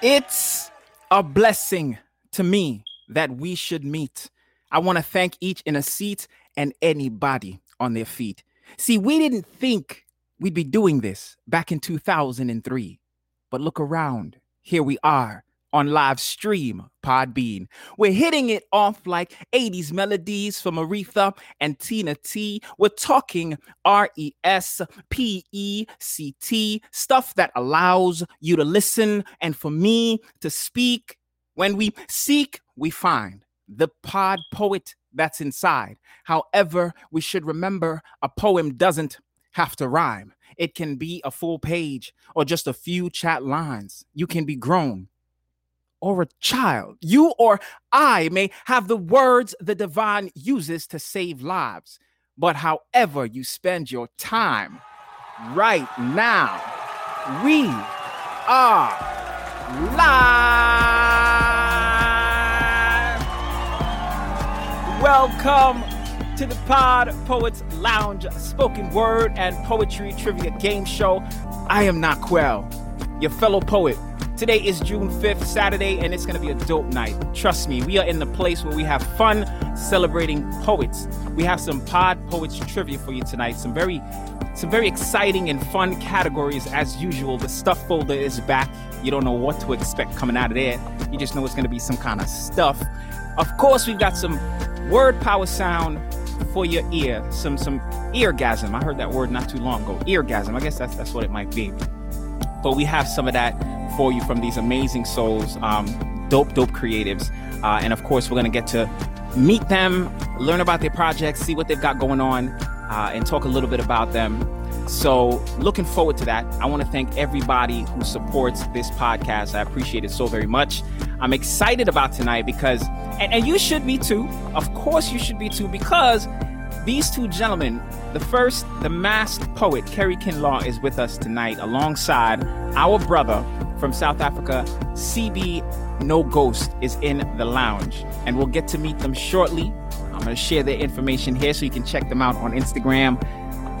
It's a blessing to me that we should meet. I want to thank each in a seat and anybody on their feet. See, we didn't think we'd be doing this back in 2003, but look around. Here we are on live stream Podbean. We're hitting it off like 80s melodies from Aretha and Tina T. We're talking R E S P E C T, stuff that allows you to listen and for me to speak. When we seek, we find the pod poet that's inside. However, we should remember a poem doesn't have to rhyme. It can be a full page or just a few chat lines. You can be grown or a child. You or I may have the words the divine uses to save lives. But however you spend your time right now, we are live. Welcome to the Pod Poets Lounge spoken word and poetry trivia game show. I am Naquel, your fellow poet Today is June 5th, Saturday, and it's to be a dope night. Trust me, we are in the place where we have fun celebrating poets. We have some pod poets trivia for you tonight. Some very some very exciting and fun categories as usual. The stuff folder is back. You don't know what to expect coming out of there. You just know it's to be some kind of stuff. Of course, we've got some word power sound for your ear. Some some eargasm. I heard that word not too long ago. Eargasm. I guess that's that's what it might be. But we have some of that for you from these amazing souls, um, dope, dope creatives. Uh, and of course, we're going to get to meet them, learn about their projects, see what they've got going on, uh, and talk a little bit about them. So, looking forward to that. I want to thank everybody who supports this podcast. I appreciate it so very much. I'm excited about tonight because, and, and you should be too. Of course, you should be too, because these two gentlemen, the first, the masked poet, Kerry Kinlaw, is with us tonight alongside our brother, from South Africa, CB No Ghost is in the lounge, and we'll get to meet them shortly. I'm going to share their information here so you can check them out on Instagram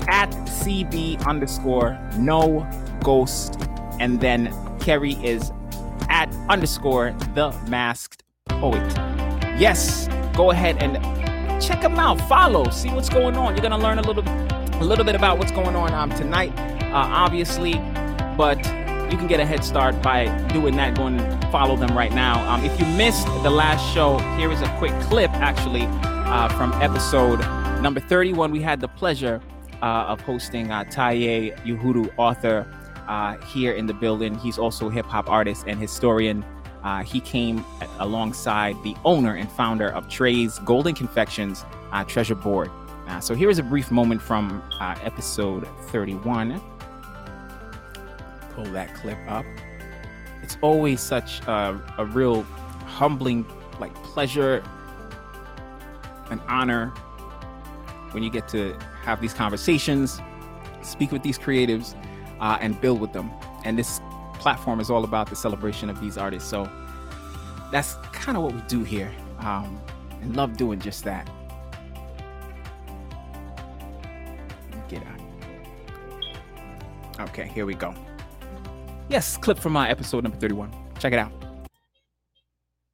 at CB underscore No Ghost, and then Kerry is at underscore The Masked Poet. Yes, go ahead and check them out. Follow, see what's going on. You're gonna learn a little, a little bit about what's going on um, tonight, uh, obviously, but you can get a head start by doing that. Going and follow them right now. Um, if you missed the last show, here is a quick clip actually uh, from episode number 31. We had the pleasure uh, of hosting uh, Taye Uhuru, author, uh, here in the building. He's also a hip hop artist and historian. Uh, he came alongside the owner and founder of Trey's Golden Confections uh, Treasure Board. Uh, so here is a brief moment from uh, episode 31 pull that clip up. It's always such a, a real humbling, like pleasure, an honor when you get to have these conversations, speak with these creatives, uh, and build with them. And this platform is all about the celebration of these artists. So that's kind of what we do here, um, and love doing just that. Get out. Okay, here we go. Yes, clip from my episode number 31. Check it out.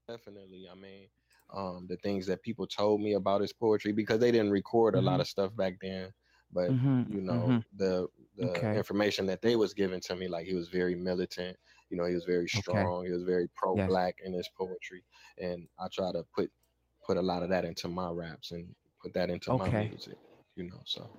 Definitely. I mean, um, the things that people told me about his poetry because they didn't record a mm-hmm. lot of stuff back then. But mm-hmm. you know, mm-hmm. the the okay. information that they was giving to me, like he was very militant. You know, he was very strong. Okay. He was very pro-black yes. in his poetry, and I try to put put a lot of that into my raps and put that into okay. my music. You know, so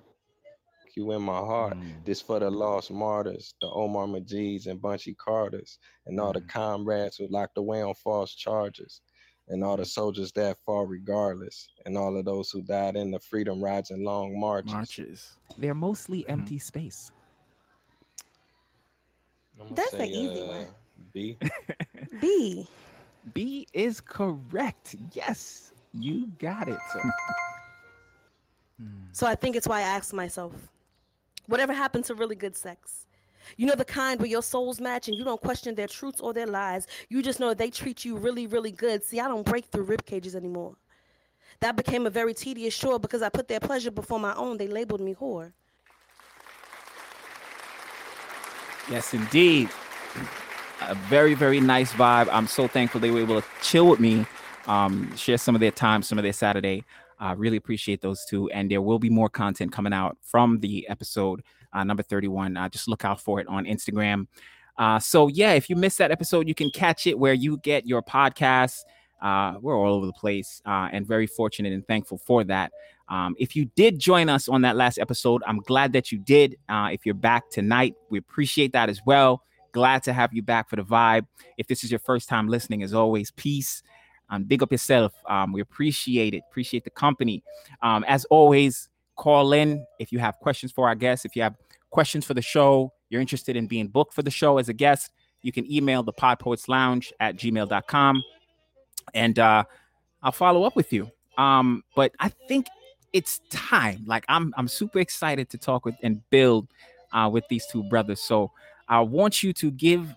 you in my heart. Mm. This for the lost martyrs, the Omar Majeeds and Bunchy Carters, and all mm. the comrades who locked away on false charges, and all the soldiers that fall regardless, and all of those who died in the freedom rides and long marches. Marches. They're mostly mm. empty space. That's say, an easy uh, one. B. B. B is correct. Yes, you got it. So. so I think it's why I asked myself, Whatever happened to really good sex? You know, the kind where your souls match and you don't question their truths or their lies. You just know they treat you really, really good. See, I don't break through rib cages anymore. That became a very tedious chore because I put their pleasure before my own. They labeled me whore. Yes, indeed. a very very nice vibe. I'm so thankful they were able to chill with me, um, share some of their time, some of their Saturday. I uh, really appreciate those two, and there will be more content coming out from the episode uh, number 31. Uh, just look out for it on Instagram. Uh, so yeah, if you missed that episode, you can catch it where you get your podcasts. Uh, we're all over the place, uh, and very fortunate and thankful for that. Um, if you did join us on that last episode, I'm glad that you did. If you're back tonight, we appreciate that as well. Glad to have you back for the vibe. If this is your first time listening, as always, peace. Um, big up yourself. Um, we appreciate it. Appreciate the company. Um, as always, call in if you have questions for our guests. If you have questions for the show, you're interested in being booked for the show as a guest, you can email the Pod Poets Lounge at gmail.com and uh, I'll follow up with you. Um, but I think it's time. Like I'm, I'm super excited to talk with and build uh, with these two brothers. So I want you to give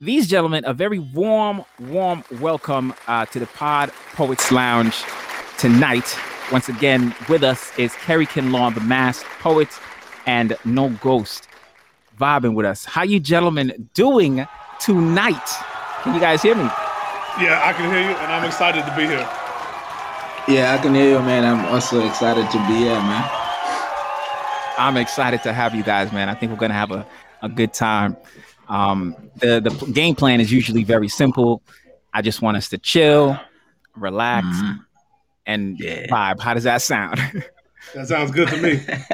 these gentlemen a very warm, warm welcome uh, to the Pod Poets Lounge tonight. Once again, with us is Kerry Kinlaw, the masked poet, and No Ghost, vibing with us. How you gentlemen doing tonight? Can you guys hear me? Yeah, I can hear you, and I'm excited to be here. Yeah, I can hear you, man. I'm also excited to be here, man. I'm excited to have you guys, man. I think we're gonna have a a good time. Um, the the game plan is usually very simple. I just want us to chill, relax, mm-hmm. and yeah. vibe. How does that sound? that sounds good to me.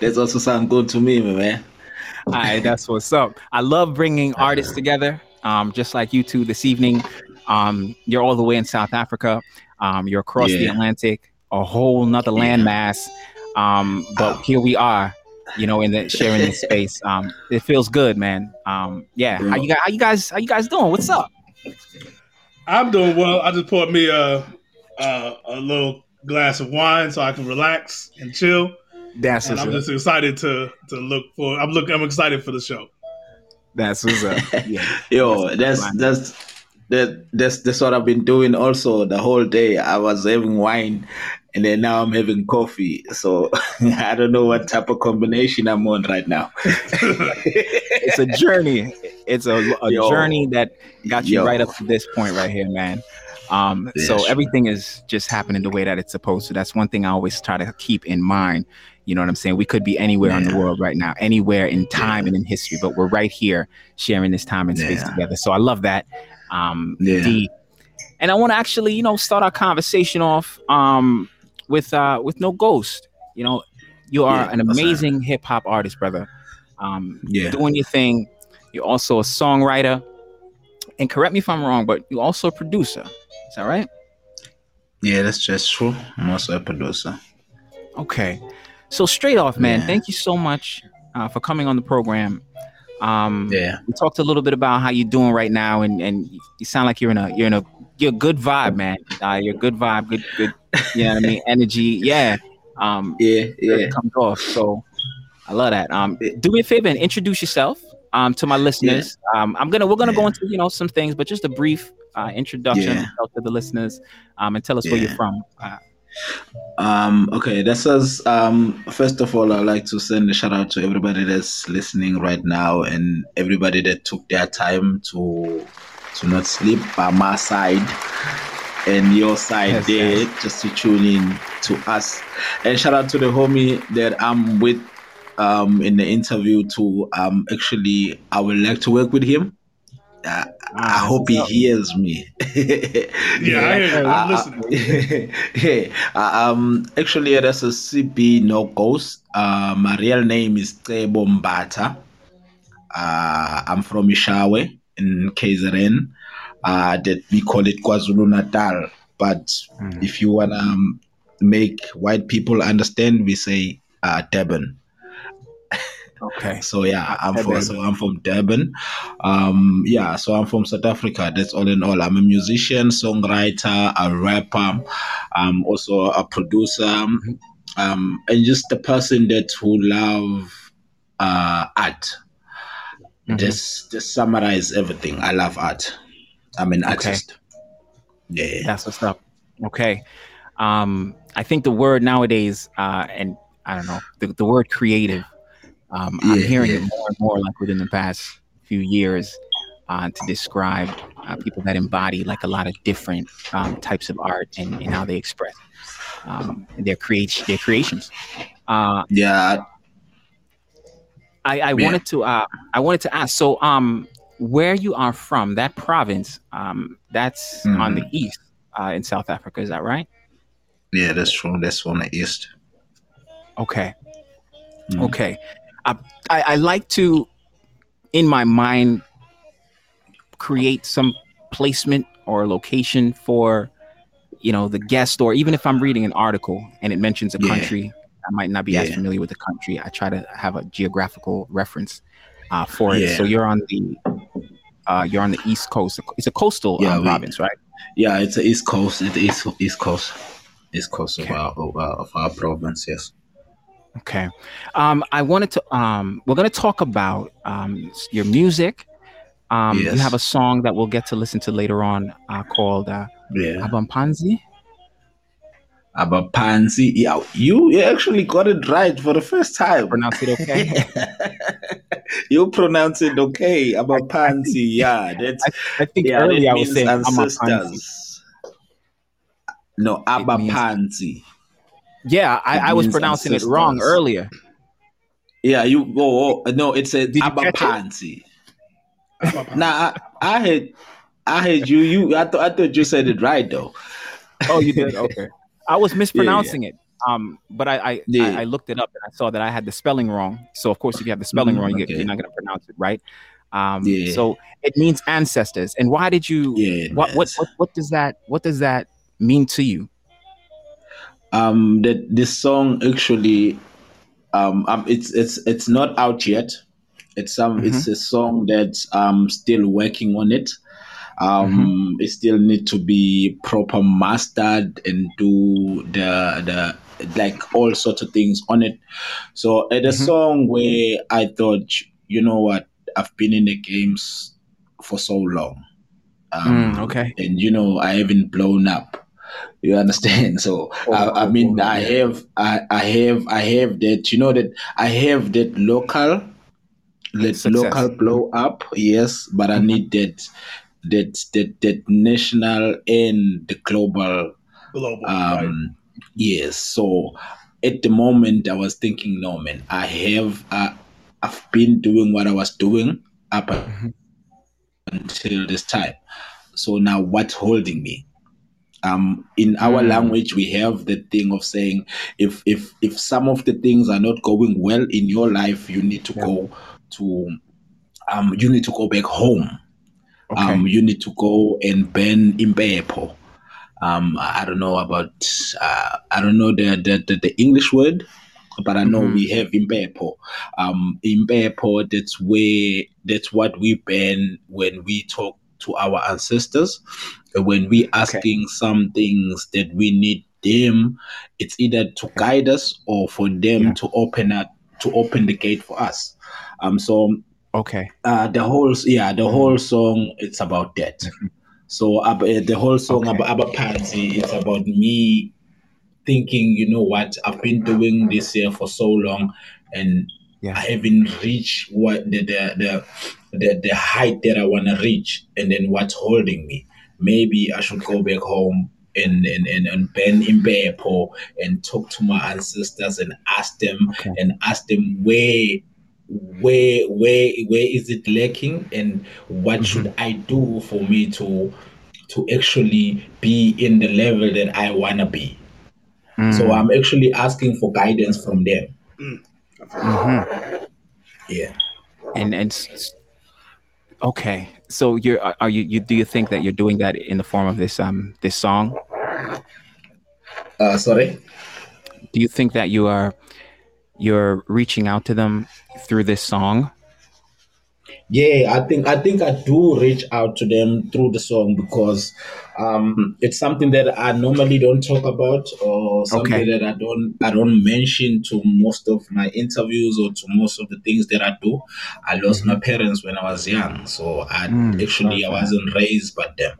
that also sounds good to me, man. All right, that's what's up. I love bringing artists together, um, just like you two this evening. Um, you're all the way in South Africa. Um, you're across yeah. the Atlantic, a whole nother yeah. landmass. Um, but here we are you know, in the sharing this space. Um, it feels good, man. Um, yeah. How you guys? How you guys? How you guys doing? What's up? I'm doing well. I just poured me a a, a little glass of wine so I can relax and chill. That's and I'm just excited to to look for. I'm looking. I'm excited for the show. That's what's up. Yeah. Yo, that's that's that that's that's what I've been doing also the whole day. I was having wine and then now I'm having coffee. So I don't know what type of combination I'm on right now. it's a journey. It's a, a journey that got you yo. right up to this point right here, man. Um, yeah, so sure. everything is just happening the way that it's supposed to. That's one thing I always try to keep in mind. You know what I'm saying? We could be anywhere yeah. in the world right now, anywhere in time yeah. and in history, but we're right here sharing this time and space together. So I love that. Um, yeah. and I want to actually, you know, start our conversation off. Um, with uh with no ghost. You know, you are yeah, an amazing hip hop artist, brother. Um, yeah, doing your thing. You're also a songwriter, and correct me if I'm wrong, but you're also a producer. Is that right? Yeah, that's just true. I'm also a producer. Okay, so straight off, man, yeah. thank you so much uh, for coming on the program. Um, yeah, we talked a little bit about how you're doing right now, and and you sound like you're in a you're in a you're a good vibe, man. Uh, you're a good vibe, good good you know what I mean? Energy. Yeah. Um, yeah, yeah. comes off. So I love that. Um, do me a favor and introduce yourself um, to my listeners. Yeah. Um, I'm gonna we're gonna yeah. go into you know some things, but just a brief uh, introduction yeah. to the listeners um, and tell us where you're from. Uh, um, okay, that says um, first of all, I'd like to send a shout out to everybody that's listening right now and everybody that took their time to to not sleep by my side and your side yes, there yes. just to tune in to us. And shout out to the homie that I'm with um, in the interview to um, actually I would like to work with him. Uh, I hope he hears me. yeah, yeah, I I'm listening. hey, uh, um, actually, that's a CB no ghost. Uh, my real name is Tebo Mbata. Uh, I'm from Eshowe in KZN uh, that we call it KwaZulu Natal. But mm. if you want to um, make white people understand, we say uh, Durban. Okay. so yeah, I'm from so I'm from Durban. Um, yeah, so I'm from South Africa. That's all in all. I'm a musician, songwriter, a rapper. I'm also a producer, um, and just a person that who love uh, art. Mm-hmm. Just just summarize everything. I love art. I'm an artist. Okay. Yeah. That's what's up. Okay. Um, I think the word nowadays, uh, and I don't know, the, the word creative, um, yeah, I'm hearing yeah. it more and more like within the past few years. uh, to describe uh, people that embody like a lot of different um, types of art and, and how they express um, their create their creations. Uh, yeah. I, I yeah. wanted to uh, I wanted to ask. So, um, where you are from, that province, um, that's mm-hmm. on the east uh, in South Africa. Is that right? Yeah, that's true. That's on the east. Okay. Mm-hmm. Okay. I, I, I like to, in my mind, create some placement or location for you know the guest or even if i'm reading an article and it mentions a yeah. country i might not be yeah. as familiar with the country i try to have a geographical reference uh, for it so you're on the uh, you're on the east coast it's a coastal yeah, um, right yeah it's the east coast it's east, east coast east coast okay. of, our, of, our, of our province yes okay um, i wanted to um, we're going to talk about um, your music um, yes. You have a song that we'll get to listen to later on uh, called uh, yeah. Abampanzi. Abaphansi. Yeah, you actually got it right for the first time. Pronounce it okay. you pronounce it okay. Abaphansi. Yeah, that's. I, I think yeah, earlier I was saying ancestors. No, Abaphansi. Yeah, I, I was pronouncing ancestors. it wrong earlier. Yeah, you. Oh, oh no, it's a Abapanzi. nah, I, I had I had you. You I thought I thought you said it right though. Oh, you did. Okay, I was mispronouncing yeah, yeah. it. Um, but I I, yeah. I, I looked it up and I saw that I had the spelling wrong. So of course, if you have the spelling mm, wrong, you are not going to pronounce it right. Um. So it means ancestors. And why did you? What, what what what does that what does that mean to you? Um, that this song actually, um, um, it's it's it's not out yet. It's um, mm-hmm. it's a song that I'm still working on it. Um, mm-hmm. It still need to be proper mastered and do the the like all sorts of things on it. So at a mm-hmm. song where I thought, you know what, I've been in the games for so long. Um, mm, okay. And you know, I haven't blown up. You understand? So oh, I, I, mean, oh, I have, I, I have, I have that. You know that I have that local let Success. local blow up, yes, but I mm-hmm. need that that that that national and the global global um right. yes so at the moment i was thinking no man i have uh, i've been doing what i was doing up mm-hmm. until this time so now what's holding me um, in our mm. language we have the thing of saying if if if some of the things are not going well in your life you need to yeah. go to um, you need to go back home. Okay. Um, you need to go and burn impepho. Um, I don't know about uh, I don't know the, the, the, the English word, but I know mm-hmm. we have impepho. Um, impepho that's where that's what we burn when we talk to our ancestors. When we asking okay. some things that we need them, it's either to guide us or for them yeah. to open up to open the gate for us. Um, so okay, uh, the whole yeah, the whole song it's about that. Mm-hmm. So uh, the whole song okay. about Abaphansi, it's about me thinking, you know what, I've been doing this year for so long, and yeah. I haven't reached what the the the the, the height that I want to reach, and then what's holding me. Maybe I should go back home and and and, and Ben impepho and talk to my ancestors and ask them okay. and ask them where where where where is it lacking and what mm-hmm. should I do for me to to actually be in the level that I wanna be. Mm. So I'm actually asking for guidance from them. Mm-hmm. Yeah. And and okay, so you're are you you do you think that you're doing that in the form of this um this song? Uh, sorry. Do you think that you are you're reaching out to them through this song? Yeah, I think I think I do reach out to them through the song because um, it's something that I normally don't talk about or something okay. that I don't I don't mention to most of my interviews or to most of the things that I do. I lost mm-hmm. my parents when I was young, so I mm, actually I wasn't raised by them,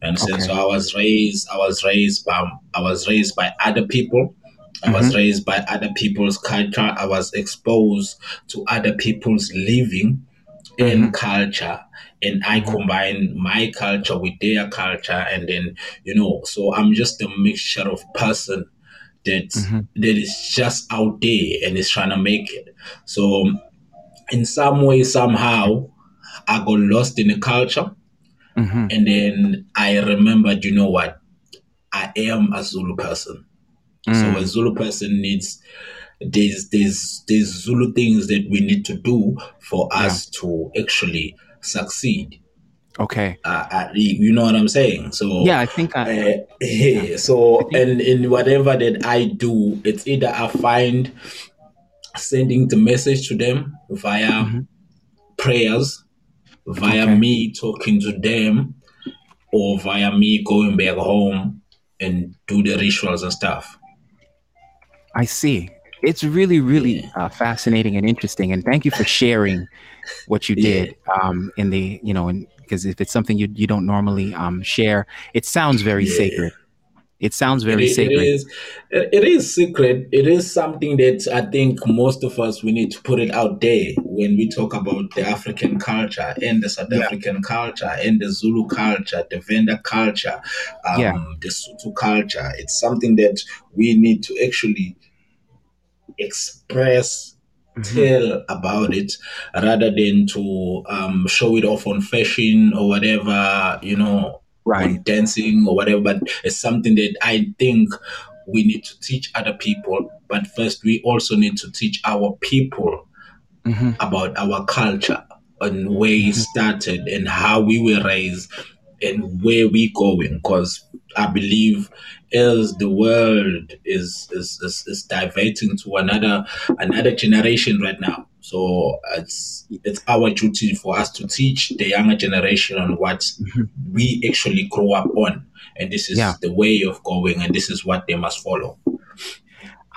and okay. since I was raised I was raised by I was raised by other people I was mm-hmm. raised by other people's culture. I was exposed to other people's living. and mm-hmm. culture and I mm-hmm. combine my culture with their culture and then you know so I'm just a mixture of person that mm-hmm. that is just out there and is trying to make it so in some way somehow I got lost in the culture mm-hmm. and then I remembered you know what I am a Zulu person mm. so a Zulu person needs there's there's there's Zulu things that we need to do for us yeah. to actually succeed. Okay. Uh, uh, you know what I'm saying? So yeah, I think I. Uh, yeah. So think... and in whatever that I do, it's either I find sending the message to them via mm-hmm. prayers, via okay. me talking to them, or via me going back home and do the rituals and stuff. I see it's really, really uh, fascinating and interesting. And thank you for sharing what you did um, in the, you know, because if it's something you you don't normally um, share, it sounds very yeah. sacred. It sounds very it, sacred. It is, it is secret. It is something that I think most of us we need to put it out there when we talk about the African culture and the South yeah. African culture and the Zulu culture, the Venda culture, um, yeah. the Sotho culture. It's something that we need to actually express mm-hmm. tell about it rather than to um, show it off on fashion or whatever you know right dancing or whatever but it's something that i think we need to teach other people but first we also need to teach our people mm-hmm. about our culture and where it mm-hmm. started and how we were raised and where we going because i believe as the world is, is is, is diverting to another another generation right now so it's it's our duty for us to teach the younger generation on what mm-hmm. we actually grow up on and this is yeah. the way of going and this is what they must follow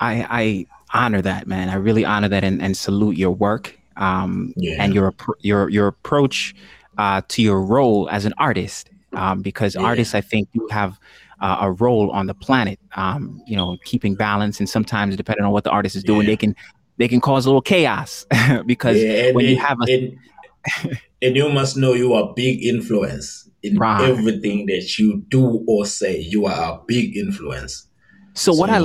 i i honor that man i really honor that and, and salute your work um, yeah. and your your your approach uh, to your role as an artist um, because yeah. artists, I think, do have uh, a role on the planet. Um, you know, keeping balance, and sometimes depending on what the artist is doing, yeah. they can they can cause a little chaos because yeah, when you have a and, and, you must know you are a big influence in right. everything that you do or say. You are a big influence. So, so what I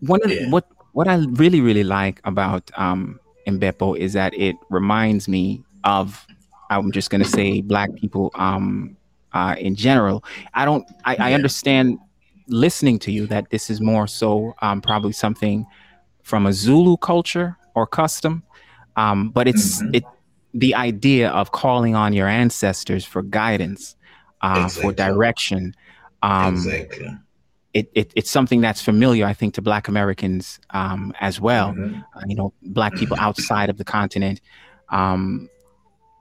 one of yeah. what what I really really like about um, Impepho is that it reminds me of I'm just going to say black people um, uh, in general. I don't. I. I, understand listening to you that this is more so um, probably something from a Zulu culture or custom, um, but it's mm-hmm. it the idea of calling on your ancestors for guidance, uh, exactly. for direction. Um, exactly. It, it, it's something that's familiar, I think, to Black Americans um, as well. Mm-hmm. Uh, you know, Black people outside of the continent. Um,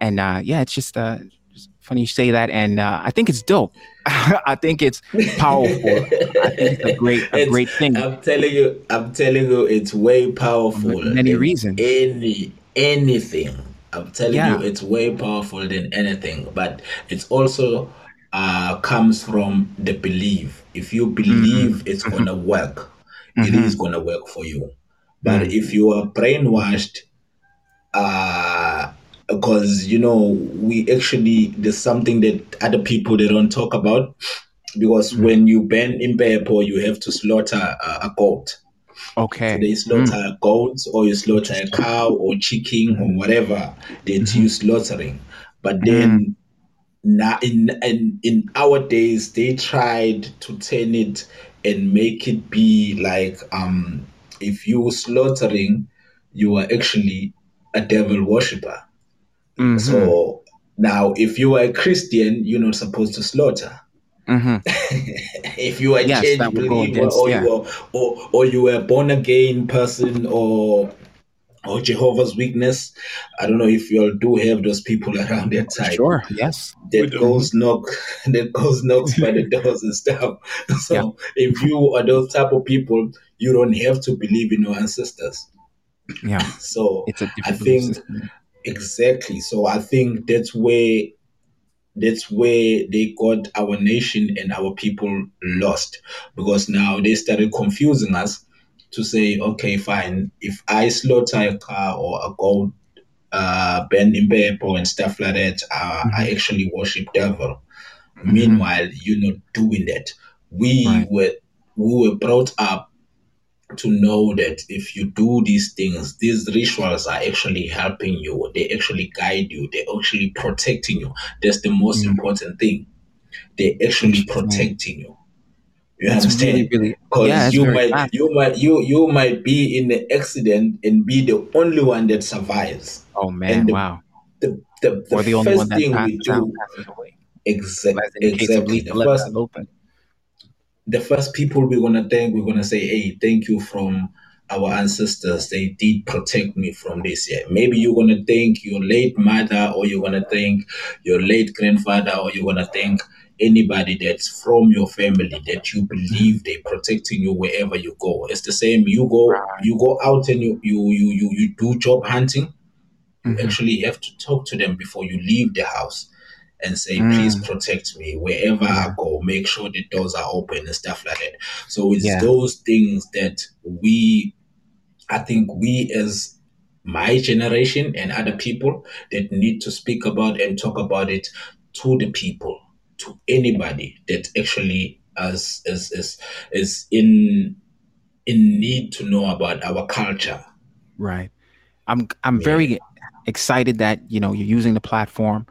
and uh, yeah, it's just, uh, just funny you say that, and uh, I think it's dope. I think it's powerful. I think it's a great, a it's, great thing. I'm telling you, I'm telling you, it's way powerful. For many reasons. Any anything. I'm telling yeah. you, it's way powerful than anything. But it's also uh, comes from the belief. If you believe mm-hmm. it's gonna mm-hmm. work, mm-hmm. it is gonna work for you. But mm-hmm. if you are brainwashed, uh, because you know we actually there's something that other people they don't talk about because mm. when you ban impepho you have to slaughter a, a goat okay so they slaughter mm. a goat or you slaughter a cow or chicken or whatever that mm-hmm. you slaughtering but then mm. now in, in in our days they tried to turn it and make it be like um if you slaughtering you are actually a devil worshipper Mm-hmm. So now, if you are a Christian, you're not supposed to slaughter. Mm-hmm. if you are yes, changed believer, against, or, yeah. you are, or or you are a born again person, or or Jehovah's Witness. I don't know if you all do have those people around that time. Sure, yes. That goes knock that goes knocks by the doors and stuff. So yeah. if you are those type of people, you don't have to believe in your ancestors. Yeah. So I think system. Exactly. So I think that's where that's where they got our nation and our people lost because now they started confusing us to say, okay, fine, if I slaughter a car or a goat uh, Ben Impepho and stuff like that uh, mm-hmm. I actually worship devil. Mm-hmm. Meanwhile, you're not doing that. We right. were we were brought up to know that if you do these things, these rituals are actually helping you. They actually guide you. They're actually protecting you. That's the most mm-hmm. important thing. They're actually protecting you. You That's understand? Really, because yeah, you might fast. you might you you might be in the accident and be the only one that survives. Oh man! The, wow. The the, the, the first thing we do exactly exactly the first, the first people we're gonna thank we're gonna say hey thank you from our ancestors they did protect me from this yeah maybe you're gonna thank your late mother or you're gonna thank your late grandfather or you're gonna thank anybody that's from your family that you believe they're protecting you wherever you go. It's the same. You go you go out and you you you you, you do job hunting. You mm-hmm. actually have to talk to them before you leave the house and say, mm. please protect me wherever I go. Make sure the doors are open and stuff like that. So it's yeah. those things that we I think we as my generation and other people that need to speak about and talk about it to the people to anybody that actually is is is, is in in need to know about our culture. Right. I'm I'm yeah. very excited that you know you're using the platform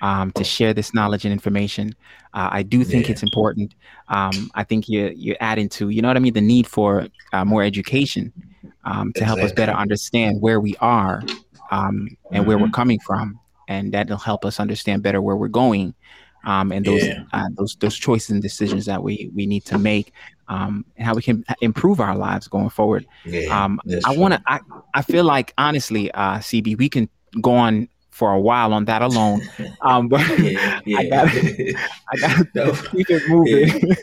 um, to share this knowledge and information. Uh, I do think yeah. it's important. Um, I think you're you're adding to you know what I mean the need for uh, more education um, to exactly. help us better understand where we are um, and mm-hmm. where we're mm-hmm. coming from, and that'll help us understand better where we're going um, and those yeah. uh, those those choices and decisions that we we need to make um, and how we can improve our lives going forward. Yeah, um, I want to. I, I feel like honestly, uh, CB, we can go on for a while on that alone. Um, but yeah, yeah. I got I got no. keep it moving.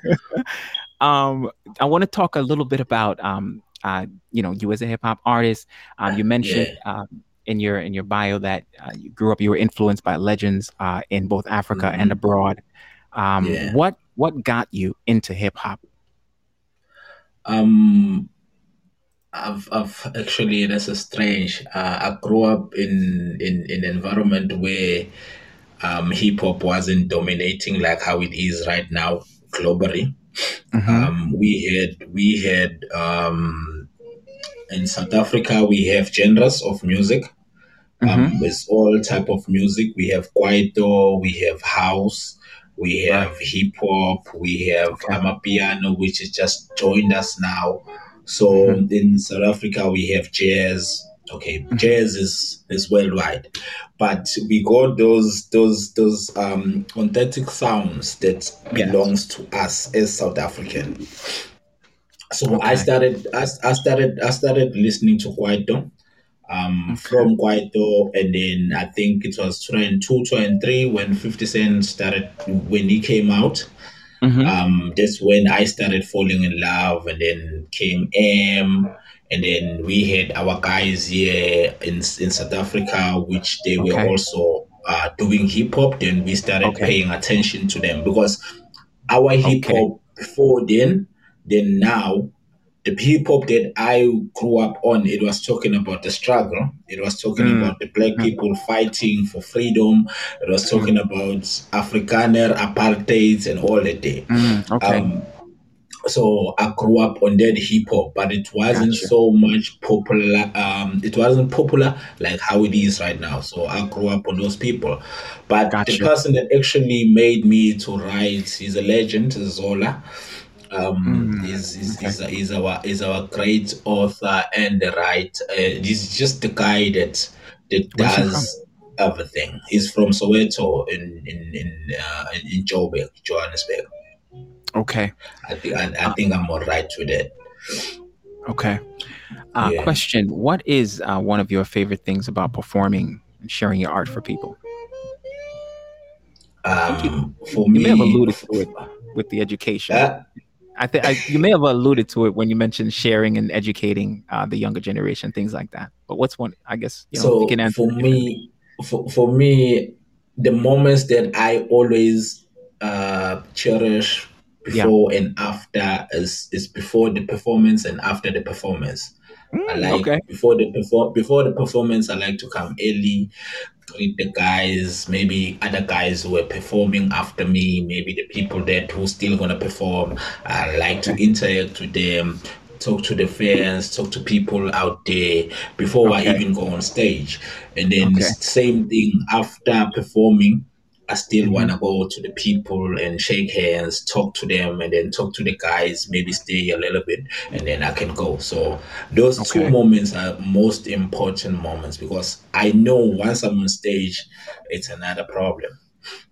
um, I want to talk a little bit about um, uh, you know, you as a hip hop artist. Um, you mentioned um, in your in your bio that uh, you grew up, you were influenced by legends uh, in both Africa mm-hmm. and abroad. Um, yeah. What what got you into hip hop? Um, I've, I've actually that's a strange. Uh, I grew up in in in an environment where um, hip hop wasn't dominating like how it is right now globally. Mm-hmm. Um, we had we had um, in South Africa we have genres of music. Um, mm-hmm. It's all type of music. We have kwaito, we have house, we have right. hip hop, we have okay. amapiano, which has just joined us now. So mm-hmm. in South Africa, we have jazz. Okay, mm-hmm. jazz is is worldwide, but we got those those those um authentic sounds that belongs to us as South African. So okay. I started I, I started I started listening to kwaito um, from Kwaito, and then I think it was 2002, 2003 when 50 Cent started, when he came out. Mm-hmm. Um, that's when I started falling in love, and then came M, and then we had our guys here in, in South Africa, which they were okay. also uh, doing hip hop. Then we started okay. paying attention to them because our hip hop okay. before then, then now the hip hop that I grew up on, it was talking about the struggle. It was talking mm. about the black mm. people fighting for freedom. It was talking mm. about Afrikaner, apartheid, and all that. Day. Mm. Okay. Um, so I grew up on that hip hop, but it wasn't gotcha. so much popular. Um, it wasn't popular like how it is right now. So I grew up on those people. But gotcha. the person that actually made me to write, he's a legend, Zola. Um, mm, is is, okay. is, is our is our great author and the writer. Uh, he's just the guy that that does everything. He's from Soweto in in in uh, in Joburg, Johannesburg. Okay. I think I, I think I'm all right with it. Okay. Uh, yeah. Question: What is uh, one of your favorite things about performing and sharing your art for people? Um, for me, you may have alluded to it with the education. Uh, I think you may have alluded to it when you mentioned sharing and educating uh, the younger generation, things like that. But what's one? I guess you know, so. You can answer for me, for, for me, the moments that I always uh, cherish before yeah. and after is is before the performance and after the performance. Mm, I like okay. before the before before the performance. I like to come early, greet the guys, maybe other guys who are performing after me, maybe the people that who still gonna perform. I like to interact with them, talk to the fans, talk to people out there before okay. I even go on stage. And then okay. same thing after performing. I still mm-hmm. want to go to the people and shake hands, talk to them, and then talk to the guys, maybe stay a little bit, and then I can go. So those okay. two moments are most important moments because I know once I'm on stage, it's another problem.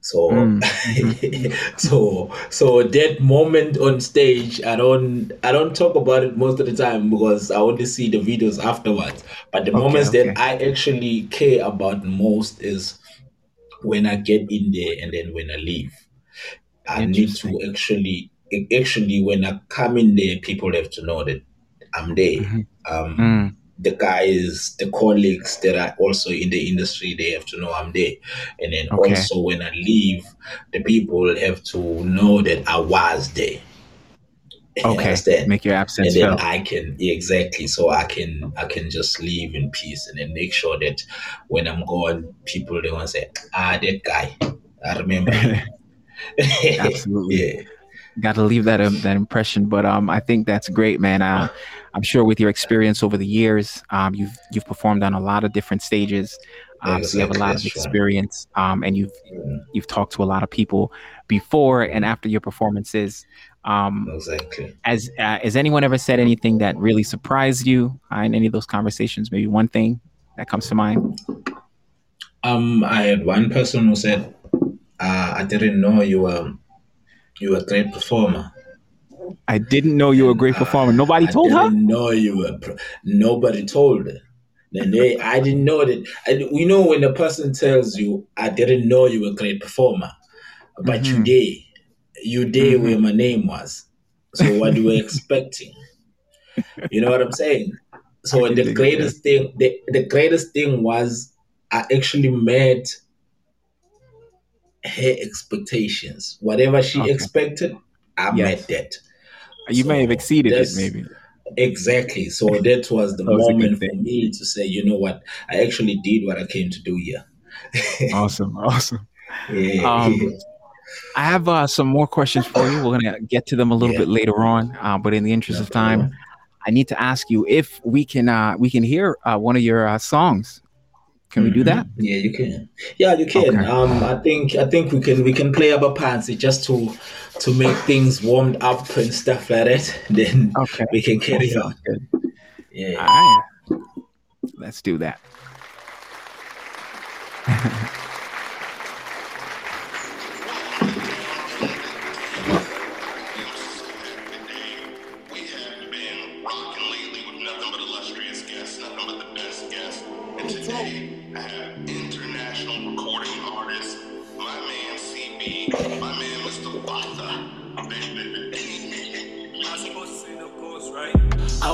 So, mm. so, so that moment on stage, I don't, I don't talk about it most of the time because I only see the videos afterwards. But the okay, moments okay. that I actually care about most is when I get in there and then when I leave. I need to actually, actually, when I come in there, people have to know that I'm there. Mm-hmm. Um, mm the guys, the colleagues that are also in the industry, they have to know I'm there. And then okay. also when I leave, the people have to know that I was there. Okay. Understand? Make your absence and then felt. I can exactly so I can I can just leave in peace and then make sure that when I'm gone, people they want to say, ah, that guy. I remember. Absolutely. yeah got to leave that um, that impression. But um, I think that's great, man. Uh, I'm sure with your experience over the years, um, you've you've performed on a lot of different stages. Um, so you have a lot of experience, um, and you've mm. you've talked to a lot of people before and after your performances. Um, exactly. As uh, has anyone ever said anything that really surprised you uh, in any of those conversations? Maybe one thing that comes to mind. Um, I had one person who said, uh, "I didn't know you were you're a great performer. I didn't know you were a great performer. Nobody I told her. No, you were. Pro- Nobody told her. Then they, I didn't know that. I, we know when a person tells you, "I didn't know you were a great performer," but mm-hmm. you did. You did mm-hmm. where my name was. So what were you were expecting? You know what I'm saying? So the greatest thing, the, the greatest thing was I actually met her expectations. Whatever she okay. expected, I yes. met that. You so may have exceeded it, maybe. Exactly. So that was the that was moment for me to say, you know what, I actually did what I came to do here. awesome, awesome. Yeah. Um, I have uh, some more questions for you. We're gonna get to them a little yeah. bit later on, uh, but in the interest of time, I need to ask you if we can uh, we can hear uh, one of your uh, songs can we do mm-hmm. that? Yeah, you can. Yeah, you can. Okay. Um, I think I think we can we can play our parts just to to make things warmed up and stuff like that. Then okay. we can carry on. Yeah. All right. Let's do that.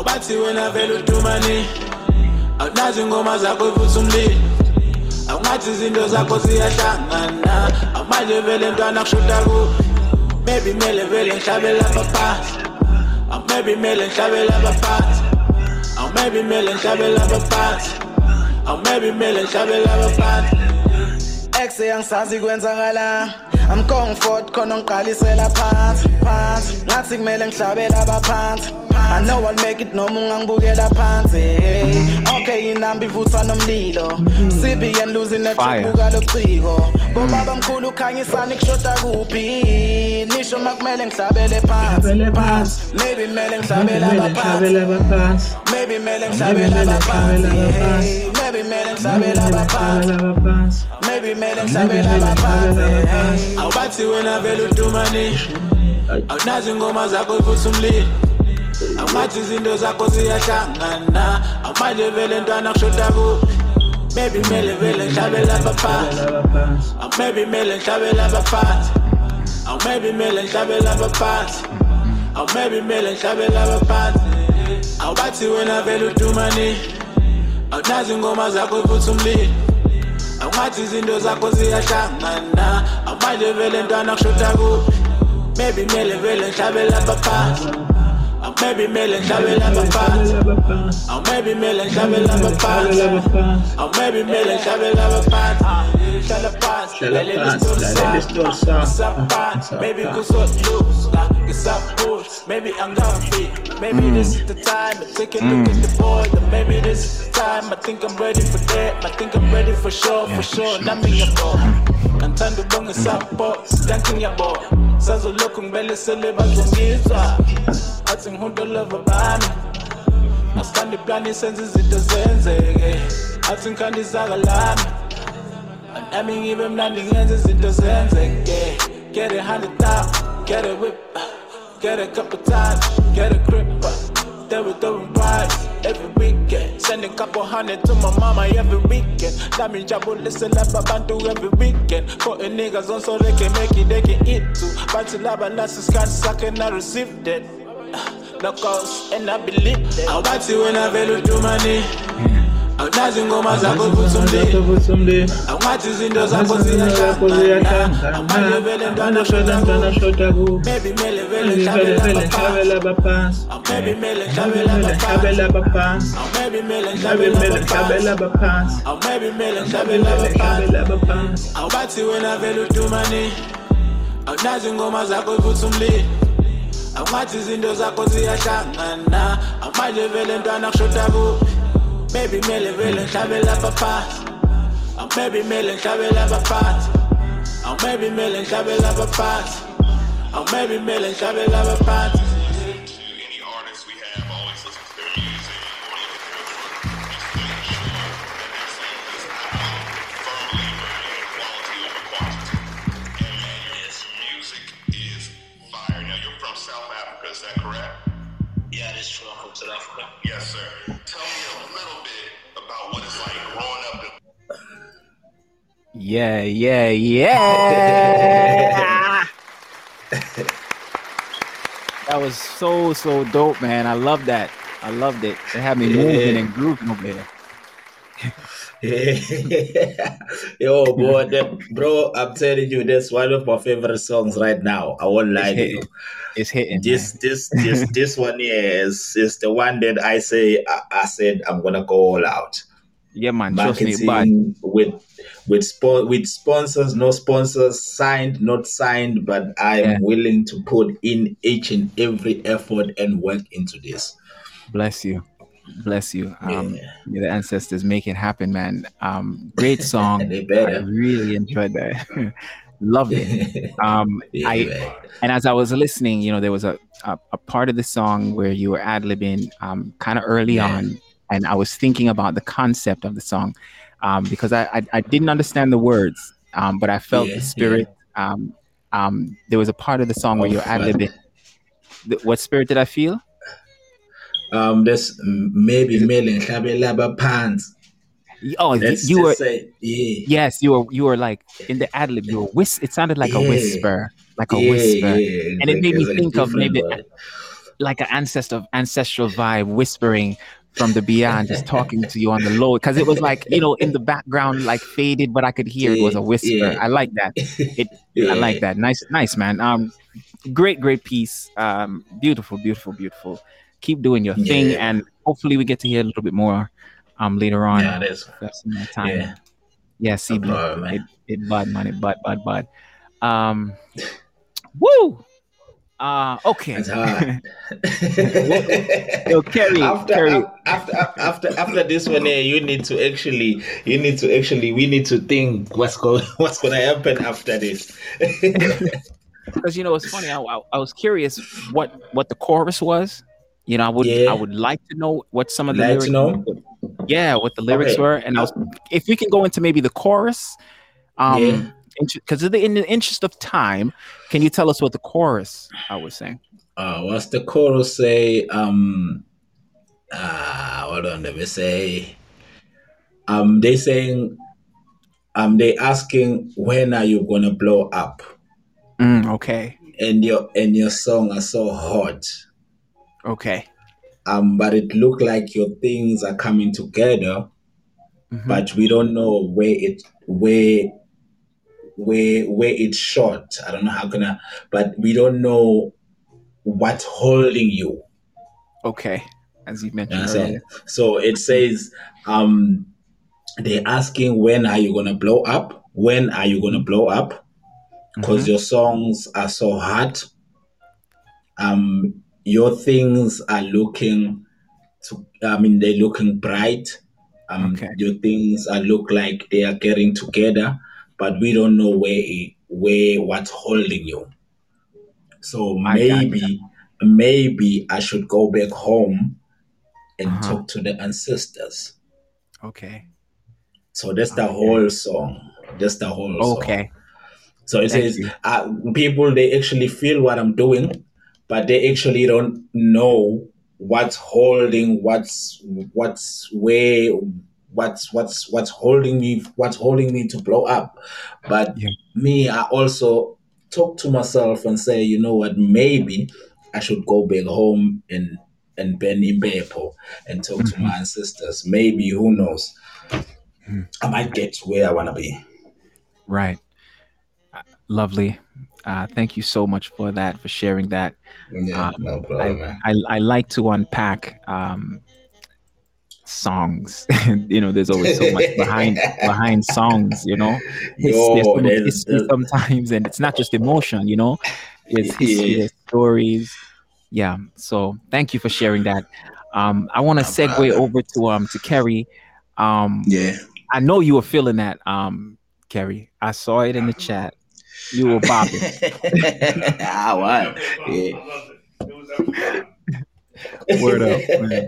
awubathi wena vele udumane awunazi ingoma zakho ivutha umlilo. Awungathi izinto zakho ziyahlangana. Awumanje vele ntwana kushuta kuphi maybe mele vele ngihlabela abaphansi aw maybe mele ngihlabela abaphansi aw maybe mele ngihlabela abaphansi aw maybe mele ngihlabela abaphansi ex yangisazi eh, kwenzakalanga I'm going for it khona ngiqalisela phansi phansi. Ngathi kumele ngihlabela abaphansi I know I'll make it noma ungangibukela phansi eh. okay inamba ivutha nomlilo. Sibi and losing nethubuka lochiko bobaba mkhulu ukhanyisani kushoda kuphi? Nisho makumele ngihlabele phansi maybe kumele ngihlabele abaphansi maybe kumele ngihlabele abaphansi maybe kumele ngihlabele abaphansi maybe kumele ngihlabele abaphansi awubathi wena vele udumane awunazi ingoma zakho ivutha umlilo awungathi izinto zakho ziyahlangana awumanje vele ntwana kushoda kuphi maybe mele vele ngihlabela abaphansi maybe mele ngihlabela abaphansi maybe mele ngihlabela abaphansi maybe mele ngihlabela abaphansi awubathi wena vele udumane awunazi ingoma zakho ivutha umlilo. Awungathi izinto zakho ziyahlangana awumanje vele ntwana kushoda kuphi? Maybe mele vele ngihlabela abaphansi Or maybe million double up a pants. Or maybe million double up a pants. Or maybe million double up a pants. Shall a pants. Shall a pants. Shall a Maybe kusot loose. It's up push. Maybe I'm gonna be. Maybe this is the time to take a look at the boy. Maybe this is the time. I think I'm ready for that. I think I'm ready for sure, for sure. Nami yabo. Ngithanda ubonga support. Sidanking yabo. Sazolokhu ngibele sele bazongizwa athi ngihundolova bami masithanda iplani senze izinto zenzeke. Athi ngikhanda isaka lami nami ngibe mnandi ngenze izinto zenzeke. Get a hundred thousand get a whip get a couple times get a grip they were throwing rides every weekend Send a couple hundred to my mama every weekend. Nami ngijabulisela abantu every weekend. Putting niggas on so they can make it they can eat too. Bathi laba lasi isikhathi sakhe na receive knockouts and I believe awubathi wena vele udumane awunazi ingoma zakho futhi umlilo awungathi izinto zakho ziyahlangana amanje vele ntwana shoda ku maybe mele vele hlabela abaphansi maybe mele hlabela abaphansi maybe mele hlabela abaphansi maybe mele hlabela abaphansi awubathi wena vele udumane awunazi ingoma zakho futhi awungathi izinto zakho ziyahlangana. Amanje vele ntwana kushoda kuphi maybe mele vele ngihlabela abaphansi aw maybe mele ngihlabela abaphansi aw maybe mele ngihlabela abaphansi aw maybe mele ngihlabela abaphansi Yeah, yeah, yeah. that was so so dope, man. I love that. I loved it. It had me moving and grooving over there. Yo, boy, that, bro, I'm telling you, that's one of my favorite songs right now. I won't lie to you. It's hitting. This, this, this, this one is is the one that I say. I, I said I'm gonna go all out. Yeah, man. Marketing trust me, but with with spo- with sponsors, no sponsors, signed, not signed, but I am yeah. willing to put in each and every effort and work into this. Bless you. Bless you. Um, yeah. the ancestors make it happen, man. Um, great song. I really enjoyed that. Loved it. Um, yeah, I man. and as I was listening, you know, there was a, a, a part of the song where you were ad libbing um, kind of early on, and I was thinking about the concept of the song um, because I, I, I didn't understand the words, um, but I felt yeah, the spirit. Yeah. Um, um, there was a part of the song where you're ad libbing. What spirit did I feel? Um, this maybe Melin Laba pants. Oh, Let's you were say, yeah. yes, you were you were like in the ad lib. You were whis. It sounded like yeah. a whisper, like a yeah, whisper, and it made me think of maybe word. like an ancestor ancestral vibe, whispering from the beyond, just talking to you on the low, because it was like you know in the background, like faded, but I could hear it was a whisper. I like that. It. I like that. Nice, nice man. Um, great, great piece. Um, beautiful, beautiful, beautiful. Keep doing your thing, and hopefully we get to hear a little bit more. Um, later on. Yeah, it is. That's my time. Yeah, yeah see, no it, it bud, man, it bud, bud, bud. Um, woo. Uh, okay. That's hard. Yo, Kerry, after, Kerry. after after after this one, here, you need to actually, you need to actually, we need to think what's going, what's going to happen after this. Because you know, it's funny. I, I, I, was curious what what the chorus was. You know, I would yeah. I would like to know what some of the like lyrics. Know? Yeah, what the lyrics okay. were, and I was if we can go into maybe the chorus. Um, yeah because in the interest of time, can you tell us what the chorus I was saying? Uh, what's the chorus say? Um, uh, hold on, let me say. Um, they saying, um, they asking when are you gonna blow up? Mm, okay. And your and your song are so hot. Okay. Um, but it look like your things are coming together, mm-hmm. but we don't know where it where where where it's short. I don't know how I, but we don't know what's holding you. Okay, as you mentioned. Know so it says um, they're asking when are you gonna blow up? When are you gonna blow up? Because mm-hmm. your songs are so hot. Um, your things are looking to. I mean, they're looking bright. Um, okay. Your things are look like they are getting together, but we don't know where where what's holding you. So maybe maybe I should go back home and uh-huh. talk to the ancestors. Okay. So that's the okay. whole song. That's the whole okay. Song. So it Thank says uh, people they actually feel what I'm doing, but they actually don't know what's holding, what's what's where, what's what's what's holding me, what's holding me to blow up. But yeah. me, I also talk to myself and say, you know what, maybe I should go back home and and bend in Impepho and talk mm-hmm. to my ancestors. Maybe who knows? Mm-hmm. I might get to where I want to be. Right. Lovely. Uh, thank you so much for that, for sharing that. Yeah, um, no problem. I, I, I, like to unpack um, songs. you know, there's always so much behind behind songs. You know, it's, Yo, there's so much history sometimes, and it's not just emotion. You know, it's, yeah. it's stories. Yeah. So thank you for sharing that. Um, I want to segue over to um to Kerry. Um, yeah. I know you were feeling that, um, Kerry. I saw it in the chat. You were bopping. ah, what? Yeah. Word up, man.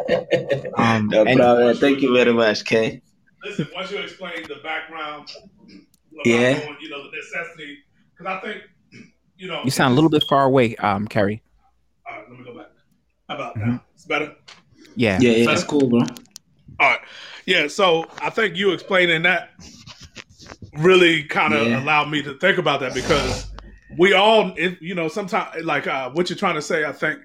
Um, no problem. Thank you very much, Kay. Listen, once you explain the background, yeah, going, you know, the necessity, because I think, you know, you sound a little bit far away, um, Kerry. All right, let me go back. How about mm-hmm. now? It's better. Yeah, yeah, yeah. That's cool, bro. All right, yeah. So I think you explaining that really kind of yeah. allowed me to think about that because we all, if, you know, sometimes like uh, what you're trying to say, I think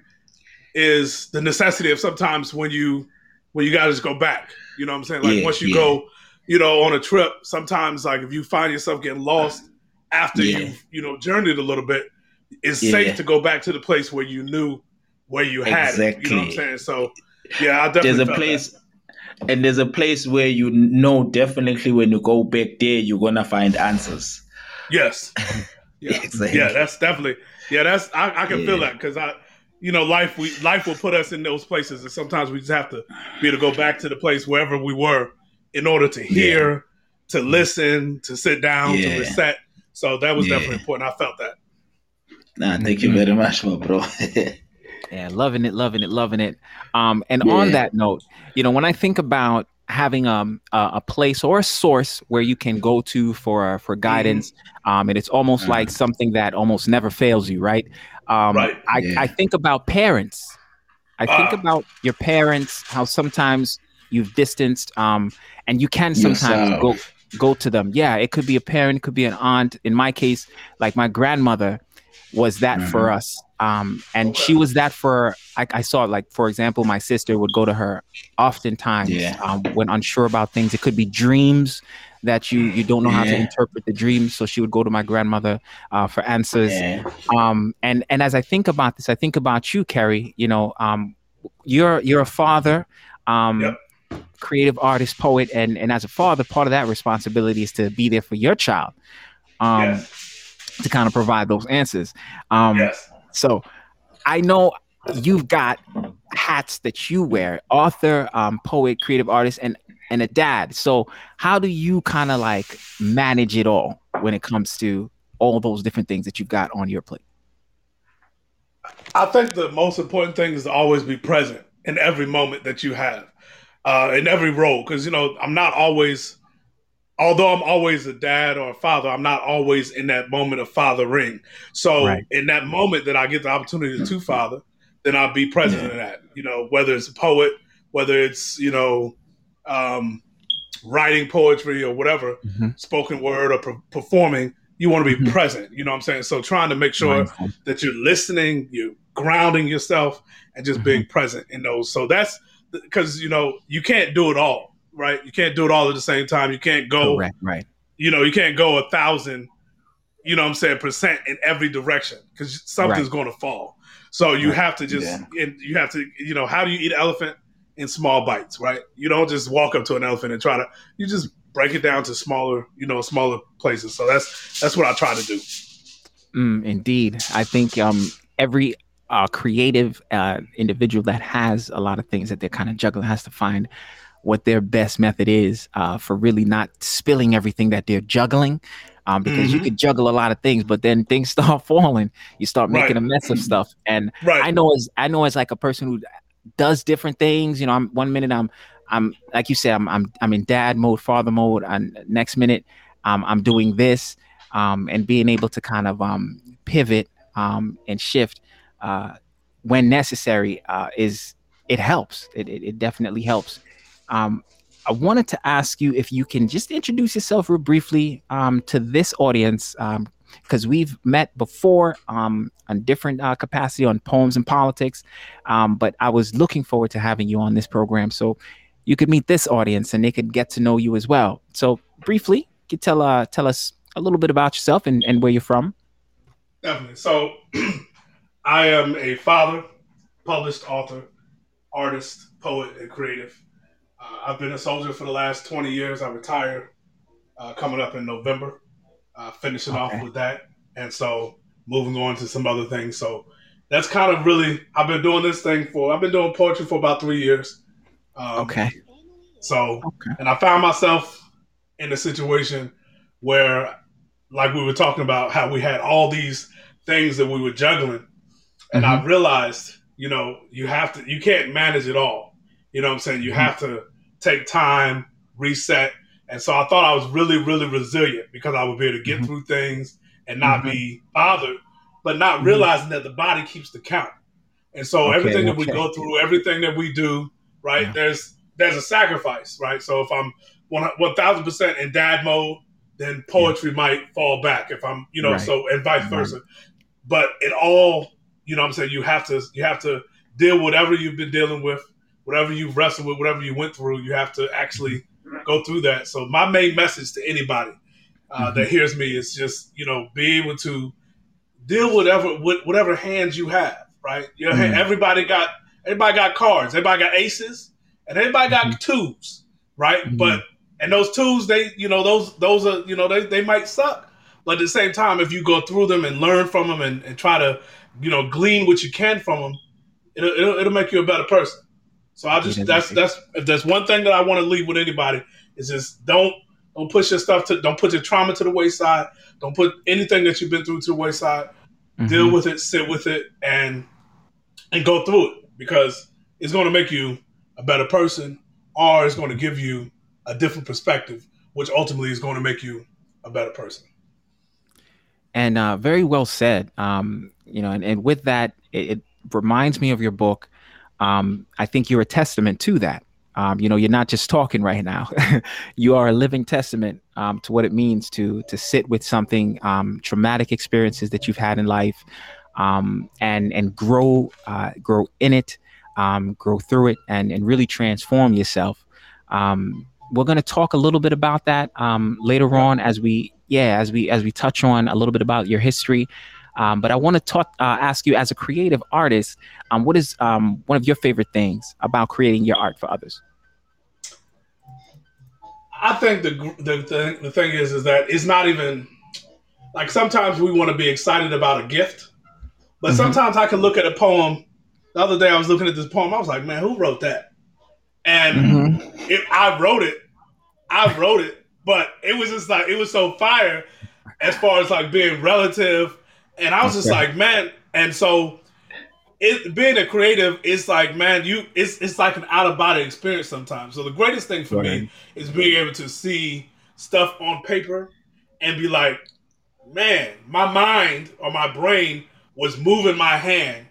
is the necessity of sometimes when you when you gotta just go back. You know what I'm saying? Like yeah, once you yeah. go, you know, on a trip, sometimes like if you find yourself getting lost after you you know journeyed a little bit, it's safe to go back to the place where you knew where you had exactly. it. You know what I'm saying? So yeah, I definitely there's a place. That. And there's a place where you know definitely when you go back there, you're gonna find answers. Yes. Yeah. exactly. Yeah, that's definitely. Yeah, that's I, I can feel that because I you know, life we life will put us in those places, and sometimes we just have to be able to go back to the place wherever we were in order to hear, yeah. to listen, to sit down, yeah. to reset. So that was yeah. definitely important. I felt that. Nah, thank you mm-hmm. very much, my bro. yeah, loving it, loving it, loving it. Um, and on that note, you know, when I think about having um, a, a place or a source where you can go to for for guidance, mm-hmm. um, and it's almost mm-hmm. like something that almost never fails you, right? Um, right. I, yeah. I think about parents. I think ah. about your parents, how sometimes you've distanced, um, and you can sometimes Yourself. go go to them. Yeah, it could be a parent, it could be an aunt. In my case, like my grandmother was that mm-hmm. for us. Um, and okay. she was that for I, I, saw like for example, my sister would go to her oftentimes yeah. um, when unsure about things. It could be dreams that you you don't know yeah. how to interpret the dreams. So she would go to my grandmother uh, for answers. Yeah. Um, and and as I think about this, I think about you, Kerry. You know, um, you're you're a father. Um, yep. creative artist poet and and as a father part of that responsibility is to be there for your child um yes. To kind of provide those answers um yes. so i know you've got hats that you wear author um, poet creative artist and and a dad. So how do you kind of like manage it all when it comes to all those different things that you've got on your plate? I think the most important thing is to always be present in every moment that you have, uh, in every role. Because you know, I'm not always, although I'm always a dad or a father, I'm not always in that moment of fathering. So right. in that moment that I get the opportunity to father, then I'll be present yeah. in that. You know, whether it's a poet, whether it's you know um, writing poetry or whatever, mm-hmm. spoken word or per- performing, you want to be mm-hmm. present. You know what I'm saying? So trying to make sure Mindful. that you're listening, you're grounding yourself, and just mm-hmm. being present in those. So that's because you know you can't do it all, right? You can't do it all at the same time. You can't go right, right. You know, you can't go a thousand you know what I'm saying, percent in every direction because something's right. going to fall. So you right. have to just, yeah. and you have to, you know, how do you eat elephant in small bites, right? You don't just walk up to an elephant and try to, you just break it down to smaller, you know, smaller places. So that's that's what I try to do. Mm, indeed, I think um, every uh, creative uh, individual that has a lot of things that they're kind of juggling has to find what their best method is uh, for really not spilling everything that they're juggling. Um, because mm-hmm. you could juggle a lot of things, but then things start falling. You start making right. a mess of stuff. And right. I know as I know as like a person who does different things. You know, I'm one minute I'm I'm like you said, I'm I'm I'm in dad mode, father mode, and next minute um, I'm doing this, um, and being able to kind of um, pivot um, and shift uh, when necessary uh, is it helps. It, it, it definitely helps. Um, I wanted to ask you if you can just introduce yourself real briefly um, to this audience because um, we've met before um, on different uh, capacity on poems and politics. Um, but I was looking forward to having you on this program. So you could meet this audience and they could get to know you as well. So briefly, you tell uh, tell us a little bit about yourself and, and where you're from. Definitely. So I am a father, published author, artist, poet, and creative. Uh, I've been a soldier for the last 20 years. I retired uh, coming up in November, uh, finishing okay. off with that. And so moving on to some other things. So that's kind of really, I've been doing this thing for, I've been doing poetry for about three years. Um, okay. So, okay. and I found myself in a situation where, like we were talking about, how we had all these things that we were juggling, and mm-hmm. I realized, you know, you have to, you can't manage it all. You know what I'm saying? You mm-hmm. have to take time, reset. And so I thought I was really, really resilient because I would be able to get mm-hmm. through things and not mm-hmm. be bothered, but not mm-hmm. realizing that the body keeps the count. And so okay, everything that we go through, everything that we do, right? Yeah. There's there's a sacrifice, right? So if I'm one thousand percent in dad mode, then poetry yeah. might fall back. If I'm, you know, right. so and vice versa. Right. But it all, you know, I'm saying you have to you have to deal whatever you've been dealing with, whatever you've wrestled with, whatever you went through. You have to actually go through that. So my main message to anybody uh, mm-hmm. that hears me is just you know be able to deal whatever with whatever hands you have. Right, you know, mm-hmm. everybody got everybody got cards, everybody got aces, and everybody got mm-hmm. twos, right? Mm-hmm. But and those twos, they you know those those are you know they, they might suck, but at the same time, if you go through them and learn from them and, and try to you know glean what you can from them, it'll, it'll, it'll make you a better person. So I just that's that's if there's one thing that I want to leave with anybody is just don't don't push your stuff to don't put your trauma to the wayside. Don't put anything that you've been through to the wayside. Mm-hmm. Deal with it, sit with it, and and go through it because it's going to make you a better person or it's going to give you a different perspective, which ultimately is going to make you a better person. And uh, very well said. Um, you know, and, and with that, it, it, reminds me of your book. Um, I think you're a testament to that. Um, you know, you're not just talking right now. you are a living testament um, to what it means to to sit with something um, traumatic experiences that you've had in life, um, and and grow uh, grow in it, um, grow through it, and and really transform yourself. Um, we're going to talk a little bit about that um, later on as we yeah as we as we touch on a little bit about your history. Um, but I want to talk uh, ask you as a creative artist, um, what is um, one of your favorite things about creating your art for others? I think the the, the, the thing is is that it's not even like sometimes we want to be excited about a gift but mm-hmm. sometimes I can look at a poem. The other day I was looking at this poem. I was like, man, who wrote that? And mm-hmm. it, I wrote it. I wrote it, but it was just like it was so fire as far as like being relative. And I was just like, man. And so it being a creative, it's like, man, you it's it's like an out of body experience sometimes. So the greatest thing for right. me is being able to see stuff on paper and be like, man, my mind or my brain was moving my hand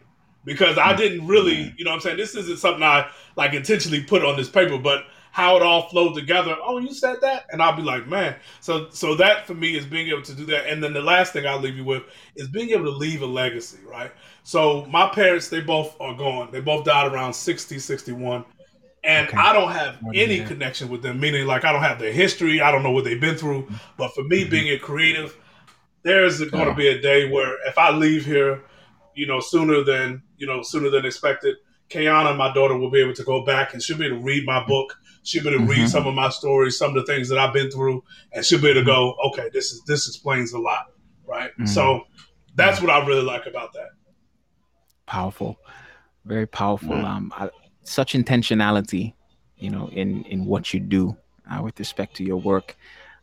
because I mm. didn't really, you know what I'm saying? This isn't something I like intentionally put on this paper, but how it all flowed together. Oh, you said that? And I'll be like, man. So so that for me is being able to do that. And then the last thing I'll leave you with is being able to leave a legacy, right? So my parents, they both are gone. They both died around 60, 61. And okay. I don't have any connection with them, meaning like I don't have their history. I don't know what they've been through. But for me, mm-hmm. being a creative, there's going to be a day where if I leave here, you know, sooner than you know, sooner than expected, Kayana, my daughter, will be able to go back and she'll be able to read my book. She'll be able to mm-hmm. read some of my stories, some of the things that I've been through, and she'll be able to go, okay, this is this explains a lot, right? Mm-hmm. So that's what I really like about that. Powerful, very powerful. Mm-hmm. Um, I, such intentionality, you know, in in what you do uh, with respect to your work,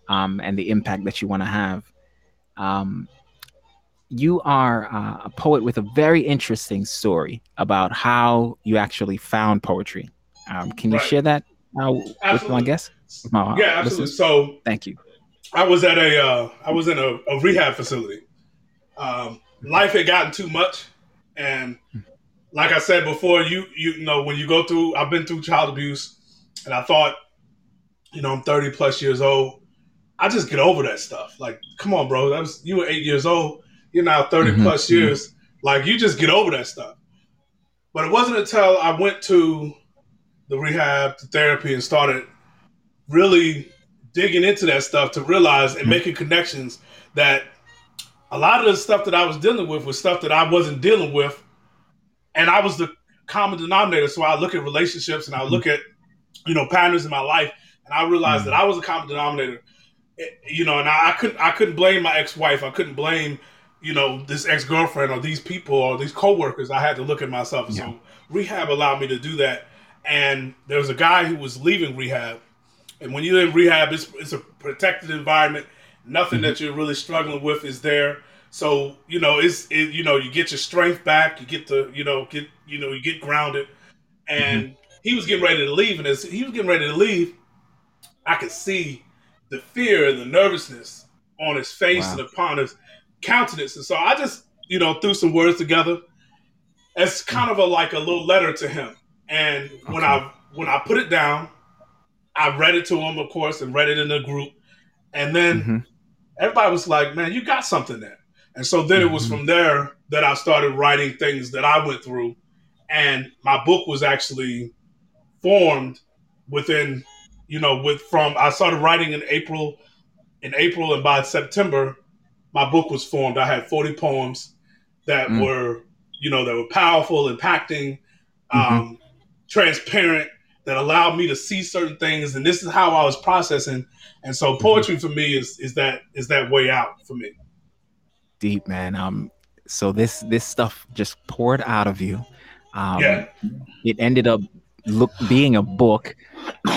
um, and the impact that you want to have. Um, you are uh, a poet with a very interesting story about how you actually found poetry. Um, can you right. share that uh, with my guest? My, yeah, absolutely. Listeners? So, thank you. I was at a, uh, I was in a, a rehab facility. Um, life had gotten too much, and like I said before, you you know when you go through, I've been through child abuse, and I thought, you know, I'm 30 plus years old. I just get over that stuff. Like, come on, bro. That was you were eight years old you're now 30 mm-hmm, plus mm-hmm. years. Like you just get over that stuff. But it wasn't until I went to the rehab, the therapy, and started really digging into that stuff to realize and mm-hmm. making connections that a lot of the stuff that I was dealing with was stuff that I wasn't dealing with. And I was the common denominator. So I look at relationships and I look at, you know, patterns in my life and I realized mm-hmm. that I was a common denominator. You know, and I, I couldn't I couldn't blame my ex wife. I couldn't blame you know, this ex girlfriend or these people or these coworkers, I had to look at myself. Yeah. So rehab allowed me to do that. And there was a guy who was leaving rehab. And when you're in rehab, it's, it's a protected environment. Nothing mm-hmm. that you're really struggling with is there. So you know, it's it, you know, you get your strength back. You get to you know get you know you get grounded. And mm-hmm. he was getting ready to leave, and as he was getting ready to leave, I could see the fear and the nervousness on his face wow. and upon his countenance. And so I just, you know, threw some words together as kind of a like a little letter to him. And okay. when I when I put it down, I read it to him, of course, and read it in the group. And then mm-hmm. everybody was like, "Man, you got something there." And so then mm-hmm. it was mm-hmm. from there that I started writing things that I went through, and my book was actually formed within, you know, with from I started writing in April, in April, and by September my book was formed. I had 40 poems that mm. were, you know, that were powerful, impacting, mm-hmm. um, transparent, that allowed me to see certain things. And this is how I was processing. And so poetry mm-hmm. for me is is that is that way out for me. Deep man. Um so this this stuff just poured out of you. Um yeah. it ended up look being a book.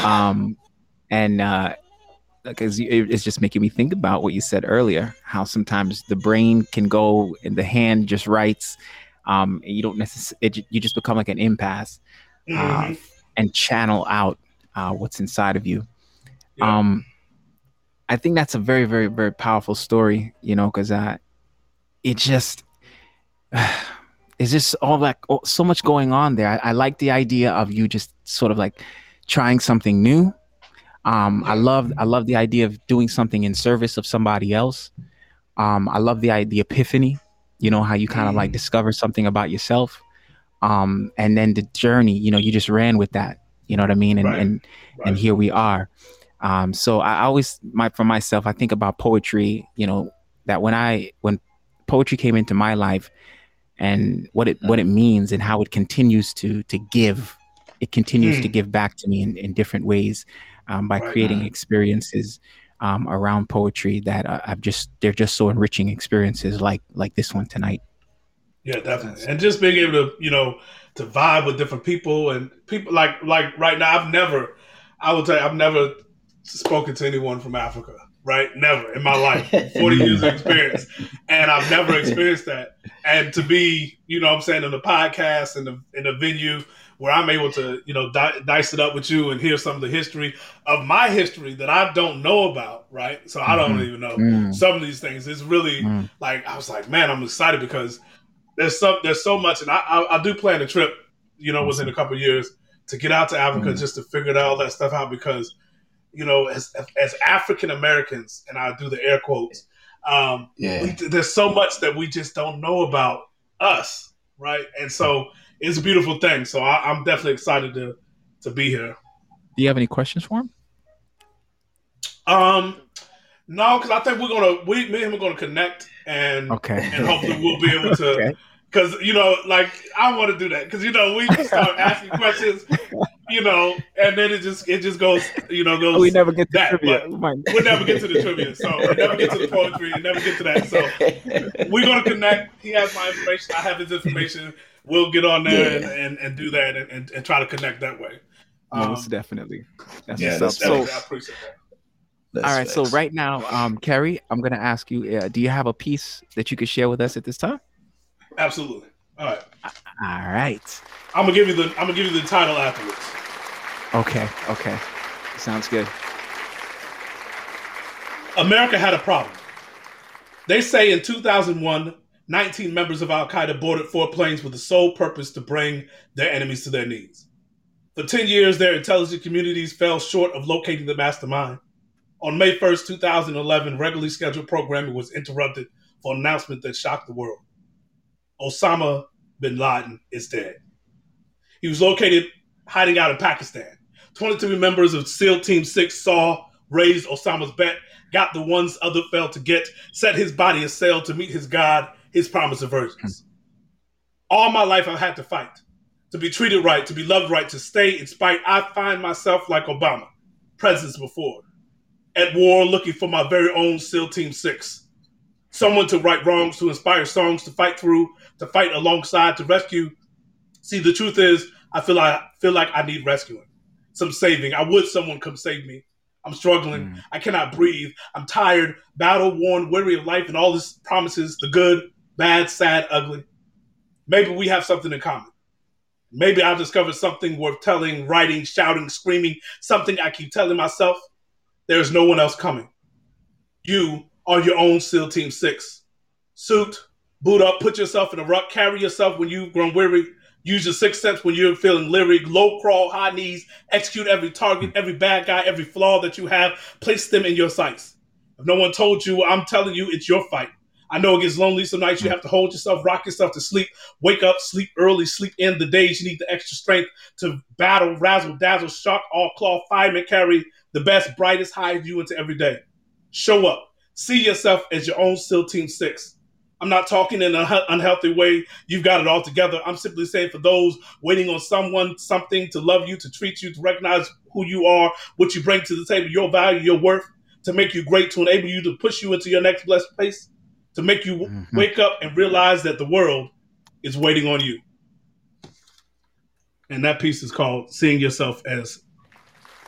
Um and uh because it's just making me think about what you said earlier how sometimes the brain can go and the hand just writes um, you don't necessarily you just become like an impasse uh, mm-hmm. and channel out uh, what's inside of you yeah. um, i think that's a very very very powerful story you know because uh, it just is just all that so much going on there I, I like the idea of you just sort of like trying something new um, I love I love the idea of doing something in service of somebody else. Um, I love the the epiphany. You know how you kind of like mm. discover something about yourself, um, and then the journey. You know, you just ran with that. You know what I mean? And right. and right. and here we are. Um, so I always my for myself, I think about poetry. You know that when I when poetry came into my life, and what it what it means and how it continues to to give, it continues mm. to give back to me in, in different ways um, by right creating experiences um, around poetry that uh, I've just they're just so enriching experiences like like this one tonight. Yeah, definitely, and just being able to you know to vibe with different people and people like like right now I've never I will tell you I've never spoken to anyone from Africa right? Never in my life. 40 years of experience. And I've never experienced that. And to be, you know I'm saying, in the podcast and the in the venue where I'm able to, you know, di- dice it up with you and hear some of the history of my history that I don't know about, right? So I don't mm-hmm. even know mm. some of these things. It's really mm. like I was like, man, I'm excited because there's some there's so much, and I I, I do plan a trip, you know, within a couple years to get out to Africa mm. just to figure out all that stuff out because, you know, as as African Americans, and I do the air quotes, um, yeah. We, there's so much that we just don't know about us, right? And so it's a beautiful thing. So I, am definitely excited to to be here. Do you have any questions for him? Um, No, because I think we're gonna we me and him are gonna connect and okay, and hopefully we'll be able to. okay. Cause you know, like I want to do that because you know we start asking questions, you know, and then it just it just goes, you know, goes. We never get to that, trivia. We never get to the trivia, so we never get to the poetry, and never get to that. So we're gonna connect. He has my information. I have his information. We'll get on there yeah. and, and, and, do that and, and, and, try to connect that way. Um, most definitely. That's yeah, that's so. I appreciate that. That's all right, facts. so right now, um, Kerry, I'm gonna ask you: uh, Do you have a piece that you could share with us at this time? Absolutely. All right. All right. I'm gonna give you the I'm gonna give you the title afterwards. Okay. Okay. Sounds good. America had a problem. They say in 2001, 19 members of Al Qaeda boarded four planes with the sole purpose to bring their enemies to their knees. For 10 years, their intelligence communities fell short of locating the mastermind. On May 1st, 2011, regularly scheduled programming was interrupted for an announcement that shocked the world. Osama bin Laden is dead. He was located hiding out in Pakistan. 23 members of SEAL Team 6 saw, raised Osama's bet, got the ones other failed to get, set his body a sail to meet his God, his promise of virgins. All my life I've had to fight, to be treated right, to be loved right, to stay in spite. I find myself like Obama, presidents before at war looking for my very own SEAL Team 6. Someone to right wrongs, to inspire songs, to fight through, to fight alongside, to rescue. See, the truth is, I feel like, I feel like I need rescuing, some saving. I would someone come save me. I'm struggling. Mm. I cannot breathe. I'm tired, battle worn, weary of life and all these promises the good, bad, sad, ugly. Maybe we have something in common. Maybe I've discovered something worth telling, writing, shouting, screaming, something I keep telling myself. There's no one else coming. You are your own SEAL Team 6. Suit, boot up, put yourself in a ruck, carry yourself when you've grown weary, use your sixth sense when you're feeling leery, low crawl, high knees, execute every target, every bad guy, every flaw that you have, place them in your sights. If no one told you, I'm telling you, it's your fight. I know it gets lonely some nights. You have to hold yourself, rock yourself to sleep, wake up, sleep early, sleep in the days. You need the extra strength to battle, razzle, dazzle, shock, all claw, fireman, carry the best, brightest, highest you into every day. Show up. See yourself as your own SEAL Team 6. I'm not talking in an unhealthy way. You've got it all together. I'm simply saying for those waiting on someone, something to love you, to treat you, to recognize who you are, what you bring to the table, your value, your worth, to make you great, to enable you to push you into your next blessed place, to make you mm-hmm. wake up and realize that the world is waiting on you. And that piece is called Seeing Yourself as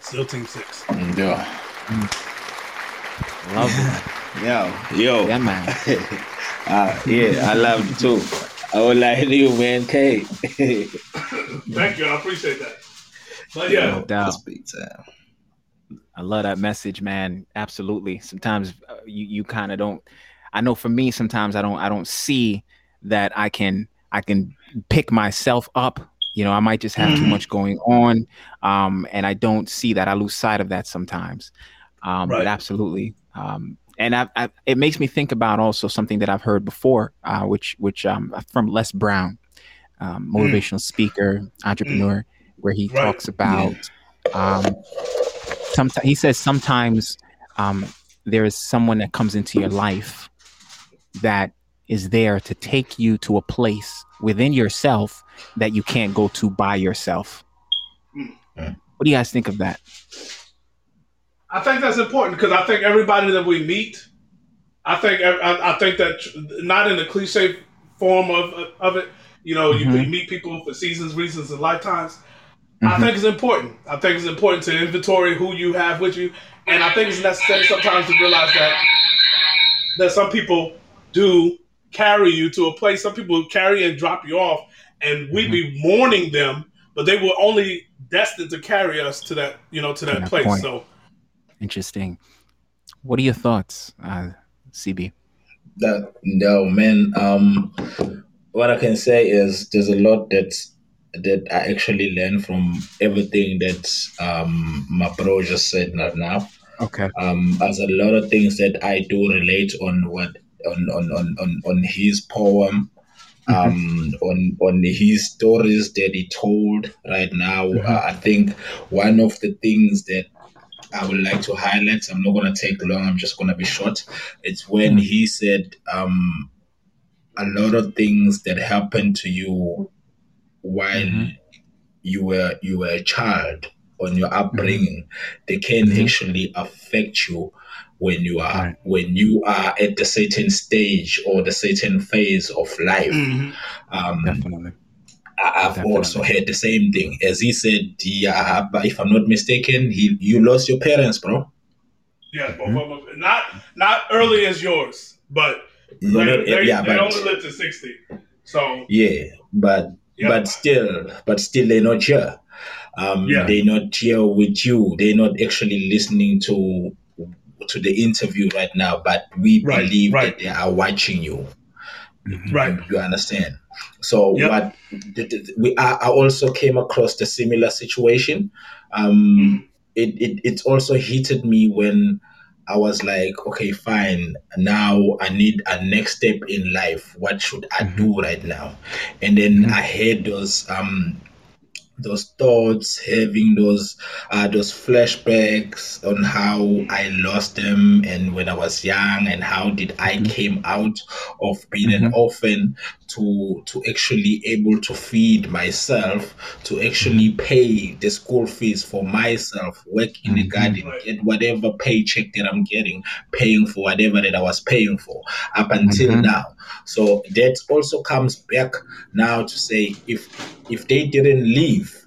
SEAL Team Six. Yeah. Mm. Love it. Yo, yo. Yeah, man. uh, yeah, I love it too. I would like you, man. K. Thank you. I appreciate that. But yeah, no doubt. I love that message, man. Absolutely. Sometimes uh, you you kind of don't. I know for me, sometimes I don't I don't see that I can I can pick myself up you know, I might just have mm-hmm. too much going on, um, and I don't see that. I lose sight of that sometimes. Um, right. But absolutely, um, and I, I, it makes me think about also something that I've heard before, uh, which which um, from Les Brown, um, mm. motivational mm. speaker, entrepreneur, mm. where he right. talks about. Yeah. Um, sometimes he says sometimes um, there is someone that comes into your life that is there to take you to a place within yourself that you can't go to by yourself. Mm. What do you guys think of that? I think that's important because I think everybody that we meet, I think I, I think that not in the cliche form of of it. You know, mm-hmm. you, you, meet people for seasons, reasons, and lifetimes. Mm-hmm. I think it's important. I think it's important to inventory who you have with you, and I think it's necessary sometimes to realize that that some people do carry you to a place. Some people carry and drop you off, and we'd mm-hmm. be mourning them, but they were only destined to carry us to that, you know, to that, that place. Point. So interesting. What are your thoughts, uh, CB? That no man. Um, what I can say is there's a lot that that I actually learned from everything that um my bro just said right now. Okay. Um, there's a lot of things that I do relate on what on on on on, on his poem mm-hmm. um, on on his stories that he told right now. Mm-hmm. Uh, I think one of the things that I would like to highlight. I'm not going to take long. I'm just going to be short. It's when he said um, a lot of things that happened to you while mm-hmm. you were you were a child on your upbringing, mm-hmm. they can mm-hmm. actually affect you when you are right. when you are at the certain stage or the certain phase of life. Mm-hmm. Um, Definitely. I've Definitely. also heard the same thing. As he said, yeah, if I'm not mistaken, he you lost your parents, bro. Yeah, mm-hmm. not not early as yours, but they, they, yeah, they but, only lived to sixty. So yeah, but yeah. but still, but still, they're not here. Um, yeah. They're not here with you. They're not actually listening to to the interview right now, but we right, believe right. that they are watching you. Right. You understand? So yep. what we I, also came across the similar situation. Um, mm. it, it it also heated me when I was like, okay, fine. Now I need a next step in life. What should I mm-hmm. do right now? And then mm-hmm. I had those um those thoughts, having those uh, those flashbacks on how I lost them and when I was young and how did I mm-hmm. came out of being mm-hmm. an orphan to to actually able to feed myself, to actually mm-hmm. pay the school fees for myself, work in the mm-hmm. garden, get whatever paycheck that I'm getting, paying for whatever that I was paying for up until mm-hmm. now. So that also comes back now to say if if they didn't leave,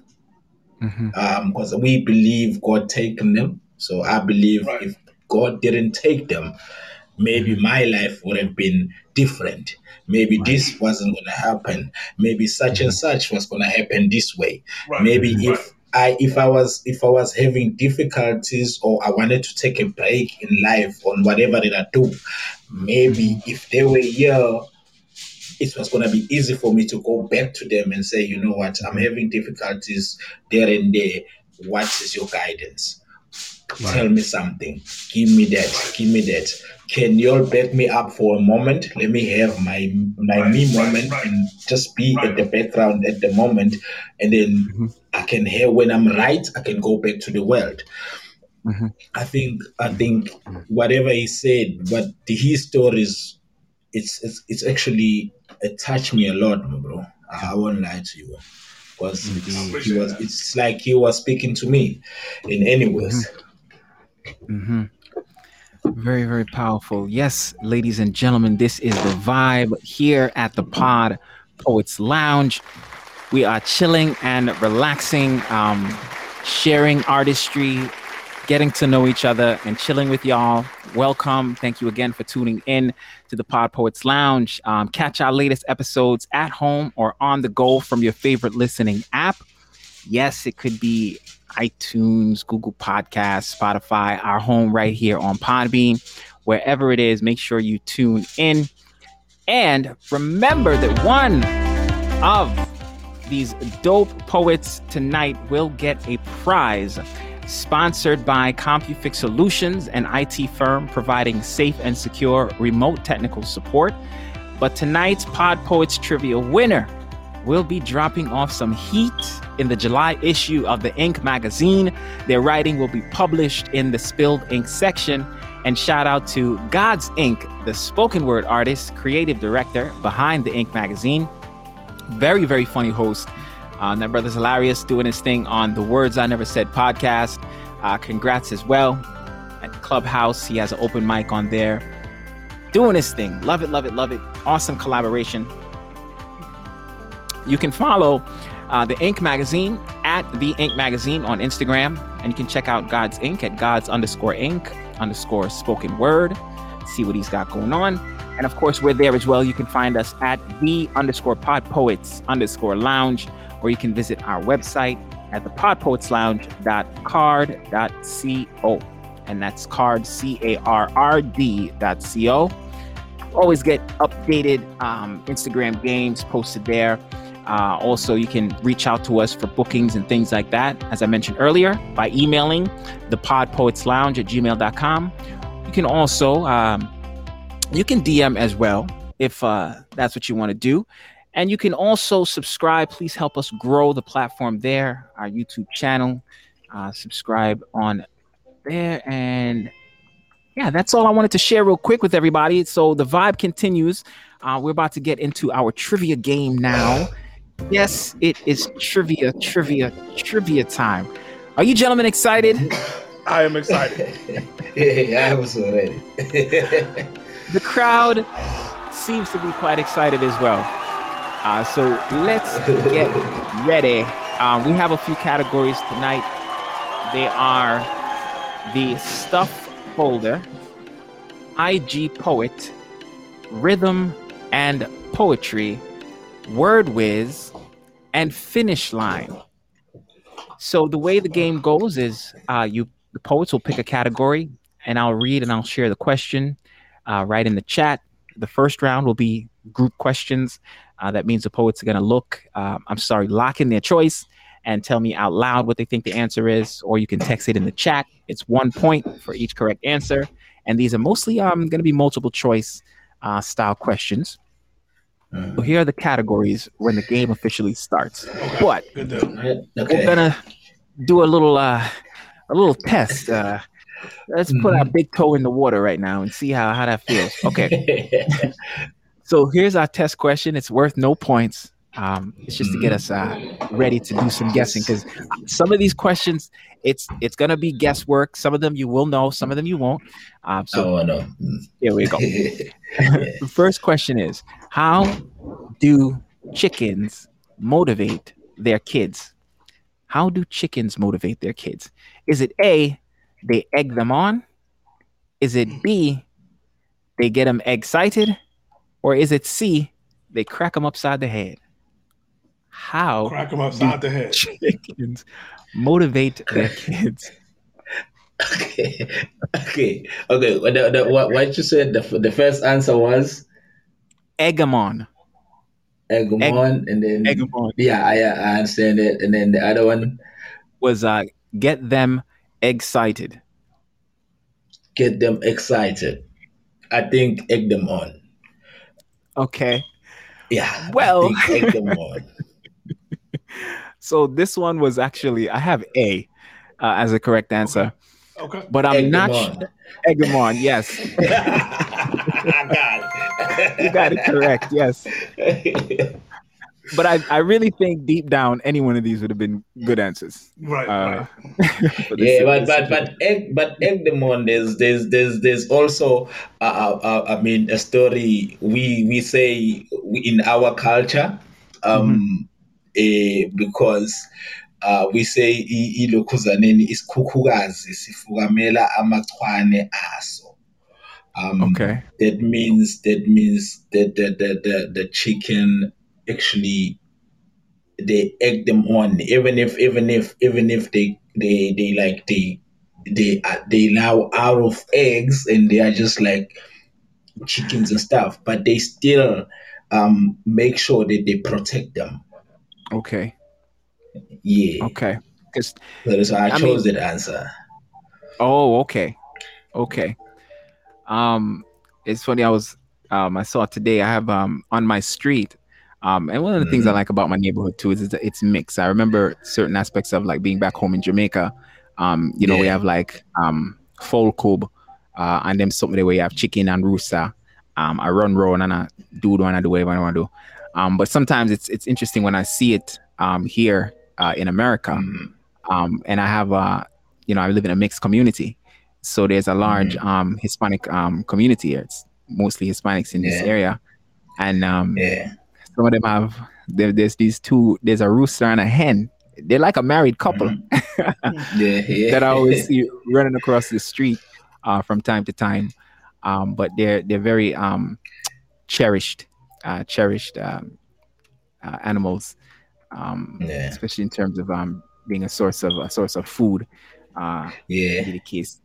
because mm-hmm. um, we believe God taken them. So I believe right. if God didn't take them, maybe mm-hmm. my life would have been different. Maybe right. this wasn't going to happen. Maybe such and mm-hmm. such was going to happen this way. Right. Maybe mm-hmm. if I if I was if I was having difficulties or I wanted to take a break in life on whatever that I do, maybe if they were here it was going to be easy for me to go back to them and say, you know what, I'm having difficulties there and there. What is your guidance? Right. Tell me something. Give me that. Give me that. Can you all back me up for a moment? Let me have my my right, me moment right, and just be at the background at the moment, and then mm-hmm. I can hear when I'm right. I can go back to the world. Mm-hmm. I think I think whatever he said, but the, his stories, it's it's it's actually it touched me a lot, bro. I won't lie to you, because mm-hmm. he was. It's like he was speaking to me in any ways. Mm-hmm. Very, very powerful. Yes, ladies and gentlemen, this is the vibe here at the Pod Poets Lounge. We are chilling and relaxing, um, sharing artistry, getting to know each other, and chilling with y'all. Welcome. Thank you again for tuning in to the Pod Poets Lounge. Um, catch our latest episodes at home or on the go from your favorite listening app. Yes, it could be iTunes, Google Podcasts, Spotify, our home right here on Podbean. Wherever it is, make sure you tune in. And remember that one of these dope poets tonight will get a prize sponsored by CompuFix Solutions, an IT firm providing safe and secure remote technical support. But tonight's Pod Poets Trivia winner will be dropping off some heat in the July issue of the Ink magazine. Their writing will be published in the Spilled Ink section. And shout out to God's Ink, the spoken word artist, creative director behind the Ink magazine. Very, very funny host uh, that brother's hilarious doing his thing on the Words I Never Said podcast. Uh, congrats as well. At Clubhouse, he has an open mic on there. Doing his thing. Love it, love it, love it. Awesome collaboration. You can follow uh, the Ink Magazine at the Ink Magazine on Instagram, and you can check out God's Ink at God's underscore Ink underscore spoken word. See what he's got going on. And of course, we're there as well. You can find us at the underscore pod poets underscore lounge or you can visit our website at thepodpoetslounge.carrd.co. And that's card, C A R R D dot C O. Always get updated um, Instagram games posted there. Uh, also, you can reach out to us for bookings and things like that, as I mentioned earlier, by emailing the podpoetslounge at gmail.com. You can also, um, you can DM as well if uh, that's what you want to do. And you can also subscribe. Please help us grow the platform there, our YouTube channel. Uh, subscribe on there. And yeah, that's all I wanted to share real quick with everybody. So the vibe continues. Uh, we're about to get into our trivia game now. Yes, it is trivia, trivia, trivia time. Are you gentlemen excited? I am excited. yeah, I was already. the crowd seems to be quite excited as well. Uh, so let's get ready. Um, we have a few categories tonight. They are the stuff folder, IG poet, rhythm and poetry, word whiz, and finish line. So the way the game goes is uh, you the poets will pick a category, and I'll read and I'll share the question uh, right in the chat. The first round will be group questions. Uh, that means the poets are going to look, uh, I'm sorry, lock in their choice and tell me out loud what they think the answer is, or you can text it in the chat. It's one point for each correct answer. And these are mostly um, going to be multiple choice uh, style questions. So here are the categories when the game officially starts. But okay. we're gonna do a little uh, a little test. Uh, let's put our mm-hmm. big toe in the water right now and see how, how that feels. Okay. so here's our test question. It's worth no points. Um, it's just to get us uh, ready to do some guessing because some of these questions, it's it's gonna be guesswork. Some of them you will know, some of them you won't. Um, so oh, no. here we go. the first question is: How do chickens motivate their kids? How do chickens motivate their kids? Is it A, they egg them on? Is it B, they get them excited? Or is it C, they crack them upside the head? How crack them upside the head? Chickens motivate their kids. Okay, okay, okay. The, the, what, what you said the, the first answer was egg them on. Egg them egg, on, and then egg them on. Yeah, I, I understand it. And then the other one was uh, get them excited. Get them excited. I think egg them on. Okay. Yeah. Well, egg them on. so this one was actually I have A uh, as a correct answer. Okay. okay. But I'm egg not them sh- egg them on. Yes. I got it. you got it correct. Yes. but I, I really think deep down any one of these would have been good answers. Right. Uh, right. yeah, but but but egg but egg them on. There's there's there's there's also uh, uh, uh, I mean a story we we say in our culture, um, mm-hmm. uh, because. Uh, we say ilokhuzaneni isikhukhukazi sifukamela amachwane aso um, okay. that means that means that the, the, the, the chicken actually they egg them on. Even if even if even if they they they like they they are they now out of eggs and they are just like chickens and stuff but they still um make sure that they protect them. Okay. Yeah. Okay. Because that is why i, I chose mean, that answer. Oh okay. Okay um it's funny i was um i saw today i have um on my street um, and one of the mm-hmm. things I mm-hmm. like about my neighborhood too is, is it's mixed. I remember certain aspects of like being back home in Jamaica. Um, you know, yeah. we have like um cub, uh, and then something where you have chicken and rooster. Um, I run round and I do what I do whatever I want to do. Um, but sometimes it's it's interesting when I see it um here uh, in America. Mm-hmm. Um, and I have uh, you know, I live in a mixed community, so there's a large mm-hmm. um Hispanic um community here. It's mostly Hispanics in yeah. this area, and um. Yeah some of them have there, there's these two. There's a rooster and a hen. They're like a married couple. Mm-hmm. yeah, yeah. that I always see running across the street uh, from time to time. Um, but they're they're very um, cherished, uh, cherished um, uh, animals, um, yeah. especially in terms of um, being a source of a source of food. Uh, yeah, the case.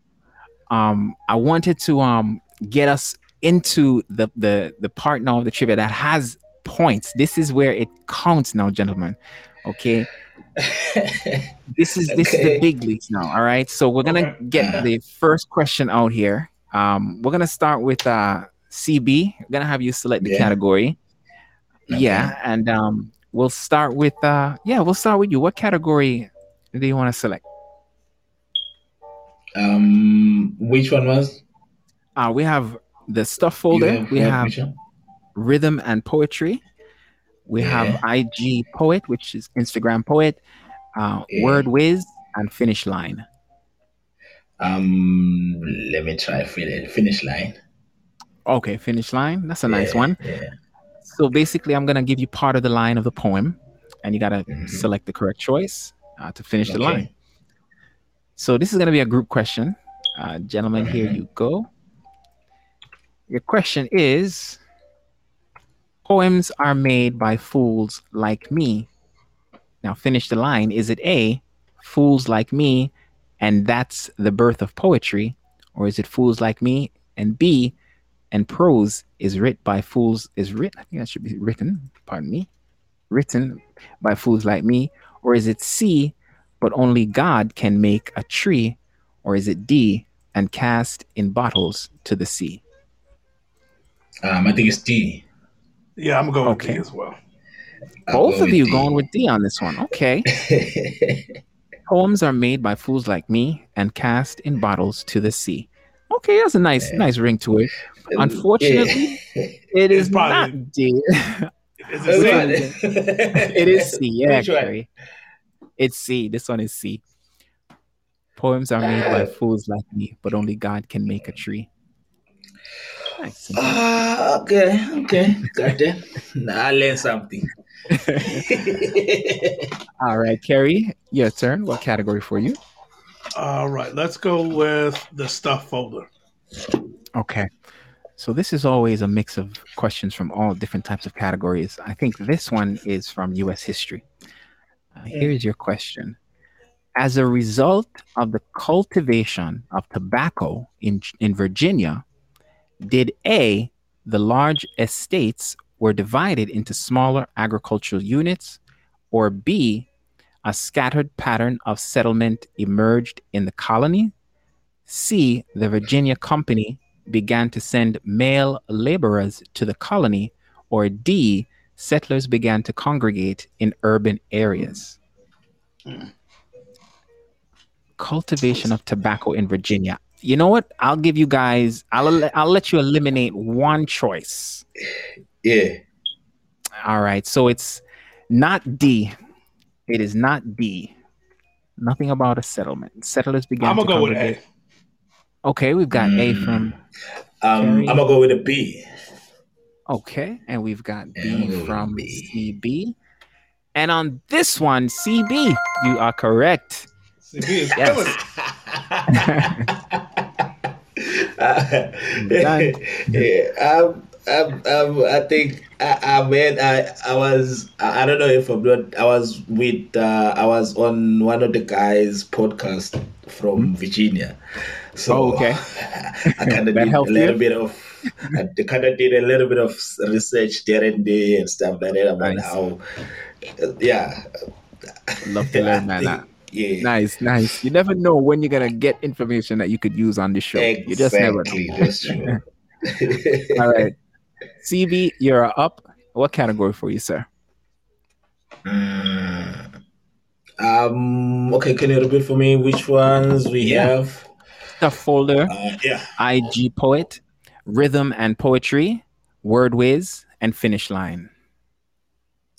Um, I wanted to um, get us into the the the part now of the trivia that has points. This is where it counts now, gentlemen. Okay. this is this okay. is the big leagues now. All right. So we're gonna get the first question out here. Um, we're gonna start with uh CB. We're gonna have you select the yeah. category. Okay. Yeah, and um, we'll start with uh, yeah, we'll start with you. What category do you want to select? Um, which one was? Uh, we have the stuff folder. Have we have rhythm and poetry. We yeah. have IG poet, which is Instagram poet, uh, yeah. word whiz, and finish line. Um, let me try finish line. Okay, finish line. That's a yeah, nice one. So basically, I'm gonna give you part of the line of the poem, and you gotta mm-hmm. select the correct choice uh, to finish okay. the line. So this is gonna be a group question, uh, gentlemen. Here you go. Your question is: Poems are made by fools like me. Now finish the line. Is it A, fools like me and that's the birth of poetry? Or is it fools like me and B, and prose is writ by fools is written? I think that should be written, pardon me, written by fools like me. Or is it C, but only God can make a tree? Or is it D, and cast in bottles to the sea? Um, I think it's D. Yeah, I'm going okay. with D as well. Both of you D. going with D on this one. Okay. Poems are made by fools like me and cast in bottles to the sea. Okay, that's a nice, nice ring to it. Unfortunately, yeah. it is not D. Is it, it is C. Yeah, actually. It's C. This one is C. Poems are made by fools like me, but only God can make a tree. Nice. Uh, okay, okay, got it. Now I learned something. All right, Kerry, your turn. What category for you? All right, let's go with the stuff folder. Okay. So this is always a mix of questions from all different types of categories. I think this one is from US history. Here's your question. As a result of the cultivation of tobacco in, in Virginia, did A, the large estates were divided into smaller agricultural units, or B, a scattered pattern of settlement emerged in the colony. C, the Virginia Company began to send male laborers to the colony. Or D, settlers began to congregate in urban areas. Mm. Cultivation of tobacco in Virginia. You know what? I'll give you guys. I'll I'll let you eliminate one choice. Yeah. All right. So it's not D. It is not D. Nothing about a settlement. Settlers began. I'm gonna go with A. Okay, we've got mm. A from. Um, I'm gonna go with a B. Okay, and we've got B from B. CB. And on this one, CB, you are correct. CB is yes. uh, yeah, um, um, um, I think I, I mean I I was I don't know if I'm not I was with uh, I was on one of the guys' podcast from mm-hmm. Virginia, so oh, okay, I kind of did a little you? bit of I kind of did a little bit of research there and there and stuff like that about nice. how yeah. Love to learn, man. Yeah. Nice, nice. You never know when you're gonna get information that you could use on the show. Exactly. You just never know. That's true. All right. CB, you're up. What category for you, sir? Mm. Um. Okay, can you repeat for me which ones we yeah. have? The folder. Uh, yeah. IG poet, rhythm and poetry, word whiz, and finish line.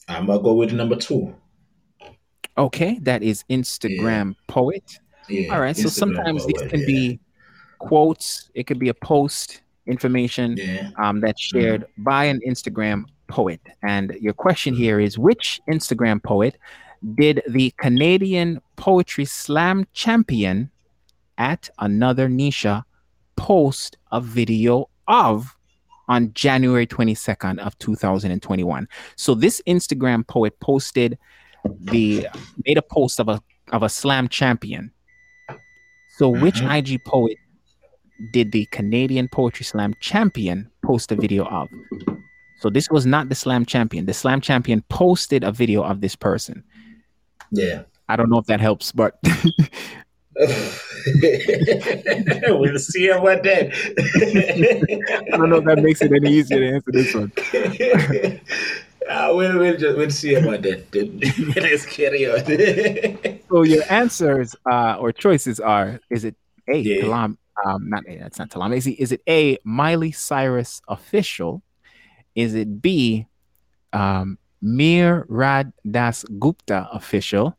I'm gonna go with number two. Okay, that is Instagram yeah. poet. Yeah, All right. Instagram so sometimes poet, these can yeah. be quotes. It could be a post information um, that's mm-hmm. shared by an Instagram poet. And your question here is which Instagram poet did the Canadian Poetry Slam champion at another Nisha post a video of on January 22nd of 2021. So this Instagram poet posted the made a post of a of a slam champion. So which mm-hmm. IG poet did the Canadian Poetry Slam champion post a video of. So this was not the slam champion. The slam champion posted a video of this person. Yeah. I don't know if that helps, but we'll see about that. I don't know if that makes it any easier to answer this one. Uh, we'll, we'll, just, we'll see about that. Let's carry on. so your answers uh, or choices are: is it A, yeah. Talam, um, not A, that's not Talam. Is it, is it A, Miley Cyrus official? Is it B, um, Mir Rad Das Gupta official?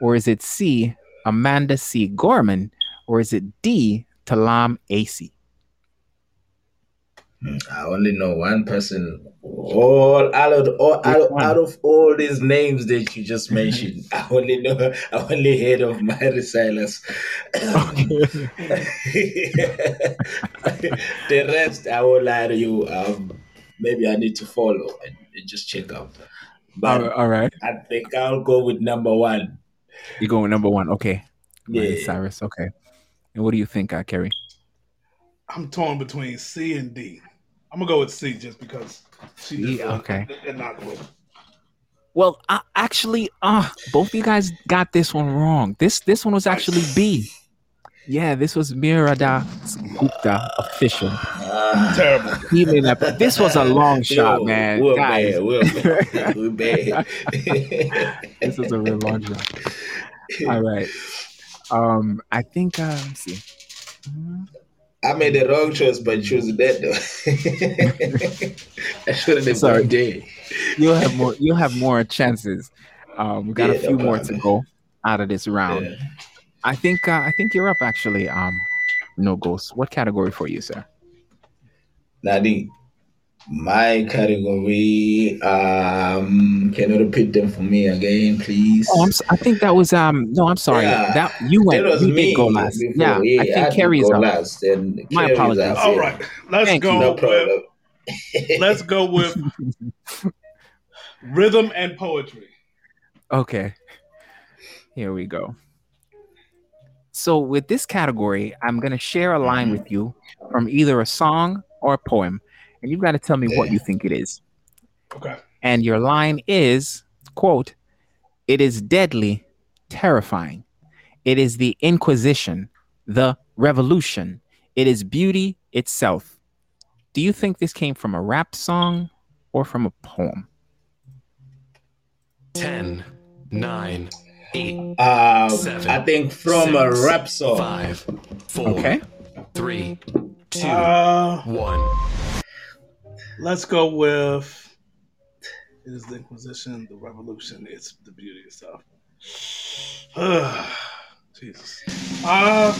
Or is it C, Amanda C. Gorman? Or is it D, Talam AC? I only know one person. All out of all out, out, of all these names that you just mentioned, I only know I only heard of Mary Silas. the rest, I will lie to you. Um, maybe I need to follow and, just check out. But all right. I think I'll go with number one. You go with number one, okay? Miley yeah. Cyrus, okay. And what do you think, uh, Kerry? I'm torn between C and D. I'm gonna go with C just because she yeah, okay. and not good. Well, uh, actually, uh, both of you guys got this one wrong. This this one was actually B. Yeah, this was Mirada Gupta official. Uh, Terrible. He made that. This was a long shot, Yo, man. We're guys. bad. We're, we're bad. this was a real long shot. All right. Um, I think. Uh, let's see. Mm-hmm. I made the wrong choice by choosing that though. I shouldn't have Sorry. dead. You'll have more. You'll have more chances. Um, we got yeah, a few no more to go out of this round. Yeah. I think. Uh, I think you're up actually. Um, no ghosts. What category for you, sir? Nadine. My category. Um, can you repeat them for me again, please? Oh, I'm, I think that was um. No, I'm sorry. Yeah, that you went. Was you me did go last. Before. Yeah, yeah, I think I Kerry's up. last. And My apologies. Up, All right, let's Thank go. No with, let's go with rhythm and poetry. Okay. Here we go. So with this category, I'm gonna share a line mm-hmm. with you from either a song or a poem and you've got to tell me what you think it is. Okay. And your line is, quote, it is deadly, terrifying. It is the Inquisition, the revolution. It is beauty itself. Do you think this came from a rap song or from a poem? 10, 9, 8, uh, seven, I think from six, a rap song. 5, 4, okay. 3, 2, uh, 1. Let's go with it is the Inquisition, the Revolution. It's the beauty itself. Jesus. Uh,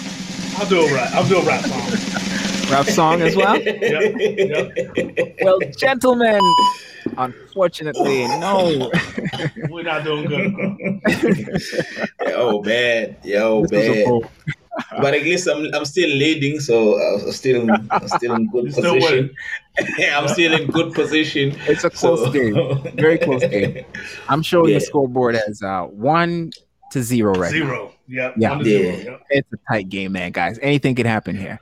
I'll do a rap. I'll do a rap song. rap song as well. yep, yep. Well, gentlemen, unfortunately, no. We're not doing good. Yo, man. Yo, this man but at least I'm I'm still leading, so I'm still I'm still in good position. I'm still in good position. It's a close so. game, very close game. I'm showing yeah. the scoreboard as uh, one to zero right zero. Now. Yep. Yeah, yeah. Zero. Yep. It's a tight game, man, guys. Anything can happen here.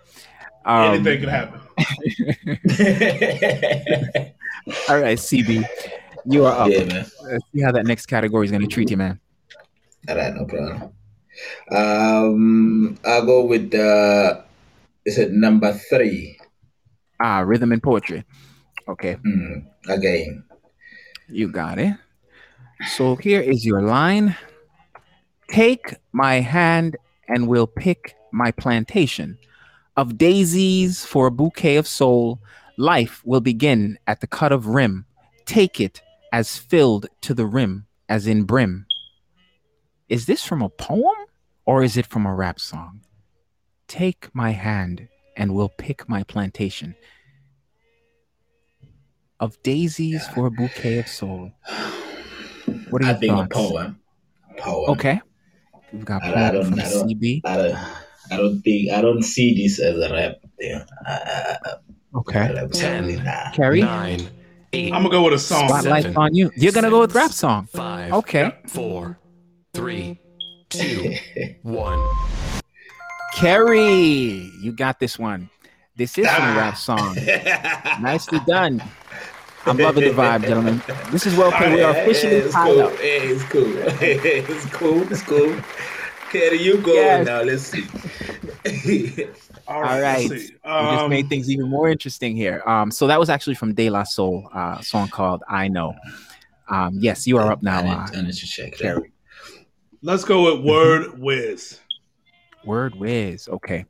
Um, Anything can happen. all right, CB, you are up. Yeah, man. Let's see how that next category is going to treat you, man. All right, no problem. Um, I'll go with the. Is it number three? Ah, rhythm and poetry. Okay. Mm, again. You got it. So here is your line. Take my hand and we'll pick my plantation of daisies for a bouquet of soul. Life will begin at the cut of rim. Take it as filled to the rim as in brim. Is this from a poem or is it from a rap song? Take my hand and we'll pick my plantation of daisies for a bouquet of soul. What are your I think a poem. poem. Okay. We've got poem I, don't, from I CB. I I don't think I don't see this as a rap thing. okay. Ten, Kerry, nine, eight. I'm gonna go with a song. Spotlight seven, on you. You're gonna go with rap song. Five. Okay. Four, three, two, one. Kerry, you got this one. This is from a rap ah. song. Nicely done. I'm loving the vibe, gentlemen. This is well played. We are officially it's tied cool. up. Hey, it's cool. it's cool. It's cool. Kerry, you go yes. now. Let's see. All right. All right. Um, we just made things even more interesting here. Um, so that was actually from De La Soul, uh, song called "I Know." Um, yes, you are up now. I need, uh, I need to check Kerry. Let's go with Word Wiz. Word Wiz. Okay.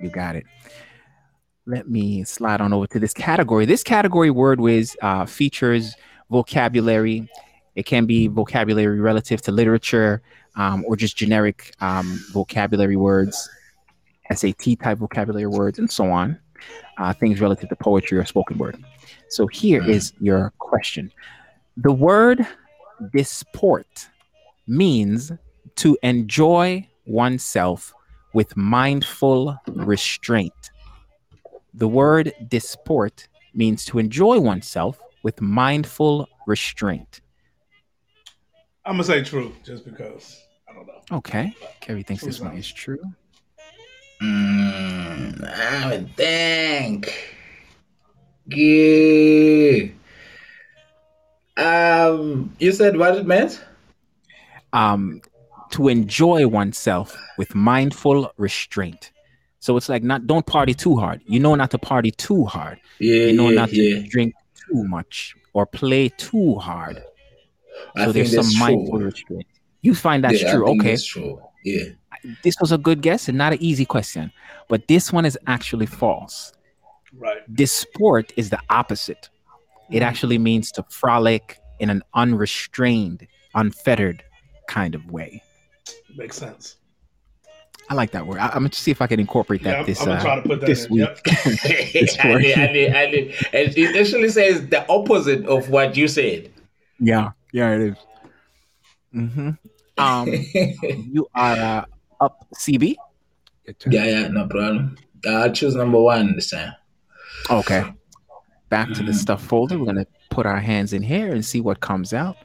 You got it. Let me slide on over to this category. This category word whiz uh, features vocabulary. It can be vocabulary relative to literature um, or just generic um, vocabulary words, SAT type vocabulary words, and so on. Uh, things relative to poetry or spoken word. So here mm. your question. The word disport means to enjoy oneself with mindful restraint. The word disport means to enjoy oneself with mindful restraint. I'm gonna say true, just because I don't know. Okay, Kerry thinks this one is true. Mm, I would think. Yeah. Um, you said what it meant? Um, to enjoy oneself with mindful restraint. So it's like not don't party too hard. You know not to party too hard. Yeah, you know yeah, not yeah. to drink too much or play too hard. So there's some mindful true. restraint. You find that's yeah, true. okay. That's true. Yeah. This was a good guess and not an easy question, but this one is actually false. Right. Disport is the opposite. It mm. actually means to frolic in an unrestrained, unfettered kind of way. Makes sense. I like that word. I, am gonna see if I can incorporate that yeah, this I'm, I'm uh, try to put that this in. week. Yep. this I did, I did, I did. And it actually says the opposite of what you said. Yeah, yeah, it is. Mm-hmm. Um, you are uh, up, CB. Yeah, yeah, no problem. I'll choose number one this time. Okay. Back to the mm-hmm. stuff folder. We're gonna put our hands in here and see what comes out.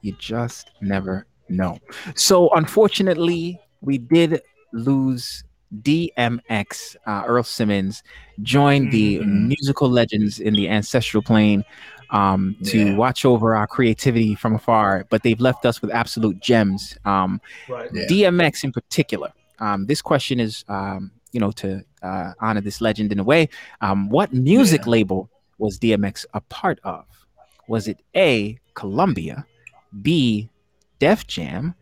You just never know. So unfortunately, we did lose DMX, uh, Earl Simmons, joined the mm-hmm. musical legends in the ancestral plane um, to yeah. watch over our creativity from afar, but they've left us with absolute gems. Um, right. yeah. DMX in particular. Um, this question is, um, you know, to uh, honor this legend in a way. Um, what music yeah. label was DMX a part of? Was it A, Columbia, B, Def Jam,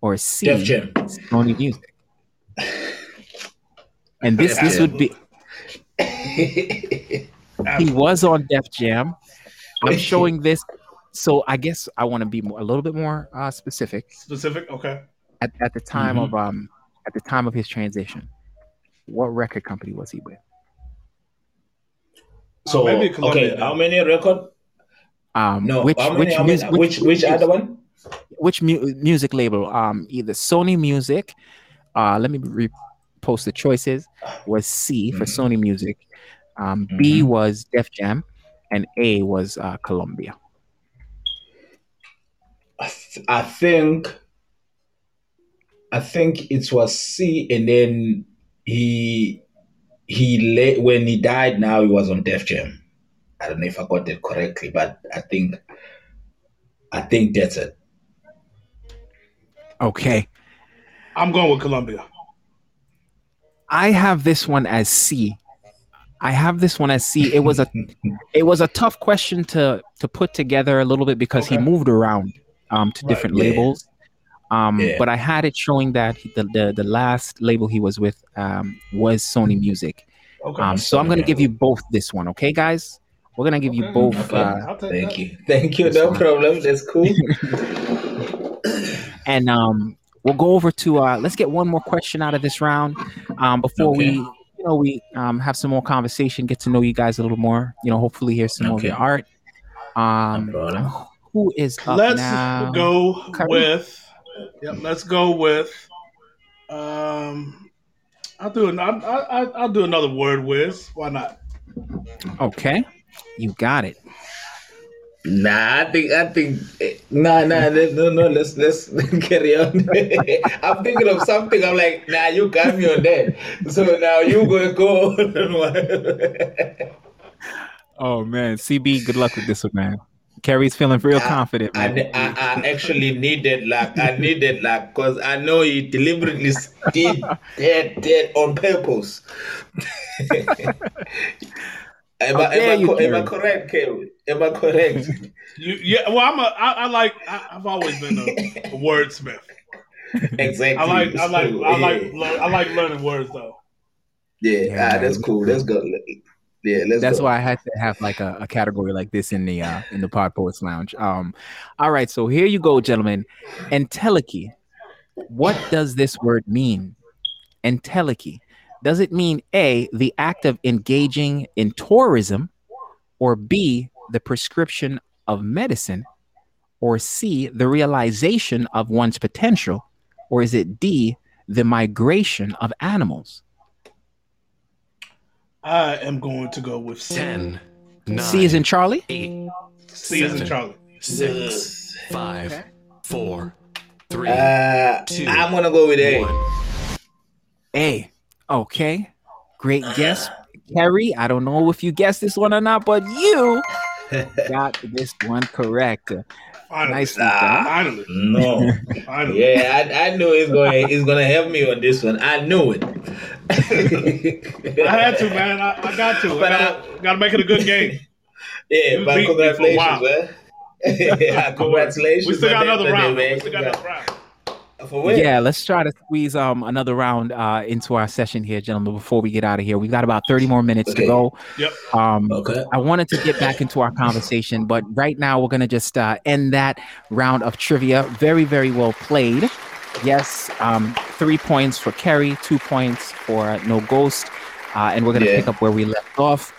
or C, Def Jam. Sony Music? And this this would be. he was on Def Jam. I'm showing this, so I guess I want to be more, a little bit more uh, specific. Specific, okay. At, at the time mm-hmm. of um at the time of his transition, what record company was he with? So maybe okay, how many record? Um, no, which many, which, many, which, which, which other one? Which mu- music label? Um, either Sony Music. Uh, let me repost the choices. Was C for mm-hmm. Sony Music. Um, mm-hmm. B was Def Jam, and A was uh, Columbia. I, th- I think. I think it was C, and then he he lay, when he died. Now he was on Def Jam. I don't know if I got that correctly, but I think I think that's it. Okay. I'm going with Columbia. I have this one as C. I have this one as C. It was a it was a tough question to to put together a little bit because okay. he moved around um, to right. different yeah. labels. Um, yeah. But I had it showing that the, the, the last label he was with um, was Sony Music. Okay. Um, so I'm going to give you both this one, okay, guys? We're going to give you both. Okay. Uh, Thank that. you. Thank you. No one. problem. That's cool. and um, we'll go over to uh, let's get one more question out of this round um, before okay. we you know we um, have some more conversation, get to know you guys a little more. You know, hopefully hear some okay. more of your art. Um, who is up let's now? go with Yep, let's go with. Um, I'll do an, I, I, I'll do another word whiz. Why not? Okay, you got it. Nah, I think I think eh, nah nah no no let's let's carry on. I'm thinking of something. I'm like, nah, you got me on that. So now you gonna go oh man, CB, good luck with this one, man. Kerry's feeling real I, confident. I, I, I, actually needed like I needed like because I know he deliberately did that that on purpose. Am, I, am, I, am I correct, Kerry? Am I correct? you, yeah. Well, I'm a. I, I like. I, have always been a, a wordsmith. Exactly. I like. I like. I like. I like learning words though. Yeah, yeah ah, that's cool. That's good. Yeah, that's go. why I had to have like a, a, category like this in the uh in the Pod Poets Lounge. Um, all right, so here you go, gentlemen. Entelechy. What does this word mean? Entelechy. Does it mean A, the act of engaging in tourism, or B, the prescription of medicine, or C, the realization of one's potential, or is it D, the migration of animals? I am going to go with 10. Nine, C is in Charlie? Eight. C is in Charlie. Six, five, okay. four, three, uh, two. I'm gonna go with A. One. A. Okay. Great guess. Kerry, I don't know if you guessed this one or not, but you got this one correct. Finally. Nicely ah, done. Finally. No. Finally. Yeah, I, I knew it's going it's gonna help me on this one. I knew it. I had to, man. I, I got to. But I gotta, I, gotta make it a good game. Yeah, but congratulations, man. yeah, congratulations. We still got another round. We still got another round. Yeah, let's try to squeeze um another round uh into our session here, gentlemen. Before we get out of here, we've got about thirty more minutes okay. to go. Yep. Um, okay. I wanted to get back into our conversation, but right now we're gonna just uh, end that round of trivia. Very, very well played. Yes, um, three points for Kerry, two points for No Ghost, uh, and we're gonna yeah. pick up where we left off.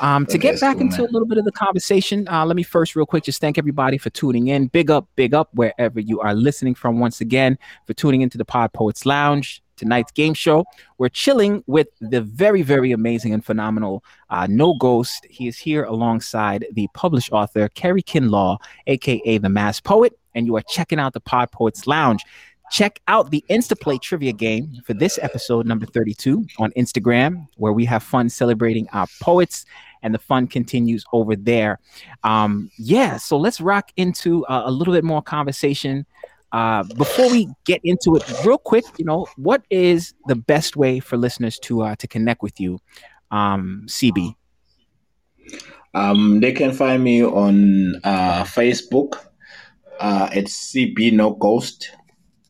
Um, to get back cool, into man. a little bit of the conversation, uh, let me first, real quick, just thank everybody for tuning in. Big up, big up, wherever you are listening from. Once again, for tuning into the Pod Poets Lounge tonight's game show. We're chilling with the very, very amazing and phenomenal uh, No Ghost. He is here alongside the published author Kerry Kinlaw, aka the Masked Poet, and you are checking out the Pod Poets Lounge. Check out the Instaplay trivia game for this episode, number 32, on Instagram, where we have fun celebrating our poets and the fun continues over there. Um, yeah, so let's rock into uh, a little bit more conversation. Uh, before we get into it, real quick, you know, what is the best way for listeners to uh, to connect with you, um, CB? Um, they can find me on uh, Facebook. Uh, it's CB No Ghost.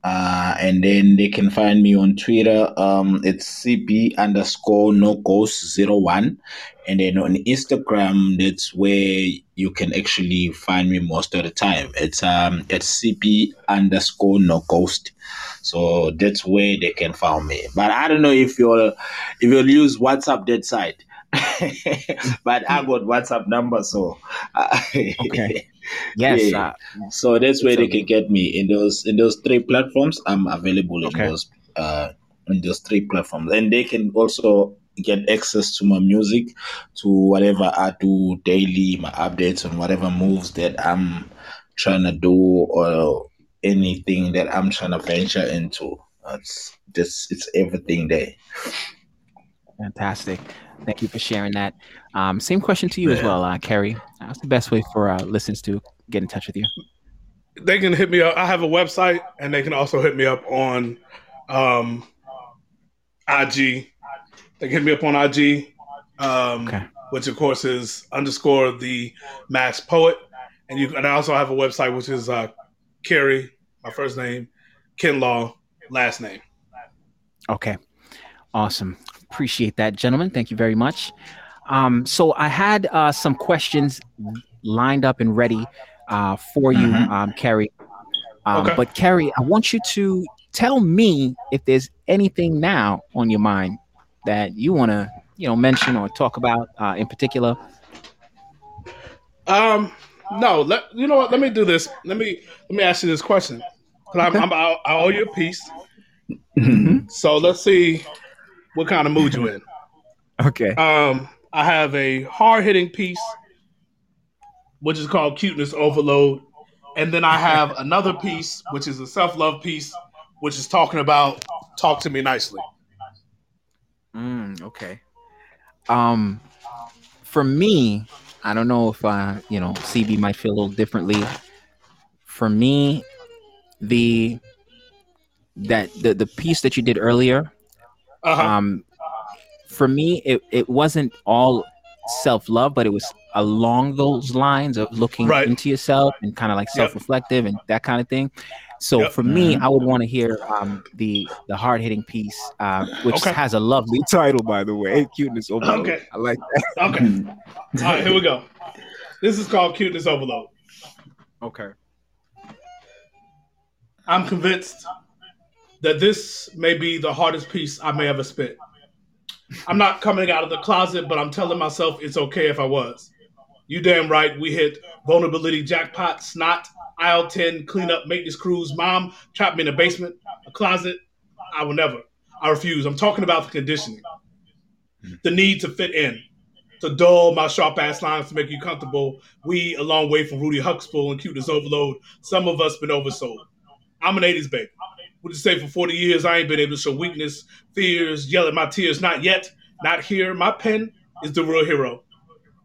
Uh, and then they can find me on Twitter. Um, it's CB underscore no ghost zero one. And then on Instagram, that's where you can actually find me most of the time. It's um it's CB underscore no ghost. So that's where they can find me. But I don't know if you'll if you'll use WhatsApp that side. but I got WhatsApp number, so uh, okay. Yes. Yeah. Uh, so that's where they can get me in those in those three platforms. I'm available okay. in those uh in those three platforms, and they can also get access to my music, to whatever I do daily, my updates on whatever moves that I'm trying to do or anything that I'm trying to venture into. It's just it's everything there. Fantastic. Thank you for sharing that. Um, same question to you yeah. as well, uh, Kerry. What's the best way for uh, listeners to get in touch with you? They can hit me up. I have a website, and they can also hit me up on um, IG. They can hit me up on IG, um, okay. which of course is underscore the Masked Poet, and you. And I also have a website which is uh, Kerry, my first name, Kinlaw, last name. Okay, awesome. Appreciate that, gentlemen. Thank you very much. Um, so I had uh, some questions lined up and ready uh, for you, mm-hmm. um, Kerry. Um, okay. But Kerry, I want you to tell me if there's anything now on your mind that you want to, you know, mention or talk about uh, in particular. Um, no. Let you know what. Let me do this. Let me let me ask you this question. Cause I'm, I'm I owe you a piece. Mm-hmm. So let's see what kind of mood you in. Okay. Um, I have a hard hitting piece, which is called Cuteness Overload. And then I have another piece, which is a self love piece, which is talking about talk to me nicely. Mm, okay. Um, for me, I don't know if uh, you know, CB might feel a little differently. For me, the that the the piece that you did earlier, uh-huh. Um, for me, it, it wasn't all self love, but it was along those lines of looking right. into yourself and kind of like self reflective yep. and that kind of thing. So yep. for me, mm-hmm. I would want to hear um, the the hard hitting piece, uh, which okay. has a lovely title, by the way, "Cuteness Overload." Okay, I like that. Okay, all right, here we go. This is called "Cuteness Overload." Okay. I'm convinced that this may be the hardest piece I may ever spit. I'm not coming out of the closet, but I'm telling myself it's okay if I was. You damn right, we hit vulnerability jackpot, snot, aisle 10, cleanup, maintenance crews. Mom trapped me in a basement, a closet. I will never. I refuse. I'm talking about the conditioning, the need to fit in, to dull my sharp ass lines to make you comfortable. We a long way from Rudy Huxtable and cuteness overload. Some of us been oversold. I'm an 80s baby. Would you say for 40 years I ain't been able to show weakness, fears, yell at my tears? Not yet, not here. My pen is the real hero.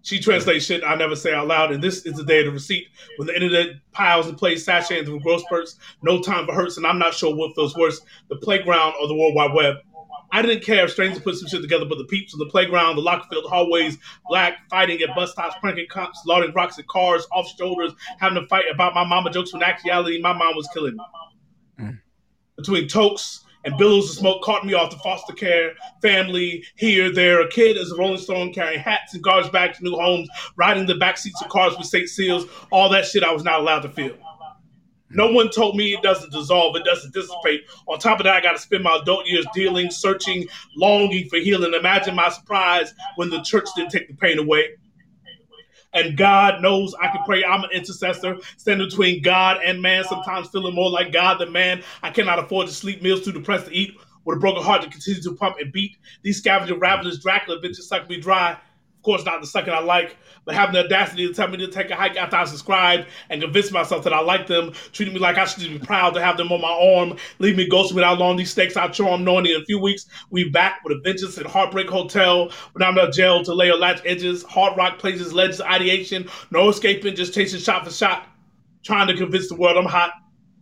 She translates shit I never say out loud, and this is the day of the receipt. When the internet piles and plays sashaying through gross spurts, no time for hurts, and I'm not sure what feels worse, the playground or the World Wide Web. I didn't care if strangers put some shit together, but the peeps on the playground, the lock-filled hallways, black fighting at bus stops, pranking cops, loading rocks at cars, off shoulders, having to fight about my mama jokes when actuality my mom was killing me. Mm. Between tokes and billows of smoke caught me off the foster care family here, there. A kid as a Rolling Stone carrying hats and garbage bags to new homes, riding the back seats of cars with state seals, all that shit I was not allowed to feel. No one told me it doesn't dissolve, it doesn't dissipate. On top of that, I got to spend my adult years dealing, searching, longing for healing. Imagine my surprise when the church didn't take the pain away. And God knows I can pray. I'm an intercessor, standing between God and man, sometimes feeling more like God than man. I cannot afford to sleep, meals too depressed to eat, with a broken heart to continue to pump and beat. These scavenger ravenous Dracula bitches suck me dry. Course, not the second I like, but having the audacity to tell me to take a hike after I subscribed and convince myself that I like them, treating me like I should be proud to have them on my arm, leave me ghosting without long these stakes I charm, knowing in a few weeks we back with a vengeance at Heartbreak Hotel, when I'm in jail to lay or latch edges, hard rock places, legends, ideation, no escaping, just chasing shot for shot, trying to convince the world I'm hot.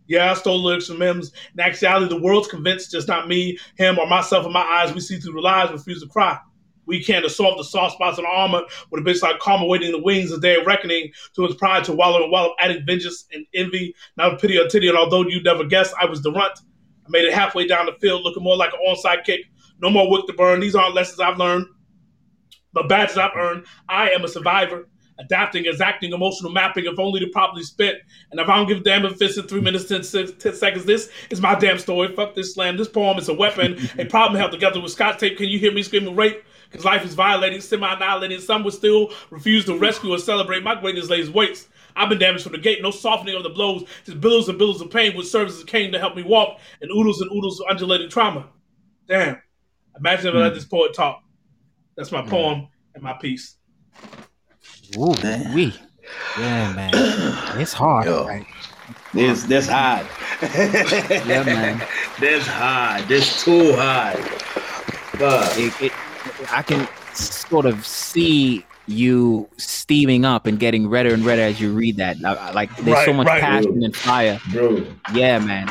Yeah, I stole lyrics from him. In actuality, the world's convinced, just not me, him, or myself in my eyes. We see through the lies, refuse to cry. We can't assault the soft spots in armor with a bitch like karma waiting in the wings of day of reckoning to his pride to wallow and wallow, adding vengeance and envy, not pity or titty. And although you never guessed I was the runt, I made it halfway down the field looking more like an onside kick. No more work to burn. These aren't lessons I've learned, but badges I've earned. I am a survivor. Adapting, exacting, emotional mapping, if only to properly spit. And if I don't give a damn if it's in three minutes, 10, 10 seconds, this is my damn story. Fuck this slam. This poem is a weapon, a problem held together with scotch tape. Can you hear me screaming rape? Because life is violated, semi-annihilated. Some would still refuse to rescue or celebrate my greatness lays waste. I've been damaged from the gate, no softening of the blows, just billows and billows of pain, which serves as a cane to help me walk, and oodles and oodles of undulating trauma. Damn. Imagine if I let hmm. this poet talk. That's my poem and my piece. Ooh, we. Yeah, man. It's hard. Yo, right? This this hard. yeah, man. This hard. This too hard. But it, it, I can sort of see you steaming up and getting redder and redder as you read that. Like there's right, so much right, passion bro. and fire, bro. Yeah, man.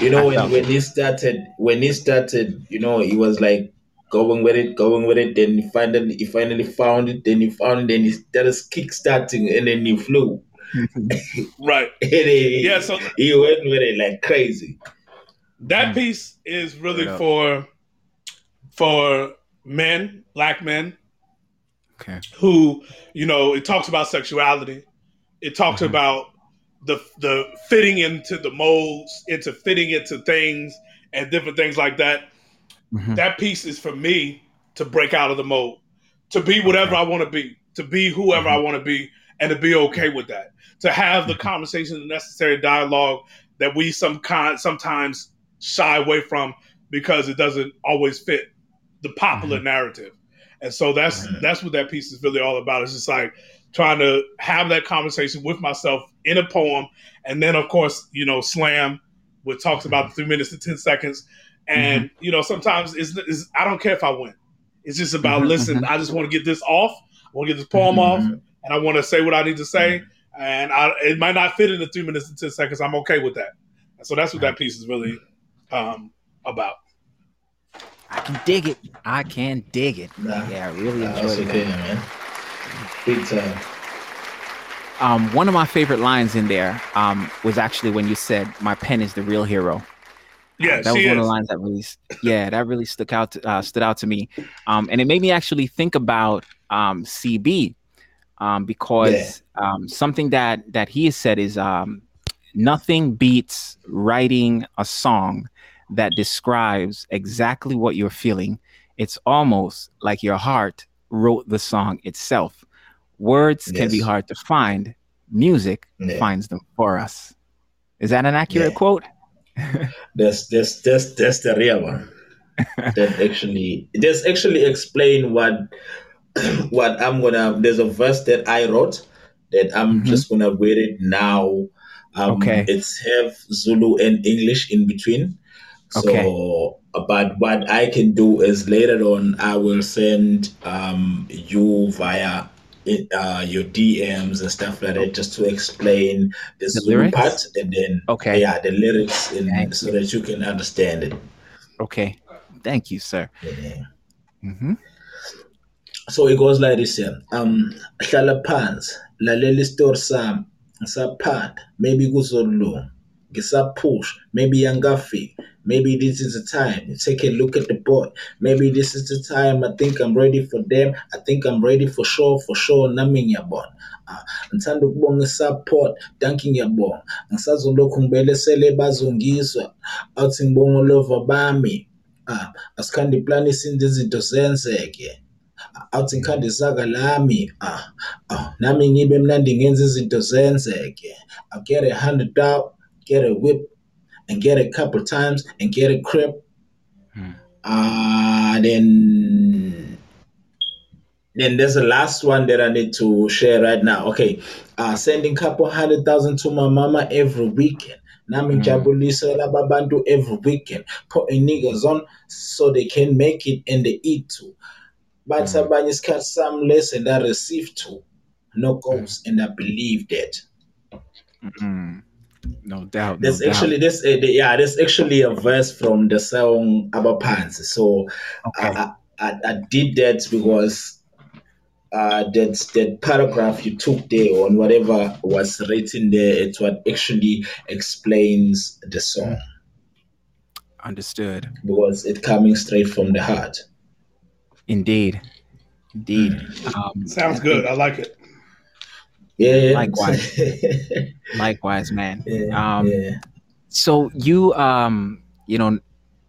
You know when, when he started, when he started, you know, he was like going with it, going with it. Then he finally, he finally found it. Then he found it. Then he started kickstarting, and then he flew. right. he, yeah. So he went with it like crazy. That mm. piece is really for for men, black men, okay. who you know it talks about sexuality. It talks mm-hmm. about the the fitting into the molds, into fitting into things and different things like that. Mm-hmm. That piece is for me to break out of the mold, to be whatever okay. I want to be, to be whoever mm-hmm. I want to be, and to be okay with that. To have the mm-hmm. conversation, the necessary dialogue that we some kind sometimes shy away from because it doesn't always fit the popular mm-hmm. narrative. And so that's mm-hmm. that's what that piece is really all about. It's just like trying to have that conversation with myself in a poem, and then of course, you know, slam, which talks about the three minutes and ten seconds. And mm-hmm. you know, sometimes it's, it's, I don't care if I win. It's just about mm-hmm. listen. Mm-hmm. I just want to get this off. I want to get this poem off, mm-hmm. and I want to say what I need to say. And I, it might not fit in the three minutes and ten seconds. I'm okay with that. And so that's what that piece is really um, about. I can dig it. I can dig it. Nah, yeah, I really nah, enjoyed it. Okay, man. Big time. Um, one of my favorite lines in there um, was actually when you said, "My pen is the real hero." Yeah, that was one is. of the lines that really, yeah, that really stuck out, to, uh, stood out to me, um, and it made me actually think about um, CB um, because yeah. um, something that that he has said is um, nothing beats writing a song that describes exactly what you're feeling. It's almost like your heart wrote the song itself. Words yes. can be hard to find. Music yeah. finds them for us. Is that an accurate yeah. quote? that's that's that's that's the real one. that actually just actually explain what what I'm gonna. There's a verse that I wrote that I'm mm-hmm. just gonna read it now. Um, okay. It's have Zulu and English in between. Okay. So, but what I can do is later on, I will send um, you via uh, your DMs and stuff like that, just to explain the, Zulu part, and then okay, yeah, the lyrics, in, so that you can understand it. Okay, thank you, sir. Yeah. Mm-hmm. So it goes like this here. Um, hlala phansi, lalela isitori sami, ngisaphanda, maybe kuzolunga, ngisaphush, maybe angafiki, maybe this is the time. Take a look at the board. Maybe this is the time. I think I'm ready for them. I think I'm ready for sure, for sure. Nami ngiyabona. Uh, ngithanda ukubonga isupport danki ngiyabonga ngisazolokhu ngibelesele bazongizwa awuthi ngibonga ulova bami uh, asikhande iplani isinde izinto zenzeke awuthi ngikhande isaka lami ah uh, nami ngibe mnandi ngenza izinto zenzeke I get a hundred out get a whip and get a couple times and get a crib. Hmm. Uh, then then there's the last one that I need to share right now. Okay, uh, sending couple hundred thousand to my mama every weekend. Nami mm. babantu every weekend. Putting niggas on so they can make it and they eat too. But mm. abanye isikhathi some less and I receive too. No goals mm. and I believe that. Mm-hmm. No doubt. There's no actually doubt. this uh, yeah, there's actually a verse from the song Abaphansi. So okay. I, I, I did that because uh, that that paragraph you took there on whatever was written there, it's what actually explains the song. Understood. Because it coming straight from the heart. Indeed. Indeed. Mm. Um, Sounds good. I like it. Yeah. Likewise. Likewise, man. Yeah, um, yeah. So you, um, you know,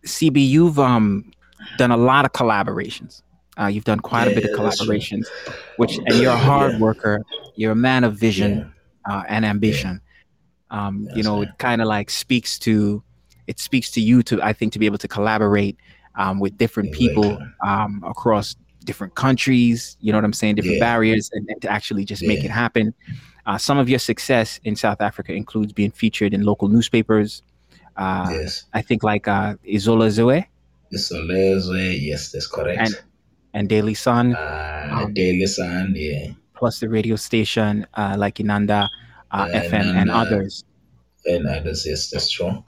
CB, you've um done a lot of collaborations. Uh, you've done quite yeah, a bit of collaborations, which and you're a hard worker. You're a man of vision uh, and ambition. Um, you know, it kind of like speaks to it speaks to you to I think to be able to collaborate um, with different people um, across different countries, you know what I'm saying, different yeah. barriers, and, and, to actually just yeah. make it happen. Uh, some of your success in South Africa includes being featured in local newspapers. Uh, yes. I think like uh, Isolezwe. Izola Zoe, yes, that's correct. And, and Daily Sun. Uh, um, Daily Sun, yeah. Plus the radio station uh, like Inanda uh, FM and others. And others, yes, that's true.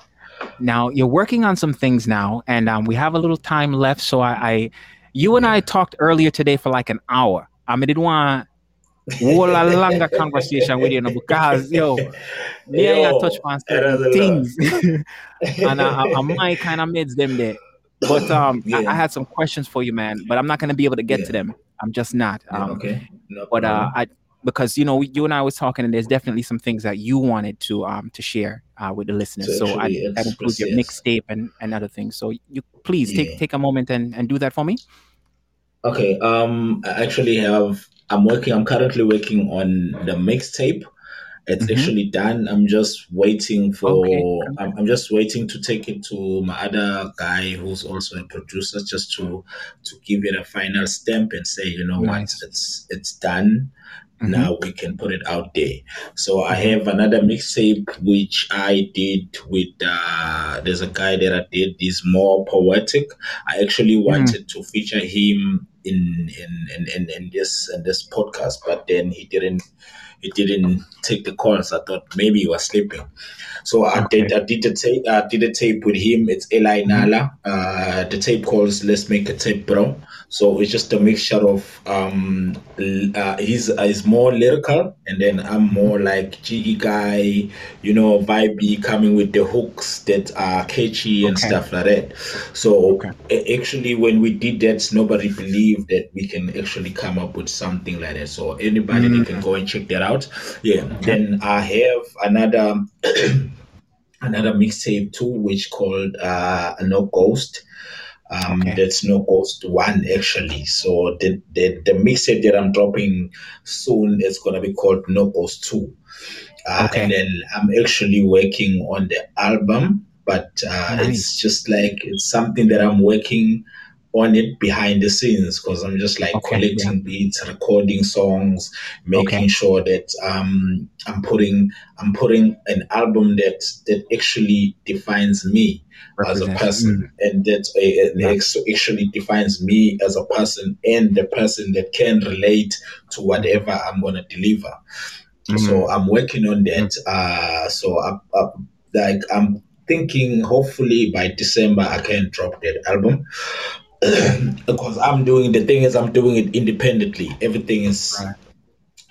Now you're working on some things now, and um, we have a little time left. So I, I you and I talked earlier today for like an hour. I mean, it whole a longer conversation with you know, because yo, me I touch on certain things, and I, I, I might kind of made them there. But um, yeah. I, I, had some questions for you, man. But I'm not gonna be able to get yeah. to them. I'm just not. Um, okay. No but uh, I because you know you and I was talking, and there's definitely some things that you wanted to um to share uh, with the listeners. So, so I, that includes your mixtape and, and other things. So you please yeah. take take a moment and, and do that for me. Okay. Um, I actually have. I'm working. I'm currently working on the mixtape. It's mm-hmm. actually done. I'm just waiting for. Okay. I'm, I'm, just waiting to take it to my other guy who's also a producer, just to to give it a final stamp and say, you know nice. what, it's it's done. Mm-hmm. Now we can put it out there. So I mm-hmm. have another mixtape which I did with. Uh, there's a guy that I did. Is more poetic. I actually mm. wanted mm-hmm. to feature him in in, in in in this in this podcast, but then he didn't he didn't take the calls. I thought maybe he was sleeping. So I okay. did I did the tape I did a tape with him. It's Eli Nala. Uh, the tape calls "Let's Make a Tape, Bro." So it's just a mixture of um, uh, he's uh, he's more lyrical, and then I'm more like GE guy, you know, vibey, coming with the hooks that are catchy and okay. stuff like that. So okay. actually, when we did that, nobody believed that we can actually come up with something like that. So anybody mm-hmm. can go and check that out. Yeah. Okay. Then I have another. another mixtape too, which called uh, No Ghost. Um, okay. That's no ghost one actually. So the the, the mixtape that I'm dropping soon is gonna be called No Ghost Two. Uh, okay. And then I'm actually working on the album, but uh, nice. it's just like it's something that I'm working on it behind the scenes because I'm just like okay, collecting yeah. beats, recording songs, making okay. sure that um, I'm putting I'm putting an album that that actually defines me as a person, mm. and that uh, yeah. actually defines me as a person and the person that can relate to whatever I'm gonna deliver. Mm. So I'm working on that. Mm. Uh, so I, I, like I'm thinking hopefully by December I can drop that album. because I'm doing the thing is I'm doing it independently. Everything is right.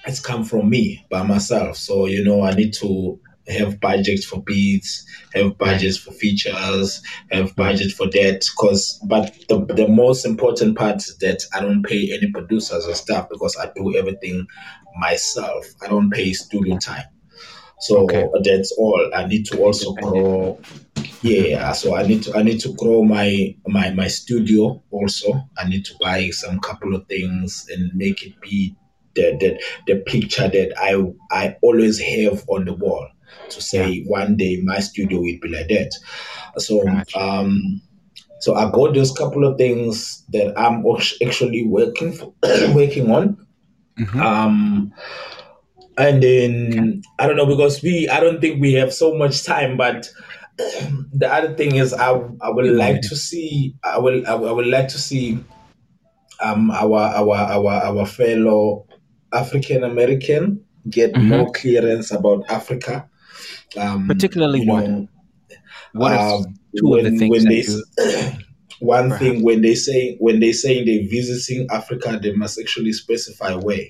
it's come from me by myself. So you know I need to have budgets for beats, have budgets for features, have budget for that. Cause but the the most important part is that I don't pay any producers or stuff because I do everything myself. I don't pay studio time. So okay. that's all. I need to also grow yeah so i need to i need to grow my my my studio also i need to buy some couple of things and make it be the the, the picture that i i always have on the wall to say yeah. one day my studio will be like that so gotcha. um so i got those couple of things that i'm actually working for, working on mm-hmm. um and then I don't know because we I don't think we have so much time, but the other thing is I I would like to see I will I, would like to see um our our our our fellow African American get mm-hmm. more clearance about Africa. Um, Particularly? Know, what um, two when, of the things when they, you, one perhaps. thing when they say when they say they're visiting Africa, they must actually specify where.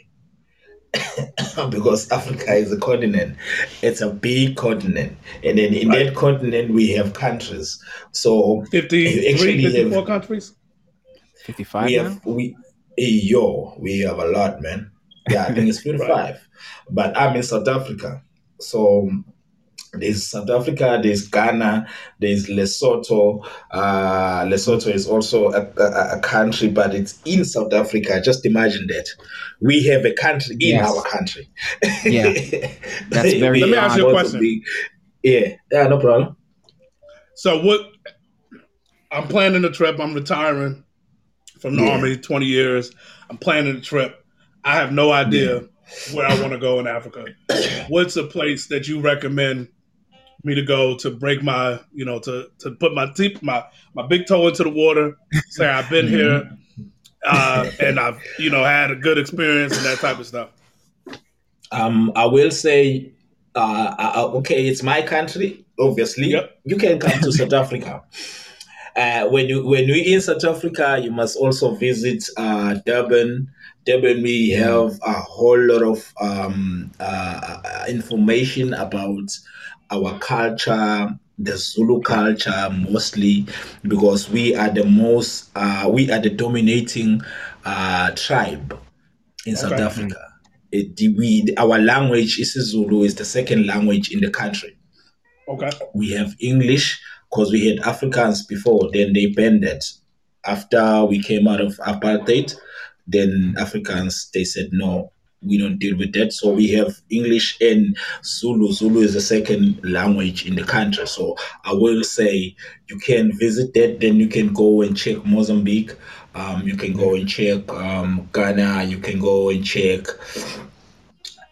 because Africa is a continent. It's a big continent. And then in right. that continent, we have countries. So 50, actually 54 have, countries? 55 we have, we, eh, yo, we have a lot, man. Yeah, I think it's 55. right. But I'm in South Africa. So there's South Africa, there's Ghana, there's Lesotho. Uh, Lesotho is also a, a, a, country, but it's in South Africa. Just imagine that we have a country in yes. our country. Yeah, that's very. Let me ask you a question. Be, yeah, yeah, no problem. So what? I'm planning a trip. I'm retiring from the yeah. army, 20 years. I'm planning a trip. I have no idea. Yeah where I want to go in Africa. What's a place that you recommend me to go to break my, you know, to to put my teeth, my my big toe into the water, say I've been here, uh, and I've you know had a good experience and that type of stuff. Um, I will say, uh, uh, okay, it's my country. Obviously, yep. you can come to South Africa. Uh, when you when we in South Africa, you must also visit uh, Durban. Durban, we have a whole lot of um, uh, uh information about our culture, the Zulu culture mostly, because we are the most, uh, we are the dominating uh, tribe in okay. South Africa. It, we, our language is Zulu, is the second language in the country. Okay. We have English because we had Afrikaans before, then they banned it. After we came out of apartheid, then Africans they said no, we don't deal with that. So we have English and Zulu. Zulu is the second language in the country. So I will say you can visit that. Then you can go and check Mozambique. Um, you can go and check um, Ghana. You can go and check.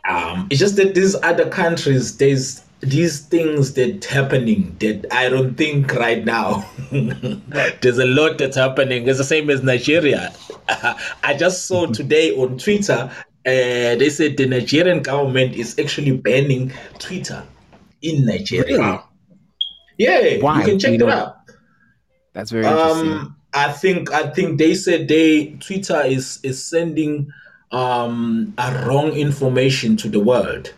Um, it's just that these other countries, there's these things that happening that I don't think right now. There's a lot that's happening. It's the same as Nigeria. I just saw today on Twitter uh, they said the Nigerian government is actually banning Twitter in Nigeria. Really? Yeah, Why? you can check you it out. That's very interesting. Um, I think I think they said they Twitter is is sending um, a wrong information to the world.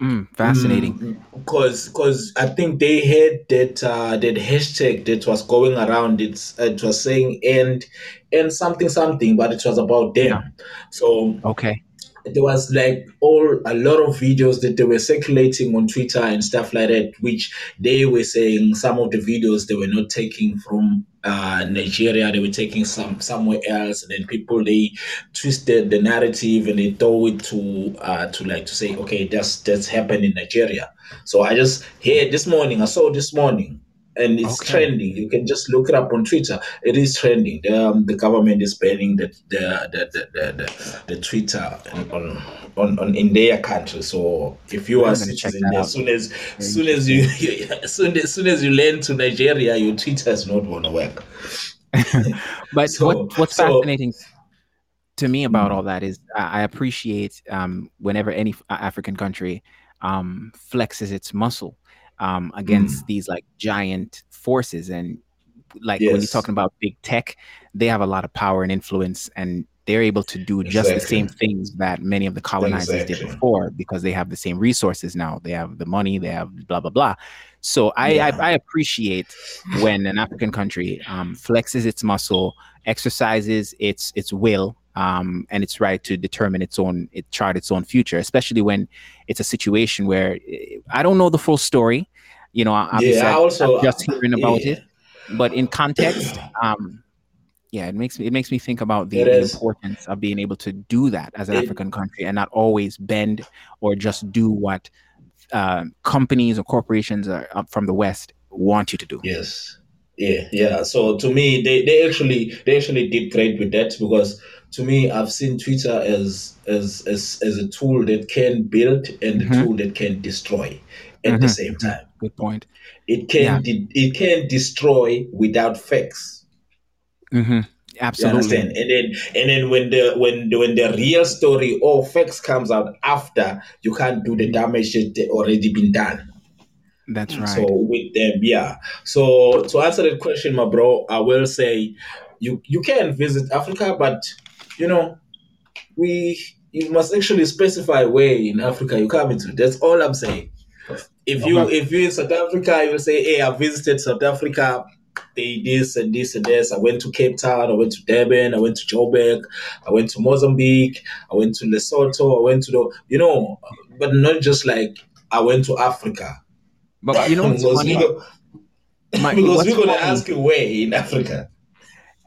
Mm, fascinating. Because mm, because I think they had that uh, that hashtag that was going around. It's it was saying and and something something, but it was about them. Yeah. So okay, there was like all a lot of videos that they were circulating on Twitter and stuff like that, which they were saying some of the videos they were not taking from uh, Nigeria, they were taking some somewhere else, and then people they twisted the narrative and they throw it to uh, to like to say, okay, that's that's happened in Nigeria. So I just here this morning, I saw this morning and it's okay. trending. You can just look it up on Twitter. It is trending. The, um, the government is banning the the the the, the, the, Twitter on, on on in their country. So if you are citizen, as soon as soon as you, you soon as soon as you land to Nigeria, your Twitter is not going to work. but so, what, what's so, fascinating to me about mm. all that is I appreciate um, whenever any African country um, flexes its muscle um, against mm. these like giant forces. And like yes. when you're talking about big tech, they have a lot of power and influence, and they're able to do exactly. just the same things that many of the colonizers exactly. did before because they have the same resources now. They have the money, they have blah blah blah. So I yeah. I, I, appreciate when an African country um, flexes its muscle, exercises its its will, um, and its right to determine its own it chart its own future, especially when it's a situation where eh, I don't know the full story. You know, yeah, I also I'm just hearing about yeah. it, but in context, um, yeah, it makes me it makes me think about the, the importance of being able to do that as an it, African country and not always bend or just do what uh, companies or corporations are, uh, from the West want you to do. Yes. Yeah, yeah. So to me, they, they actually they actually did great with that because to me, I've seen Twitter as as as, as a tool that can build and mm-hmm. a tool that can destroy at mm-hmm. the same time. Good point. It can yeah. de- it can destroy without facts. Mm-hmm. Absolutely. And then and then when the when the, when the real story or facts comes out after, you can't do the damage that already been done. That's right. So with them, yeah. So to answer that question, my bro, I will say you you can visit Africa, but you know, we you must actually specify where in Africa you're coming to. That's all I'm saying. If you okay. if you're in South Africa, you will say, "Hey, I visited South Africa. They this and this and this. I went to Cape Town. I went to Durban. I went to Joburg. I went to Mozambique. I went to Lesotho. I went to the you know, but not just like I went to Africa. But you know, because, funny? Because we're gonna ask you where in Africa.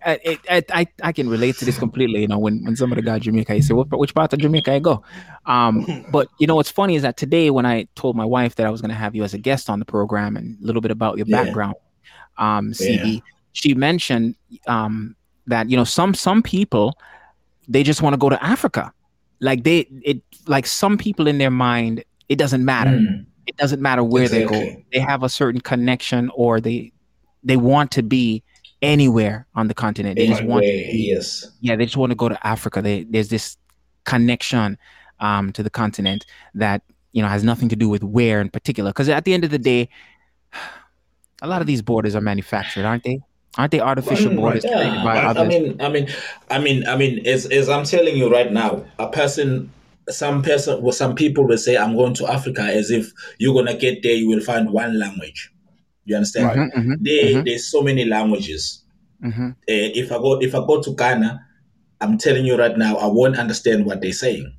I, I, I can relate to this completely. You know, when, when somebody got Jamaica, you say, which part of Jamaica I go? Um, but you know, what's funny is that today, when I told my wife that I was going to have you as a guest on the program and a little bit about your yeah. background, um, CB, yeah. she mentioned um, that you know some some people they just want to go to Africa, like they it like some people in their mind it doesn't matter. Mm. It doesn't matter where exactly. they go. They have a certain connection, or they they want to be anywhere on the continent. They just want, to, yes, yeah, they just want to go to Africa. They, there's this connection um, to the continent that you know has nothing to do with where in particular. Because at the end of the day, a lot of these borders are manufactured, aren't they? Aren't they artificial well, borders yeah. by others? I mean, I mean, I mean, I mean, as, as I'm telling you right now, a person some person well, some people will say i'm going to africa as if you're going to get there you will find one language you understand? Mm-hmm, mm-hmm, there, mm-hmm. There's so many languages. Uh, if I go if I go to Ghana, I'm telling you right now, I won't understand what they're saying.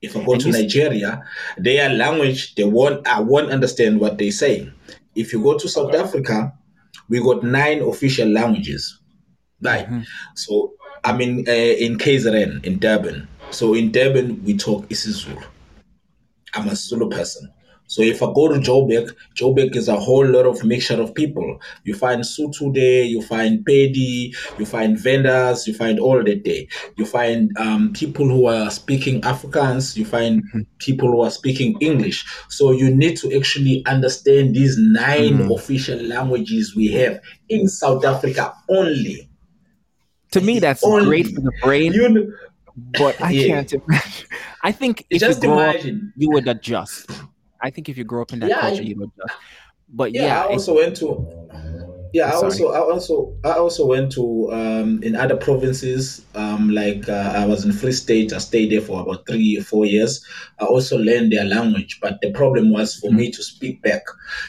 If I go and to Nigeria, their language, they won't I won't understand what they're saying. If you go to South okay. Africa, we got nine official languages. Right. Mm-hmm. So i mean, in uh, in KZN in Durban. So in Durban we talk isiZulu. I'm a Zulu person. So if I go to Joburg, Joburg is a whole lot of mixture of people. You find Sotho there, you find Pedi, you find Venda, you find all that there. You find um, people who are speaking Afrikaans, you find mm-hmm. people who are speaking English. So you need to actually understand these 9 mm-hmm. official languages we have in South Africa only. To me, that's only. great for the brain. You know, but I yeah. can't imagine. I think if just you grow imagine. up, you would adjust. I think if you grow up in that yeah, culture, you would adjust. But yeah, yeah I also went to yeah, I also, I also, I also went to um, in other provinces. Um, like uh, I was in Free State. I stayed there for about three or four years. I also learned their language, but the problem was for mm-hmm. me to speak back.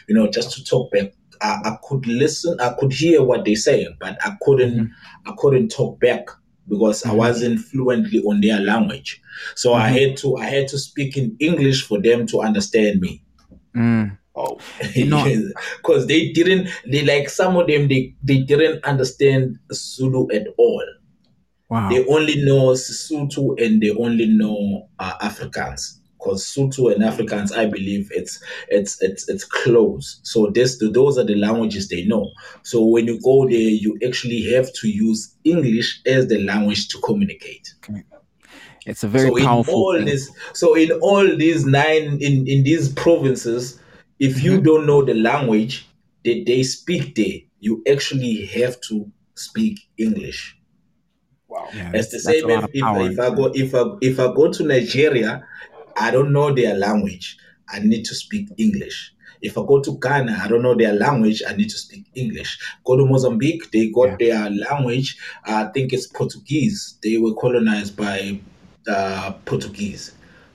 You know, just to talk back. I, I, could listen. I could hear what they say, but I couldn't. Mm-hmm. I couldn't talk back because mm-hmm. I wasn't fluently on their language. So I mm-hmm. had to. I had to speak in English for them to understand me. Mm. Oh, you know, because they didn't. They like some of them. They they didn't understand Zulu at all. Wow. They only know Sotho and they only know uh, Afrikaans. Because Sotho and Afrikaans, I believe it's it's it's it's close. So this those are the languages they know. So when you go there, you actually have to use English as the language to communicate. Okay. It's a very so powerful. In all thing. this, so in all these nine in in these provinces, if you mm-hmm. don't know the language that they speak there, you actually have to speak English. Wow. Yeah, it's the same if, if, if, I go if I if I go to Nigeria, I don't know their language. I need to speak English. If I go to Ghana, I don't know their language. I need to speak English. Go to Mozambique, they got yeah. their language. I think it's Portuguese. They were colonized by uh, Portuguese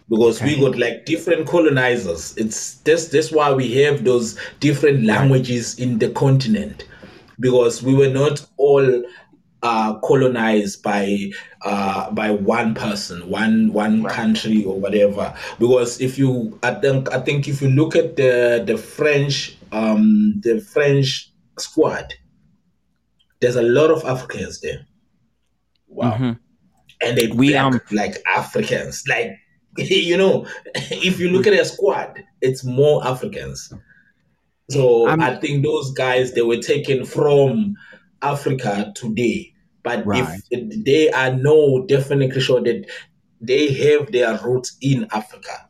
because okay. we got like different colonizers. It's that's that's why we have those different languages in the continent because we were not all uh, colonized by uh, by one person, one one right. country or whatever. Because if you, I think, I think if you look at the the French, um, the French squad, there's a lot of Africans there. Wow. Mm-hmm. And they we um like Africans, like you know, if you look at their squad, it's more Africans. So I'm, i think those guys they were taken from Africa today, but right. if they are no definitely sure that they have their roots in Africa,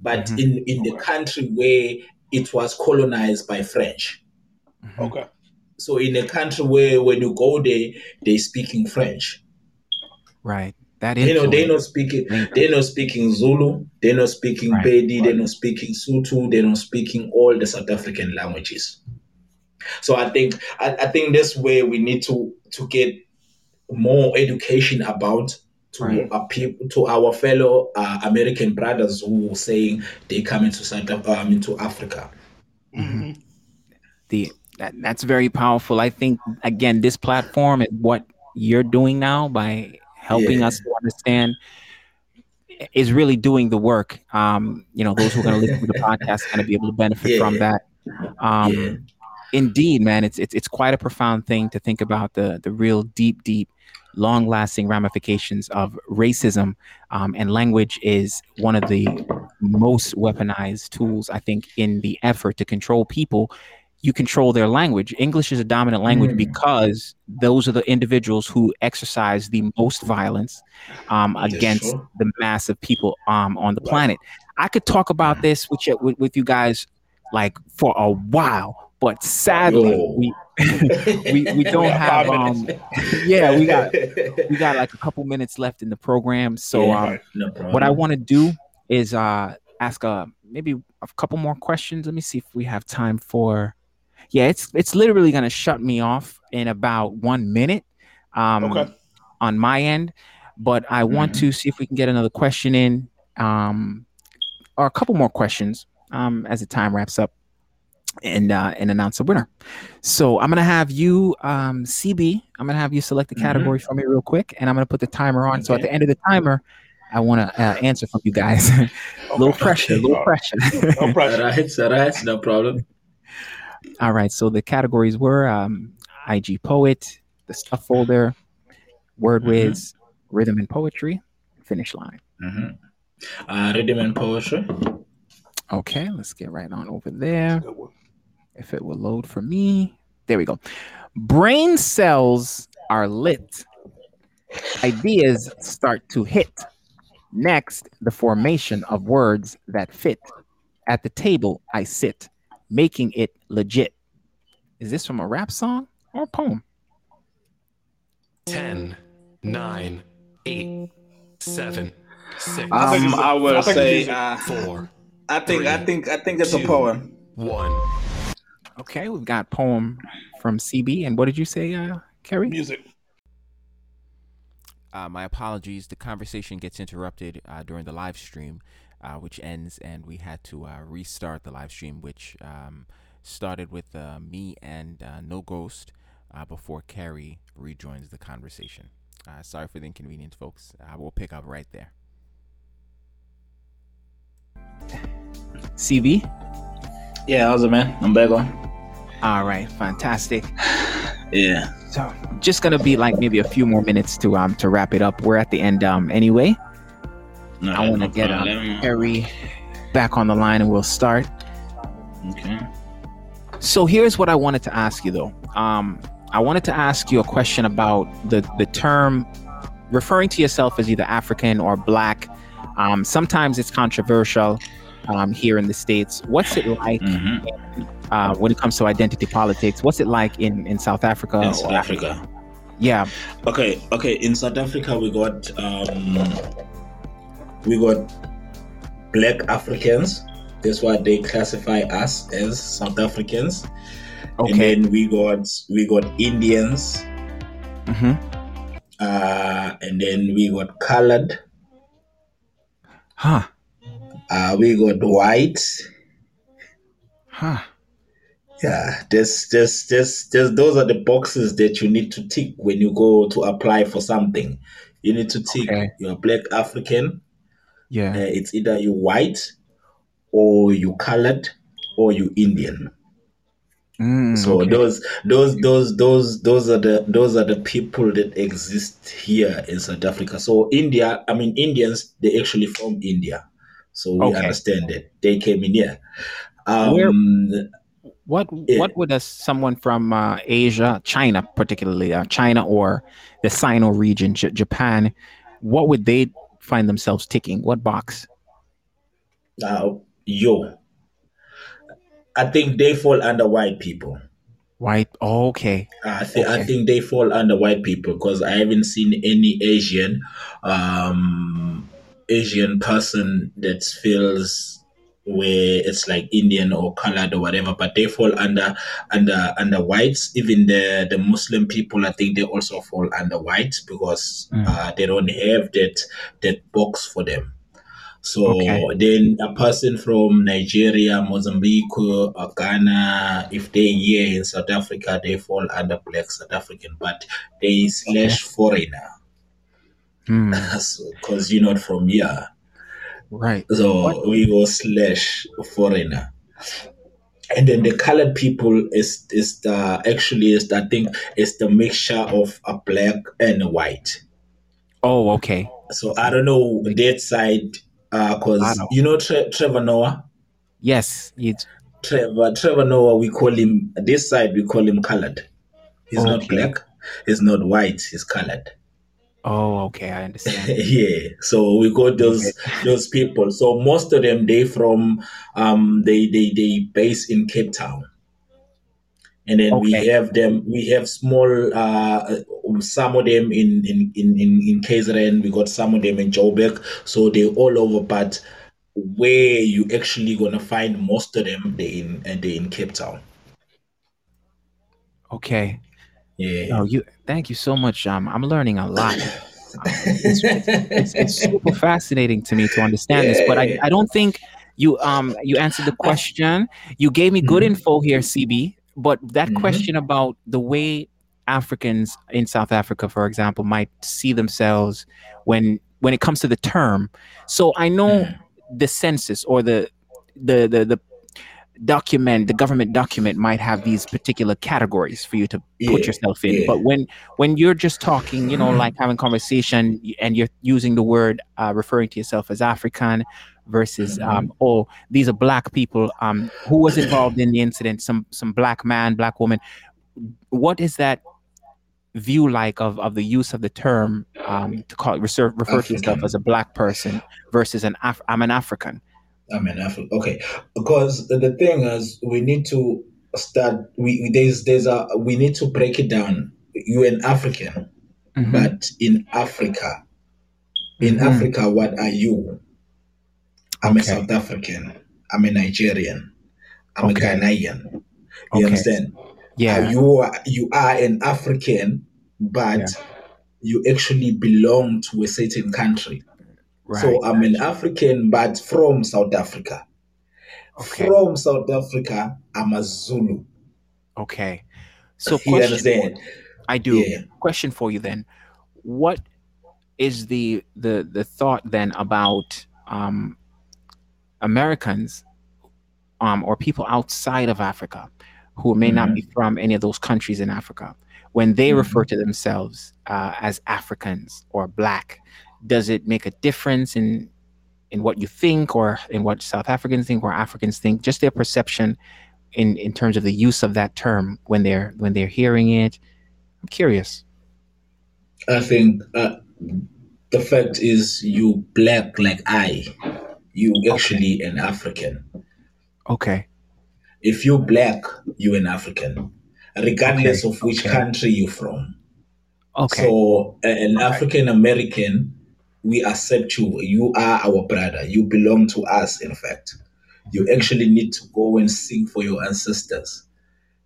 but mm-hmm. in in the country where it was colonized by French. Mm-hmm. Okay. So in a country where when you go there, they speaking French. Right. That is. you know they're not speaking. They're not speaking Zulu. They're not speaking right. Pedi. They're not speaking Sotho. They're not speaking all the South African languages. So I think I, I think that's where we need to to get more education about to right. our people to our fellow uh, American brothers who are saying they come into South um, into Africa. Mm-hmm. The that, that's very powerful. I think again, this platform and what you're doing now by helping yeah. us to understand is really doing the work. Um, you know, those who are going to listen to the podcast are going to be able to benefit yeah. from that. Um, yeah. Indeed, man, it's, it's it's quite a profound thing to think about the the real deep, deep, long lasting ramifications of racism. Um, and language is one of the most weaponized tools, I think, in the effort to control people you control their language. English is a dominant language mm. because those are the individuals who exercise the most violence um, against sure. the mass of people um, on the planet. I could talk about this with you, with, with you guys like for a while, but sadly we we, we don't have um yeah we got we got like a couple minutes left in the program. So yeah, um, no what I want to do is uh ask uh maybe a couple more questions. Let me see if we have time for yeah, it's it's literally going to shut me off in about one minute um, okay. on my end. But I mm-hmm. want to see if we can get another question in um, or a couple more questions um, as the time wraps up and uh, and announce a winner. So I'm gonna have you, um, CB. I'm gonna have you select the mm-hmm. category mm-hmm. for me real quick, and I'm gonna put the timer on. Okay. So at the end of the timer, I want to uh, answer from you guys. a little pressure, a little pressure. no pressure. all right, all right, no problem. All right. So the categories were um, IG Poet, the Stuff Folder, Word Wiz, mm-hmm. Rhythm and Poetry, Finish Line. Mm-hmm. Uh, rhythm and Poetry. Okay. Let's get right on over there. If it will load for me. There we go. Brain cells are lit. Ideas start to hit. Next, the formation of words that fit. At the table, I sit making it legit. Is this from a rap song or a poem? 10, 9, 8, seven, six. Um, I, will say uh, four. I think, three, I think, I think it's two, a poem. One. Okay, we've got poem from CB, and what did you say, uh, Kerry? Music. Uh, my apologies. The conversation gets interrupted uh, during the live stream, uh, which ends, and we had to uh, restart the live stream, which um, started with uh, me and uh, No Ghost before Kerry rejoins the conversation. sorry for the inconvenience, folks. I will pick up right there. CB? Yeah, how's it, man? I'm back on. All right, fantastic. yeah. So just gonna be like maybe a few more minutes to um to wrap it up. We're at the end um anyway. No, I want to no get um, Harry back on the line and we'll start. Okay. So here's what I wanted to ask you though. Um, I wanted to ask you a question about the the term referring to yourself as either African or Black. Um, sometimes it's controversial um, here in the states. What's it like mm-hmm. uh, when it comes to identity politics? What's it like in, in South Africa? In South Africa. Africa. Yeah. Okay. Okay. In South Africa, we got um, we got Black Africans. That's why they classify us as South Africans. Okay. And then we got we got Indians. Mm-hmm. Uh, and then we got colored. Huh. Uh, we got white. Huh. Yeah, there's, there's, there's, there's, those are the boxes that you need to tick when you go to apply for something. You need to tick okay. you're black African. Yeah. Uh, it's either you white or you colored or you Indian. Mm, so okay. those those those those those are the those are the people that exist here in South Africa. So India, I mean Indians, they actually from India. So we okay. understand that they came in here. Um, Where, what what would a, someone from uh, Asia, China particularly, uh, China or the Sino region, J- Japan, what would they find themselves ticking? What box? Now, yo, I think they fall under white people. White, oh, okay. I think okay. I think they fall under white people because I haven't seen any Asian um, Asian person that feels where it's like Indian or colored or whatever, but they fall under under under whites. Even the the Muslim people, I think they also fall under whites because mm. uh, they don't have that that box for them. So okay. then a person from Nigeria, Mozambique, or Ghana, if they here in South Africa, they fall under black South African, but they slash okay. foreigner because mm. you're not from here. Right. So what? we go slash foreigner. And then the colored people is is the actually is the, I think is the mixture of a black and a white. Oh, okay. So I don't know that side uh. because uh, you know Tre- Trevor Noah. Yes, it's Trevor Trevor Noah. We call him this side. We call him colored. He's okay. not black. He's not white. He's colored. Oh, okay, I understand. yeah, so we got those okay. those people. So most of them they from um they they they base in Cape Town, and then okay. we have them. We have small uh some of them in in in in, in KZN. We got some of them in Joburg. So they all over, but where you actually gonna find most of them they in and they in Cape Town. Okay. Yeah. Oh, you. Thank you so much. Um, I'm learning a lot. it's, it's, it's, super fascinating to me to understand yeah. this, but I, I don't think you um you answered the question. You gave me good mm-hmm. info here, CB. But that mm-hmm. question about the way Africans in South Africa, for example, might see themselves when when it comes to the term. So I know mm. the census or the the the the document the government document might have these particular categories for you to yeah, put yourself in. yeah. but when when you're just talking you know like having conversation and you're using the word uh, referring to yourself as african versus mm-hmm. um, oh these are black people um, who was involved in the incident some some black man black woman. What is that view like of, of the use of the term um, to call refer, refer to yourself as a black person versus an Af- I'm an African I'm an African. Okay, because the thing is, we need to start. We there's there's a we need to break it down. You're an African, mm-hmm. but in Africa, In mm-hmm. Africa, what are you? I'm okay. a South African. I'm a Nigerian. I'm okay. a Ghanaian. You okay. understand? Yeah. you are you are an African, but yeah. you actually belong to a certain country. Right. So I'm an African, but from South Africa. Okay. From South Africa, I'm a Zulu. Okay. So you understand? I do. Yeah. Question for you then. What is the the the thought then about um Americans um or people outside of Africa who may mm-hmm. not be from any of those countries in Africa when they mm-hmm. refer to themselves uh, as Africans or black does it make a difference in in what you think or in what South Africans think or Africans think? Just their perception in in terms of the use of that term when they're when they're hearing it. I'm curious. I think uh, the fact is you black like i you actually okay. an african. Okay. If you black you an african regardless okay. of which okay. country you're from. Okay. So an african american we accept you. You are our brother. You belong to us in fact. You actually need to go and sing for your ancestors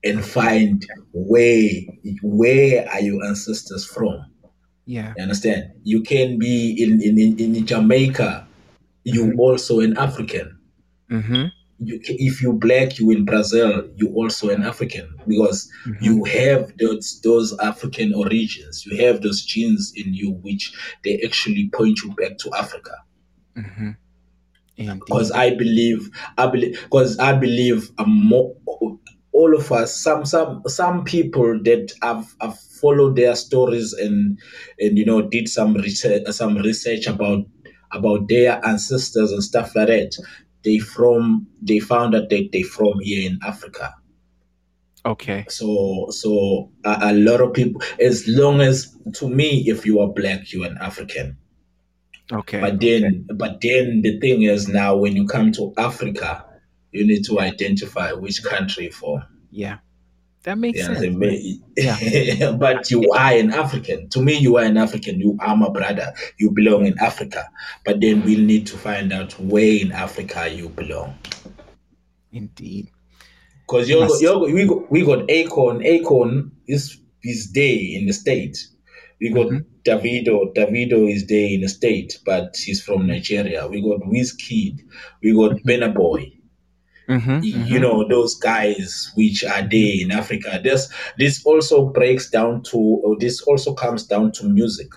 and find where where are your ancestors from. Yeah. You understand? You can be in in, in jamaica. You mm-hmm. also an african. Mm-hmm. You, if you black you in brazil you also an african because mm-hmm. you have those those african origins. You have those genes in you which they actually point you back to africa. Mm-hmm. Because I believe I believe because I believe more, all of us some some some people that have, have followed their stories and and you know did some research some research about about their ancestors and stuff like that they from they found that they they from here in Africa okay so so a, a lot of people as long as to me if you are black you're an African Okay. But then, okay. but then the thing is now when you come to Africa, you need to identify which country for. Yeah, that makes yeah, sense. May, yeah. but you are an African. To me, you are an African. You are my brother. You belong in Africa. But then we'll need to find out where in Africa you belong. Indeed. Because you we got, we got Akon. Akon is his day in the state. We got mm-hmm. Davido. Davido is there in the state, but he's from Nigeria. We got Wizkid. We got mm-hmm. Burna Boy. Mm-hmm, you mm-hmm. know those guys which are there in Africa. This this also breaks down to this also comes down to music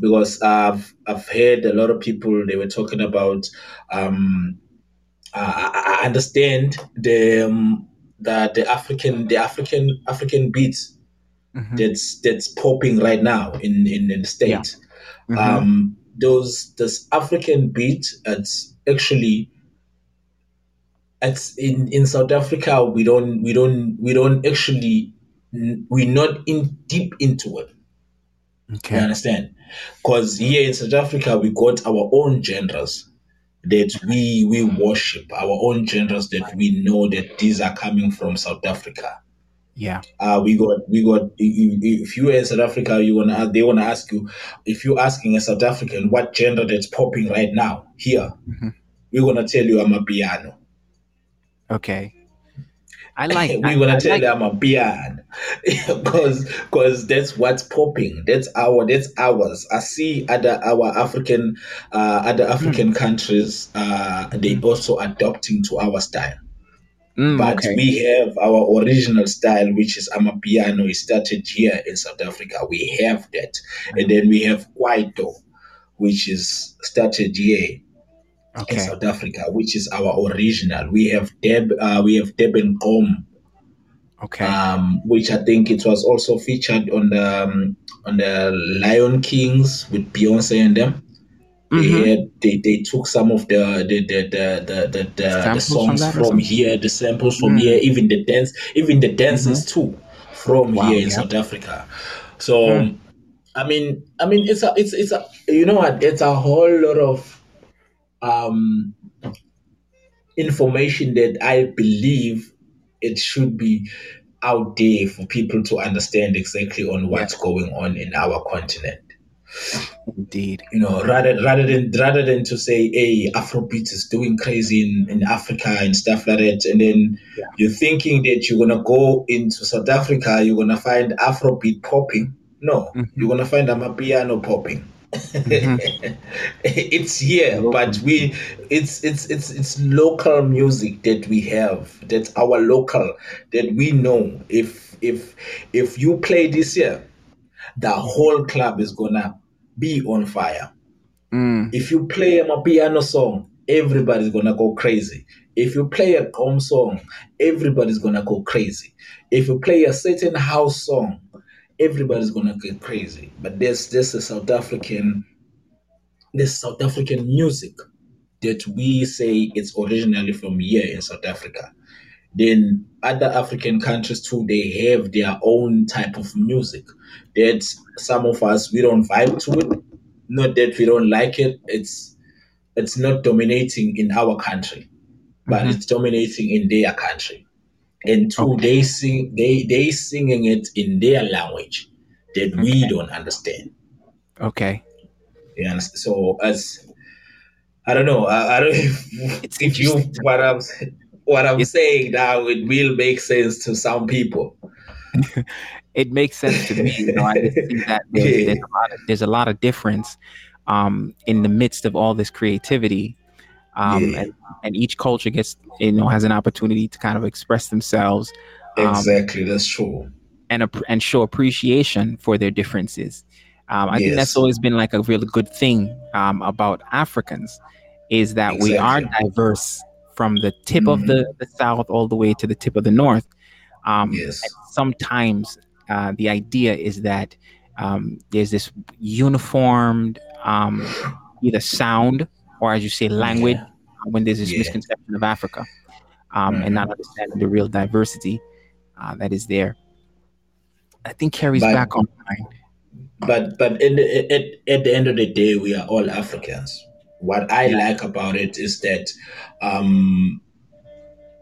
because I've I've heard a lot of people they were talking about. Um, I, I understand the um, that the African the African African beats mm-hmm. that's that's popping right now in in, in the state. Yeah. Mm-hmm. Um, those this African beat, it's actually it's in in South Africa. We don't we don't we don't actually we're not in deep into it. Okay. You understand? Because here in South Africa, we got our own genres that we we worship, our own genres that we know that these are coming from South Africa. Yeah. Uh, we got we got if you are in South Africa, you wanna they wanna ask you if you're asking a South African what gender that's popping right now here, mm-hmm. we're gonna tell you Amapiano. Okay. I like. we're gonna I, tell like, Amapiano because because that's what's popping. That's our that's ours. I see other our African uh, other African mm. countries uh, they also adopting to our style. Mm, but okay. we have our original style, which is Amapiano. It started here in South Africa. We have that. Mm. And then we have Kwaito, which is started here okay. in South Africa, which is our original. We have Deb, uh, we have Deb and Gqom, okay, um, which I think it was also featured on the um, on the Lion Kings with Beyonce and them. Mm-hmm. They, had, they they took some of the the the the the, the, the, songs from, from here, the samples from mm. here, even the dance, even the dances mm-hmm. too, from wow, here in yeah. South Africa. So, mm. I mean, I mean, it's a it's it's a you know what? It's a whole lot of um information that I believe it should be out there for people to understand exactly on what's going on in our continent Indeed. You know, rather rather than rather than to say, hey, Afrobeat is doing crazy in, in Africa and stuff like that, and then yeah. you're thinking that you're gonna go into South Africa, you're gonna find Afrobeat popping. No, mm-hmm. you're gonna find a Amapiano popping. Mm-hmm. it's here, but we it's it's it's it's local music that we have. That's our local that we know. If if if you play this here, the whole club is gonna be on fire. Mm. If you play a piano song, everybody's gonna go crazy. If you play a Gqom song, everybody's gonna go crazy. If you play a certain house song, everybody's gonna get crazy. But there's this a South African, this South African music that we say it's originally from here in South Africa. Then other African countries too, they have their own type of music that some of us we don't vibe to it. Not that we don't like it. It's it's not dominating in our country, but mm-hmm. it's dominating in their country. And two, okay. they sing they they singing it in their language that okay. we don't understand. Okay. Yeah. So as I don't know. I, I don't if, if you what I'm what I'm it's, saying now it will make sense to some people. it makes sense to me. You know, I see that there's, there's, a lot of, there's a lot of difference um, in the midst of all this creativity. Um, yeah. and, and, each culture gets, you know, has an opportunity to kind of express themselves. Um, exactly, that's true. And, and show appreciation for their differences. Um, I yes. think that's always been like a really good thing um, about Africans is that exactly. we are diverse from the tip mm-hmm. of the, mm-hmm. the south all the way to the tip of the north. Um, yes. sometimes uh, the idea is that um, there's this uniformed um, either sound or, as you say, language yeah. when there's this yeah. misconception of Africa um, mm-hmm. and not understanding the real diversity uh, that is there. I think Kerry's but, back online. But but in the, at, at the end of the day, we are all Africans. What I yeah. like about it is that um,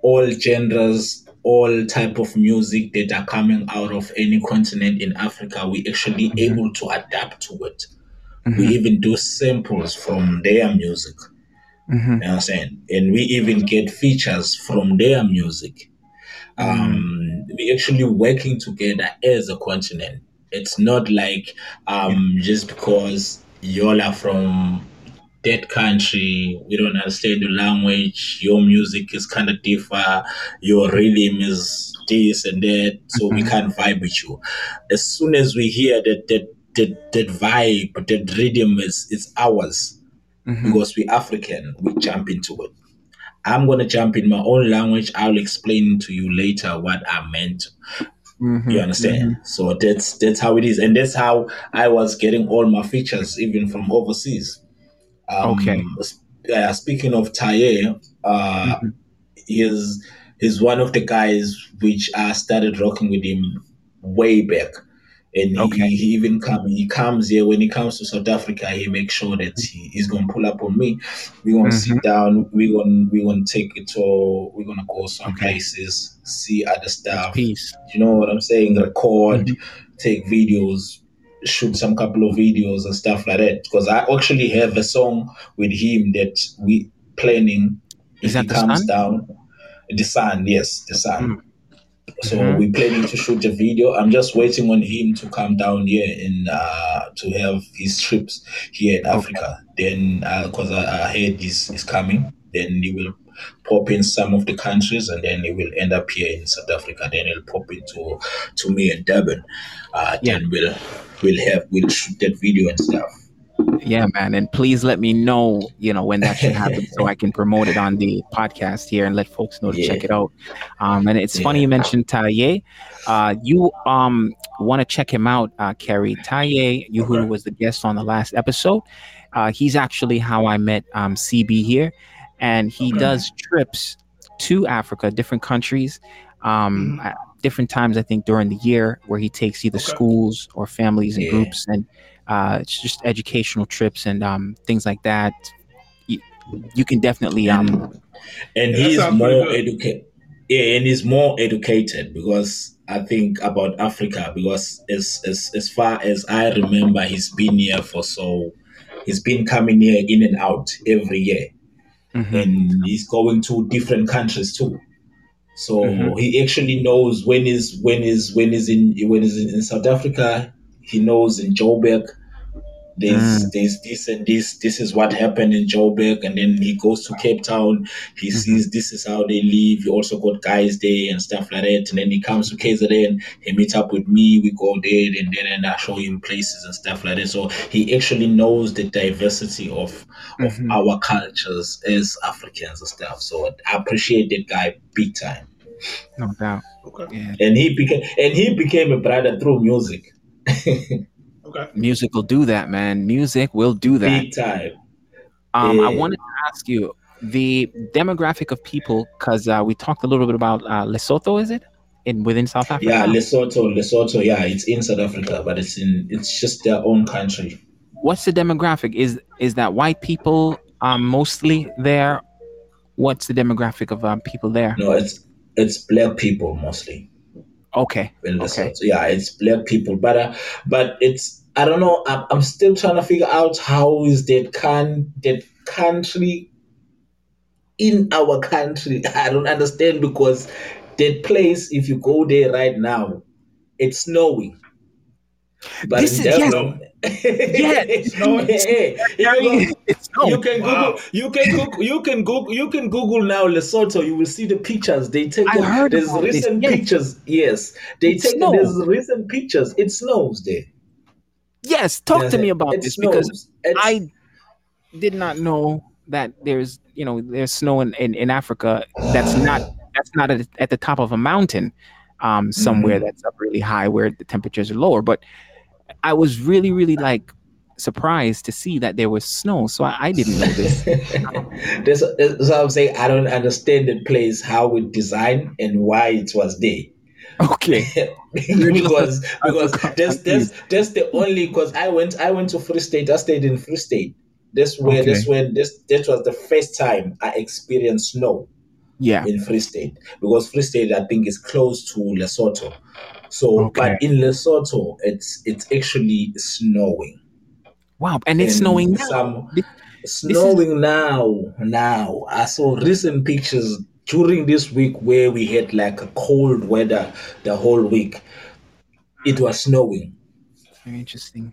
all genders all type of music that are coming out of any continent in Africa, we actually mm-hmm. able to adapt to it. Mm-hmm. We even do samples from their music. Mm-hmm. You know what I'm saying? And we even get features from their music. Mm-hmm. Um, we actually working together as a continent. It's not like um, just because y'all are from that country, we don't understand the language, your music is kind of different, your rhythm is this and that, so mm-hmm. we can't vibe with you. As soon as we hear that that that, that vibe, that rhythm is it's ours, mm-hmm. because we African, we jump into it. I'm gonna jump in my own language. I'll explain to you later what I meant. Mm-hmm, you understand? Mm-hmm. So that's that's how it is, and that's how I was getting all my features, even from overseas. Um, okay. Uh, speaking of Taye, uh, mm-hmm. he's he's one of the guys which I started rocking with him way back. And okay. he, he, even come he comes here when he comes to South Africa. He makes sure that he, he's gonna pull up on me. We're gonna mm-hmm. sit down. We're gonna we're gonna take it to. We're gonna go some okay. places, see other stuff. Peace. You know what I'm saying? Record, mm-hmm. take videos, shoot some couple of videos and stuff like that because I actually have a song with him that we planning Is if he comes sun? down. The sun, yes, the sun. Mm. So mm-hmm. we're planning to shoot a video. I'm just waiting on him to come down here and uh, to have his trips here in okay. Africa. Then, because uh, I, I heard he's, is coming, then he will pop in some of the countries and then he will end up here in South Africa. Then he'll pop into to me in Durban. Uh, yeah. Then we'll we'll have we'll shoot that video and stuff. Yeah, man. And please let me know, you know, when that should happen so I can promote it on the podcast here and let folks know to yeah. check it out. Um, and it's yeah. funny you mentioned Taye. Uh, you um want to check him out, uh, Kerry. Taye, you who was the guest on the last episode. Uh, he's actually how I met um, CB here and he okay. does trips to Africa, different countries, um, mm. at different times. I think during the year where he takes either okay. schools or families and yeah. groups, and uh, it's just educational trips and um, things like that. You, you can definitely um, and he's more educated. Yeah, and he's more educated because I think about Africa because as as as far as I remember, he's been here for so he's been coming here in and out every year, mm-hmm. and he's going to different countries too. So mm-hmm. he actually knows when is when is when is in when is in, in South Africa. He knows in Joburg there's mm. there's this and this this is what happened in Joburg and then he goes to Cape Town he mm-hmm. sees this is how they live he also got guys there and stuff like that and then he comes to KZN he meets up with me we go there and then and I show him places and stuff like that so he actually knows the diversity of of mm-hmm. our cultures as Africans and stuff so I appreciate that guy big time no doubt okay yeah. and he became and he became a brother through music Okay. Music will do that, man. Music will do that. Big time. Um, yeah. I wanted to ask you the demographic of people because uh, we talked a little bit about uh, Lesotho. Is it in within South Africa? Yeah, Lesotho, Lesotho. Yeah, it's in South Africa, but it's in it's just their own country. What's the demographic? Is is that white people um, mostly there? What's the demographic of um, people there? No, it's it's black people mostly. Okay. okay. Yeah, it's black people, but uh, but it's I don't know. I'm, I'm still trying to figure out how is that can that country in our country. I don't understand because that place, if you go there right now, it's snowing. But this in is, Devon, yeah, no, hey, you, you can wow. Google, you can Google, you can Google, you can Google now Lesotho. You will see the pictures. They take I heard there's recent this. pictures. Yes, they it take snows. there's recent pictures. It snows there. Yes, talk yeah, to me about this snows. because it's, I did not know that there's you know there's snow in, in, in Africa that's not that's not at, at the top of a mountain um, somewhere mm-hmm. that's up really high where the temperatures are lower, but I was really, really like surprised to see that there was snow. So I, I didn't know this. that's, that's what I'm saying. I don't understand the place, how it designed, and why it was there. Okay. because because that's, that's that's the only because I went I went to Free State. I stayed in Free State. That's where okay. that's when this that was the first time I experienced snow. Yeah. In Free State. Because Free State I think is close to Lesotho. So, okay. but in Lesotho, it's it's actually snowing. Wow, and it's and snowing now. Some, snowing is... now. Now, I saw recent pictures during this week where we had like a cold weather the whole week. It was snowing. Very interesting.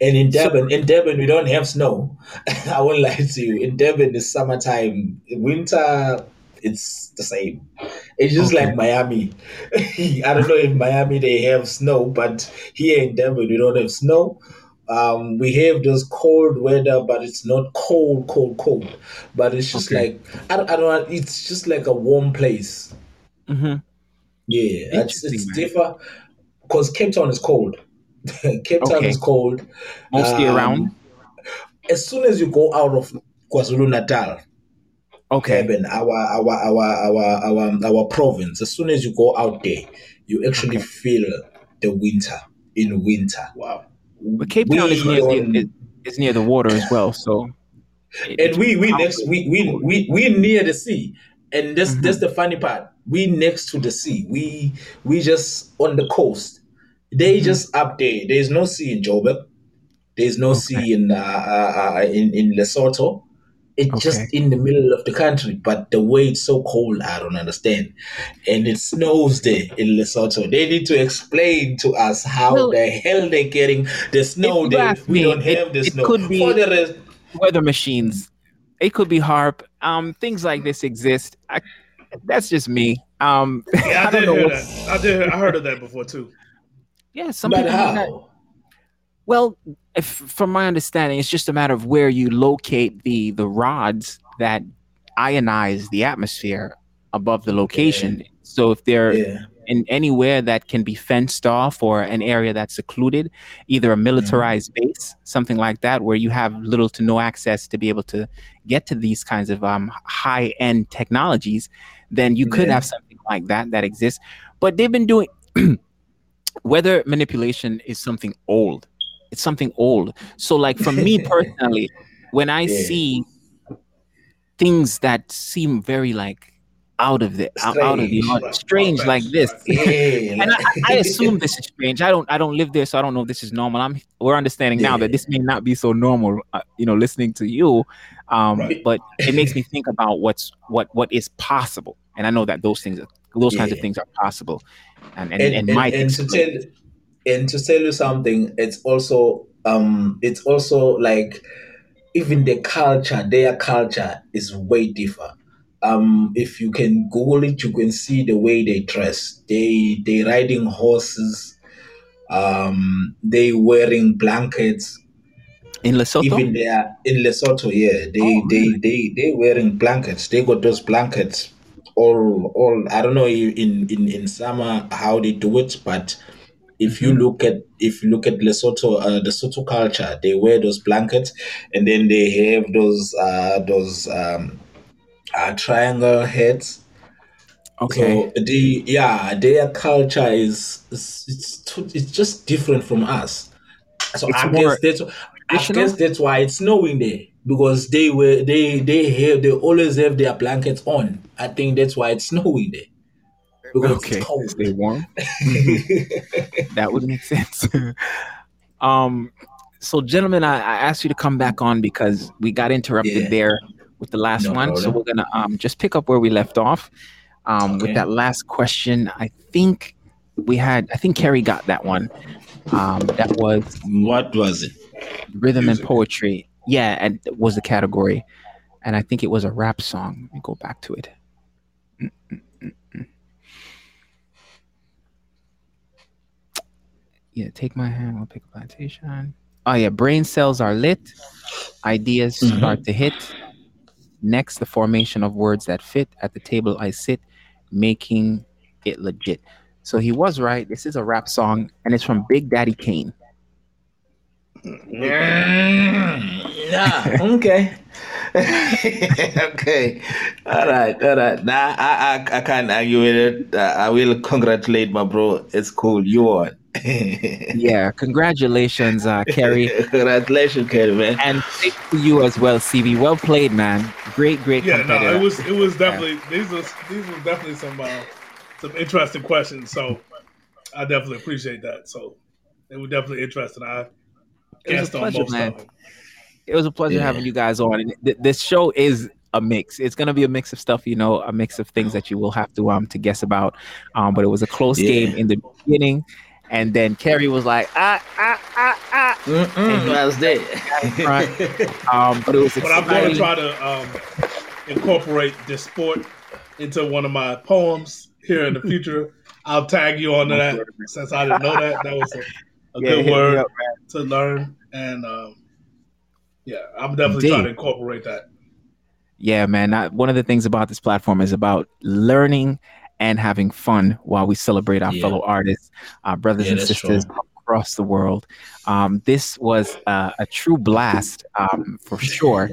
And in Durban, so, in Durban, we don't have snow. I won't lie to you. In Durban, it's summertime. Winter, it's the same. It's just okay. like Miami. I don't know if Miami they have snow, but here in Durban we don't have snow. Um, we have this cold weather, but it's not cold, cold, cold. But it's just okay. like I don't, I don't know. It's just like a warm place. Mm-hmm. Yeah, it's, it's different because Cape Town is cold. Cape Town okay. is cold. Mostly um, around. As soon as you go out of KwaZulu Natal, okay Durban, our our our our our our province as soon as you go out there you actually okay. feel the winter in winter wow but cape town is near the, is near the water as well so and we we next we we we we near the sea. And that's mm-hmm. that's the funny part. We next to the sea. We we just on the coast. They mm-hmm. just up there. There's no sea in joburg. There's no okay. sea in uh, uh, uh, in in lesotho it's okay. just in the middle of the country, but the way it's so cold, I don't understand. And it snows there in Lesotho. They need to explain to us how well, the hell they're getting the snow there. We don't have the it snow. Could be rest, weather machines. It could be HAARP. Um, things like this exist. I, that's just me. Um, yeah, I, I did hear that. I did. I heard of that before too. Yeah, some but people. How? Well, if, from my understanding, it's just a matter of where you locate the the rods that ionize the atmosphere above the location. Yeah. So if they're yeah. in anywhere that can be fenced off or an area that's secluded, either a mm-hmm. militarized mm-hmm. base, something like that, where you have little to no access to be able to get to these kinds of um, high end technologies, then you could yeah. have something like that that exists. But they've been doing weather manipulation is something old it's something old. So like for me personally, when I yeah. see things that seem very like out of the out, out, of the strange like this yeah. and I, I, assume this is strange i don't i don't live there so i don't know if this is normal i'm we're understanding yeah. now that this may not be so normal uh, you know listening to you um right. but it makes me think about what's what what is possible and i know that those things those kinds of things are possible and and, and, and, and, tell and to tell you something it's also um it's also like even the culture their culture is way different um, if you can Google it, you can see the way they dress. They they riding horses. Um, they wearing blankets. In Lesotho, even they are in Lesotho. Yeah, they oh, they they they wearing blankets. They got those blankets. All all I don't know in in in summer how they do it, but if you mm-hmm. look at if you look at Lesotho, uh, the Lesotho culture, they wear those blankets, and then they have those uh, those um, uh, triangle heads. Okay. So the yeah, their culture is, is it's it's just different from us. So it's I guess that's I guess that's why it's snowing there because they were they they have they always have their blankets on. I think that's why it's snowing there. Okay, stay warm. that would make sense. um, so gentlemen, I, I, asked you to come back on because we got interrupted yeah. there with the last no one. Problem. So we're gonna um, just pick up where we left off. Um, okay. With that last question, I think we had. I think Kerry got that one. Um, that was what was it? Rhythm Music. and poetry. Yeah, and was the category, and I think it was a rap song. Let me go back to it. Mm-mm-mm-mm. Yeah, take my hand. We'll pick a plantation. Oh yeah, brain cells are lit. Ideas mm-hmm. start to hit. Next, the formation of words that fit. At the table I sit, making it legit. So he was right. This is a rap song, and it's from Big Daddy Kane. yeah, okay. okay. All right, all right. Nah, I, I, I can't argue with it. Uh, I will congratulate my bro. It's cool. You won. Yeah, congratulations, uh, Kerry. congratulations, Kerry, man. And thank you as well, CB. Well played, man. Great, great. Yeah, no, it was it was definitely yeah. these was these was definitely some uh, some interesting questions. So I definitely appreciate that. So it was definitely interesting. I it was a pleasure, man. It was a pleasure yeah. having you guys on. And th- this show is a mix. It's gonna be a mix of stuff, you know, a mix of things that you will have to um to guess about. Um, but it was a close yeah. game in the beginning and then Kerry was like, ah, ah, ah, ah. And I was there. um, but it was But I'm going to try to um, incorporate disport into one of my poems here in the future. I'll tag you on that since I didn't know that. That was a, a yeah, good word up, to learn. And um, yeah, I'm definitely Indeed. trying to incorporate that. Yeah, man. I, one of the things about this platform is about learning and having fun while we celebrate our yeah. fellow artists, our brothers yeah, and sisters true. across the world. Um, this was uh, a true blast um, for sure.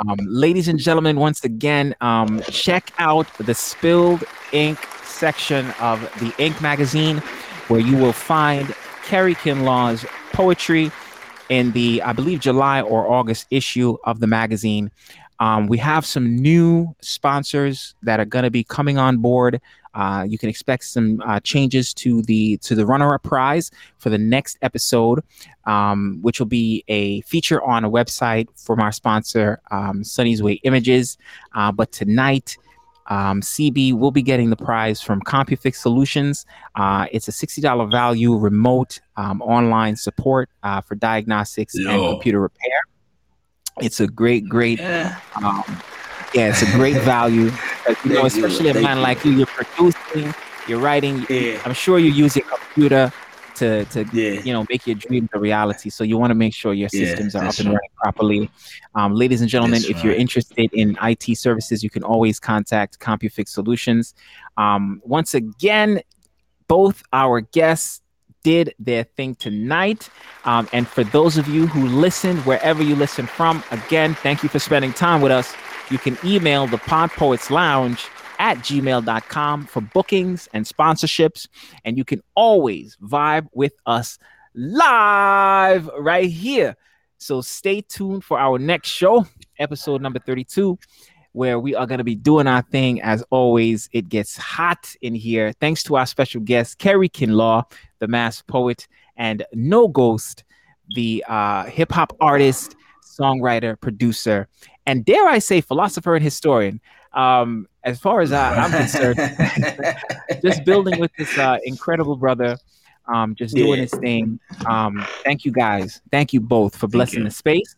Um, ladies and gentlemen, once again, um, check out the Spilled Ink section of the Ink magazine, where you will find Kerry Kinlaw's poetry in the, I believe, July or August issue of the magazine. Um, we have some new sponsors that are going to be coming on board uh, you can expect some uh, changes to the to the runner-up prize for the next episode, um, which will be a feature on a website from our sponsor, um, Sonnie's Way Images. Uh, but tonight, um, CB will be getting the prize from CompuFix Solutions. Uh, it's a $60 value remote um, online support uh, for diagnostics Yo. and computer repair. It's a great, great yeah. um, yeah, it's a great value. You know, especially you. a man you. like you, you're producing, you're writing. Yeah. I'm sure you use your computer to to yeah. you know make your dreams a reality. So you want to make sure your systems yeah, are up and running properly. Um, ladies and gentlemen, that's if right. you're interested in IT services, you can always contact CompuFix Solutions. Um, once again, both our guests did their thing tonight. Um, and for those of you who listened, wherever you listen from, again, thank you for spending time with us you can email the Pod Poets Lounge at gmail.com for bookings and sponsorships. And you can always vibe with us live right here. So stay tuned for our next show, episode number 32. where we are going to be doing our thing. As always, it gets hot in here. Thanks to our special guest, Kerry Kinlaw, the masked poet, and No Ghost, the uh, hip hop artist, songwriter, producer, and dare I say, philosopher and historian. Um, as far as I, am concerned, just building with this uh, incredible brother, um, just doing yeah. his thing. Um, thank you guys. Thank you both for blessing the space.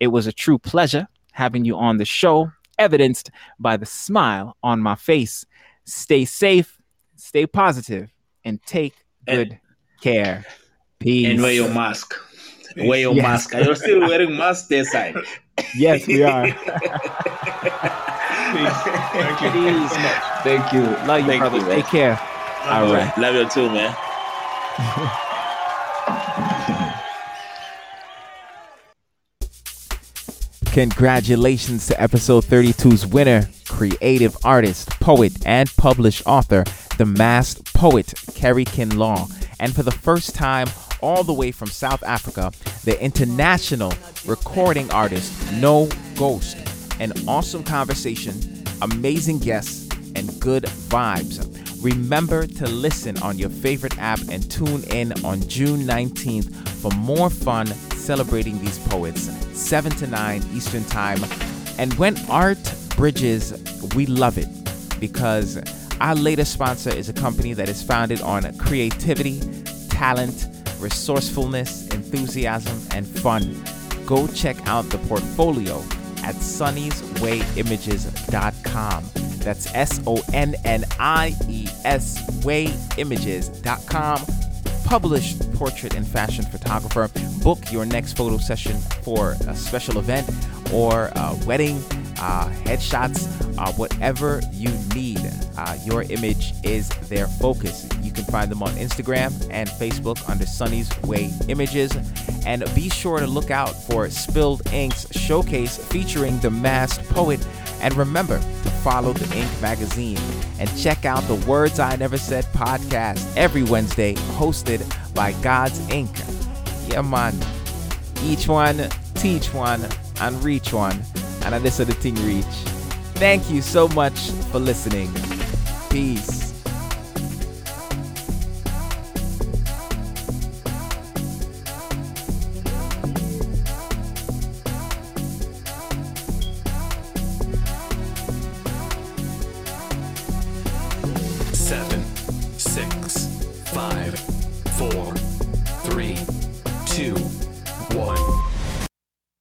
It was a true pleasure having you on the show, evidenced by the smile on my face. Stay safe, stay positive, and take good and, care. Peace. And wear your mask. Wear your yes. mask. Are you still wearing mask this side? Yes, we are. Thank you. Peace. Thank you. Love you, Thank brother. You, Take care. Love All right. Love you too, man. Congratulations to episode 32's winner, creative artist, poet, and published author, the masked poet, Kerry Kinlaw. And for the first time, all the way from South Africa, the international recording artist, No Ghost. An awesome conversation, amazing guests, and good vibes. Remember to listen on your favorite app and tune in on June 19th for more fun celebrating these poets, 7 to 9 Eastern Time. And when art bridges, we love it because our latest sponsor is a company that is founded on creativity, talent, resourcefulness, enthusiasm, and fun. Go check out the portfolio at sonnieswayimages.com. That's S O N N I E S wayimages.com. Published portrait and fashion photographer. Book your next photo session for a special event or a wedding, uh, headshots, uh, whatever you need. Uh, your image is their focus. You can find them on Instagram and Facebook under Sonnie's Way Images. And be sure to look out for Spilled Ink's showcase featuring the masked poet and remember to follow the Ink magazine and check out the Words I Never Said podcast every Wednesday, hosted by God's Ink. Yeah, man. Each one, teach one, and reach one. And this is the thing reach. Thank you so much for listening. Peace.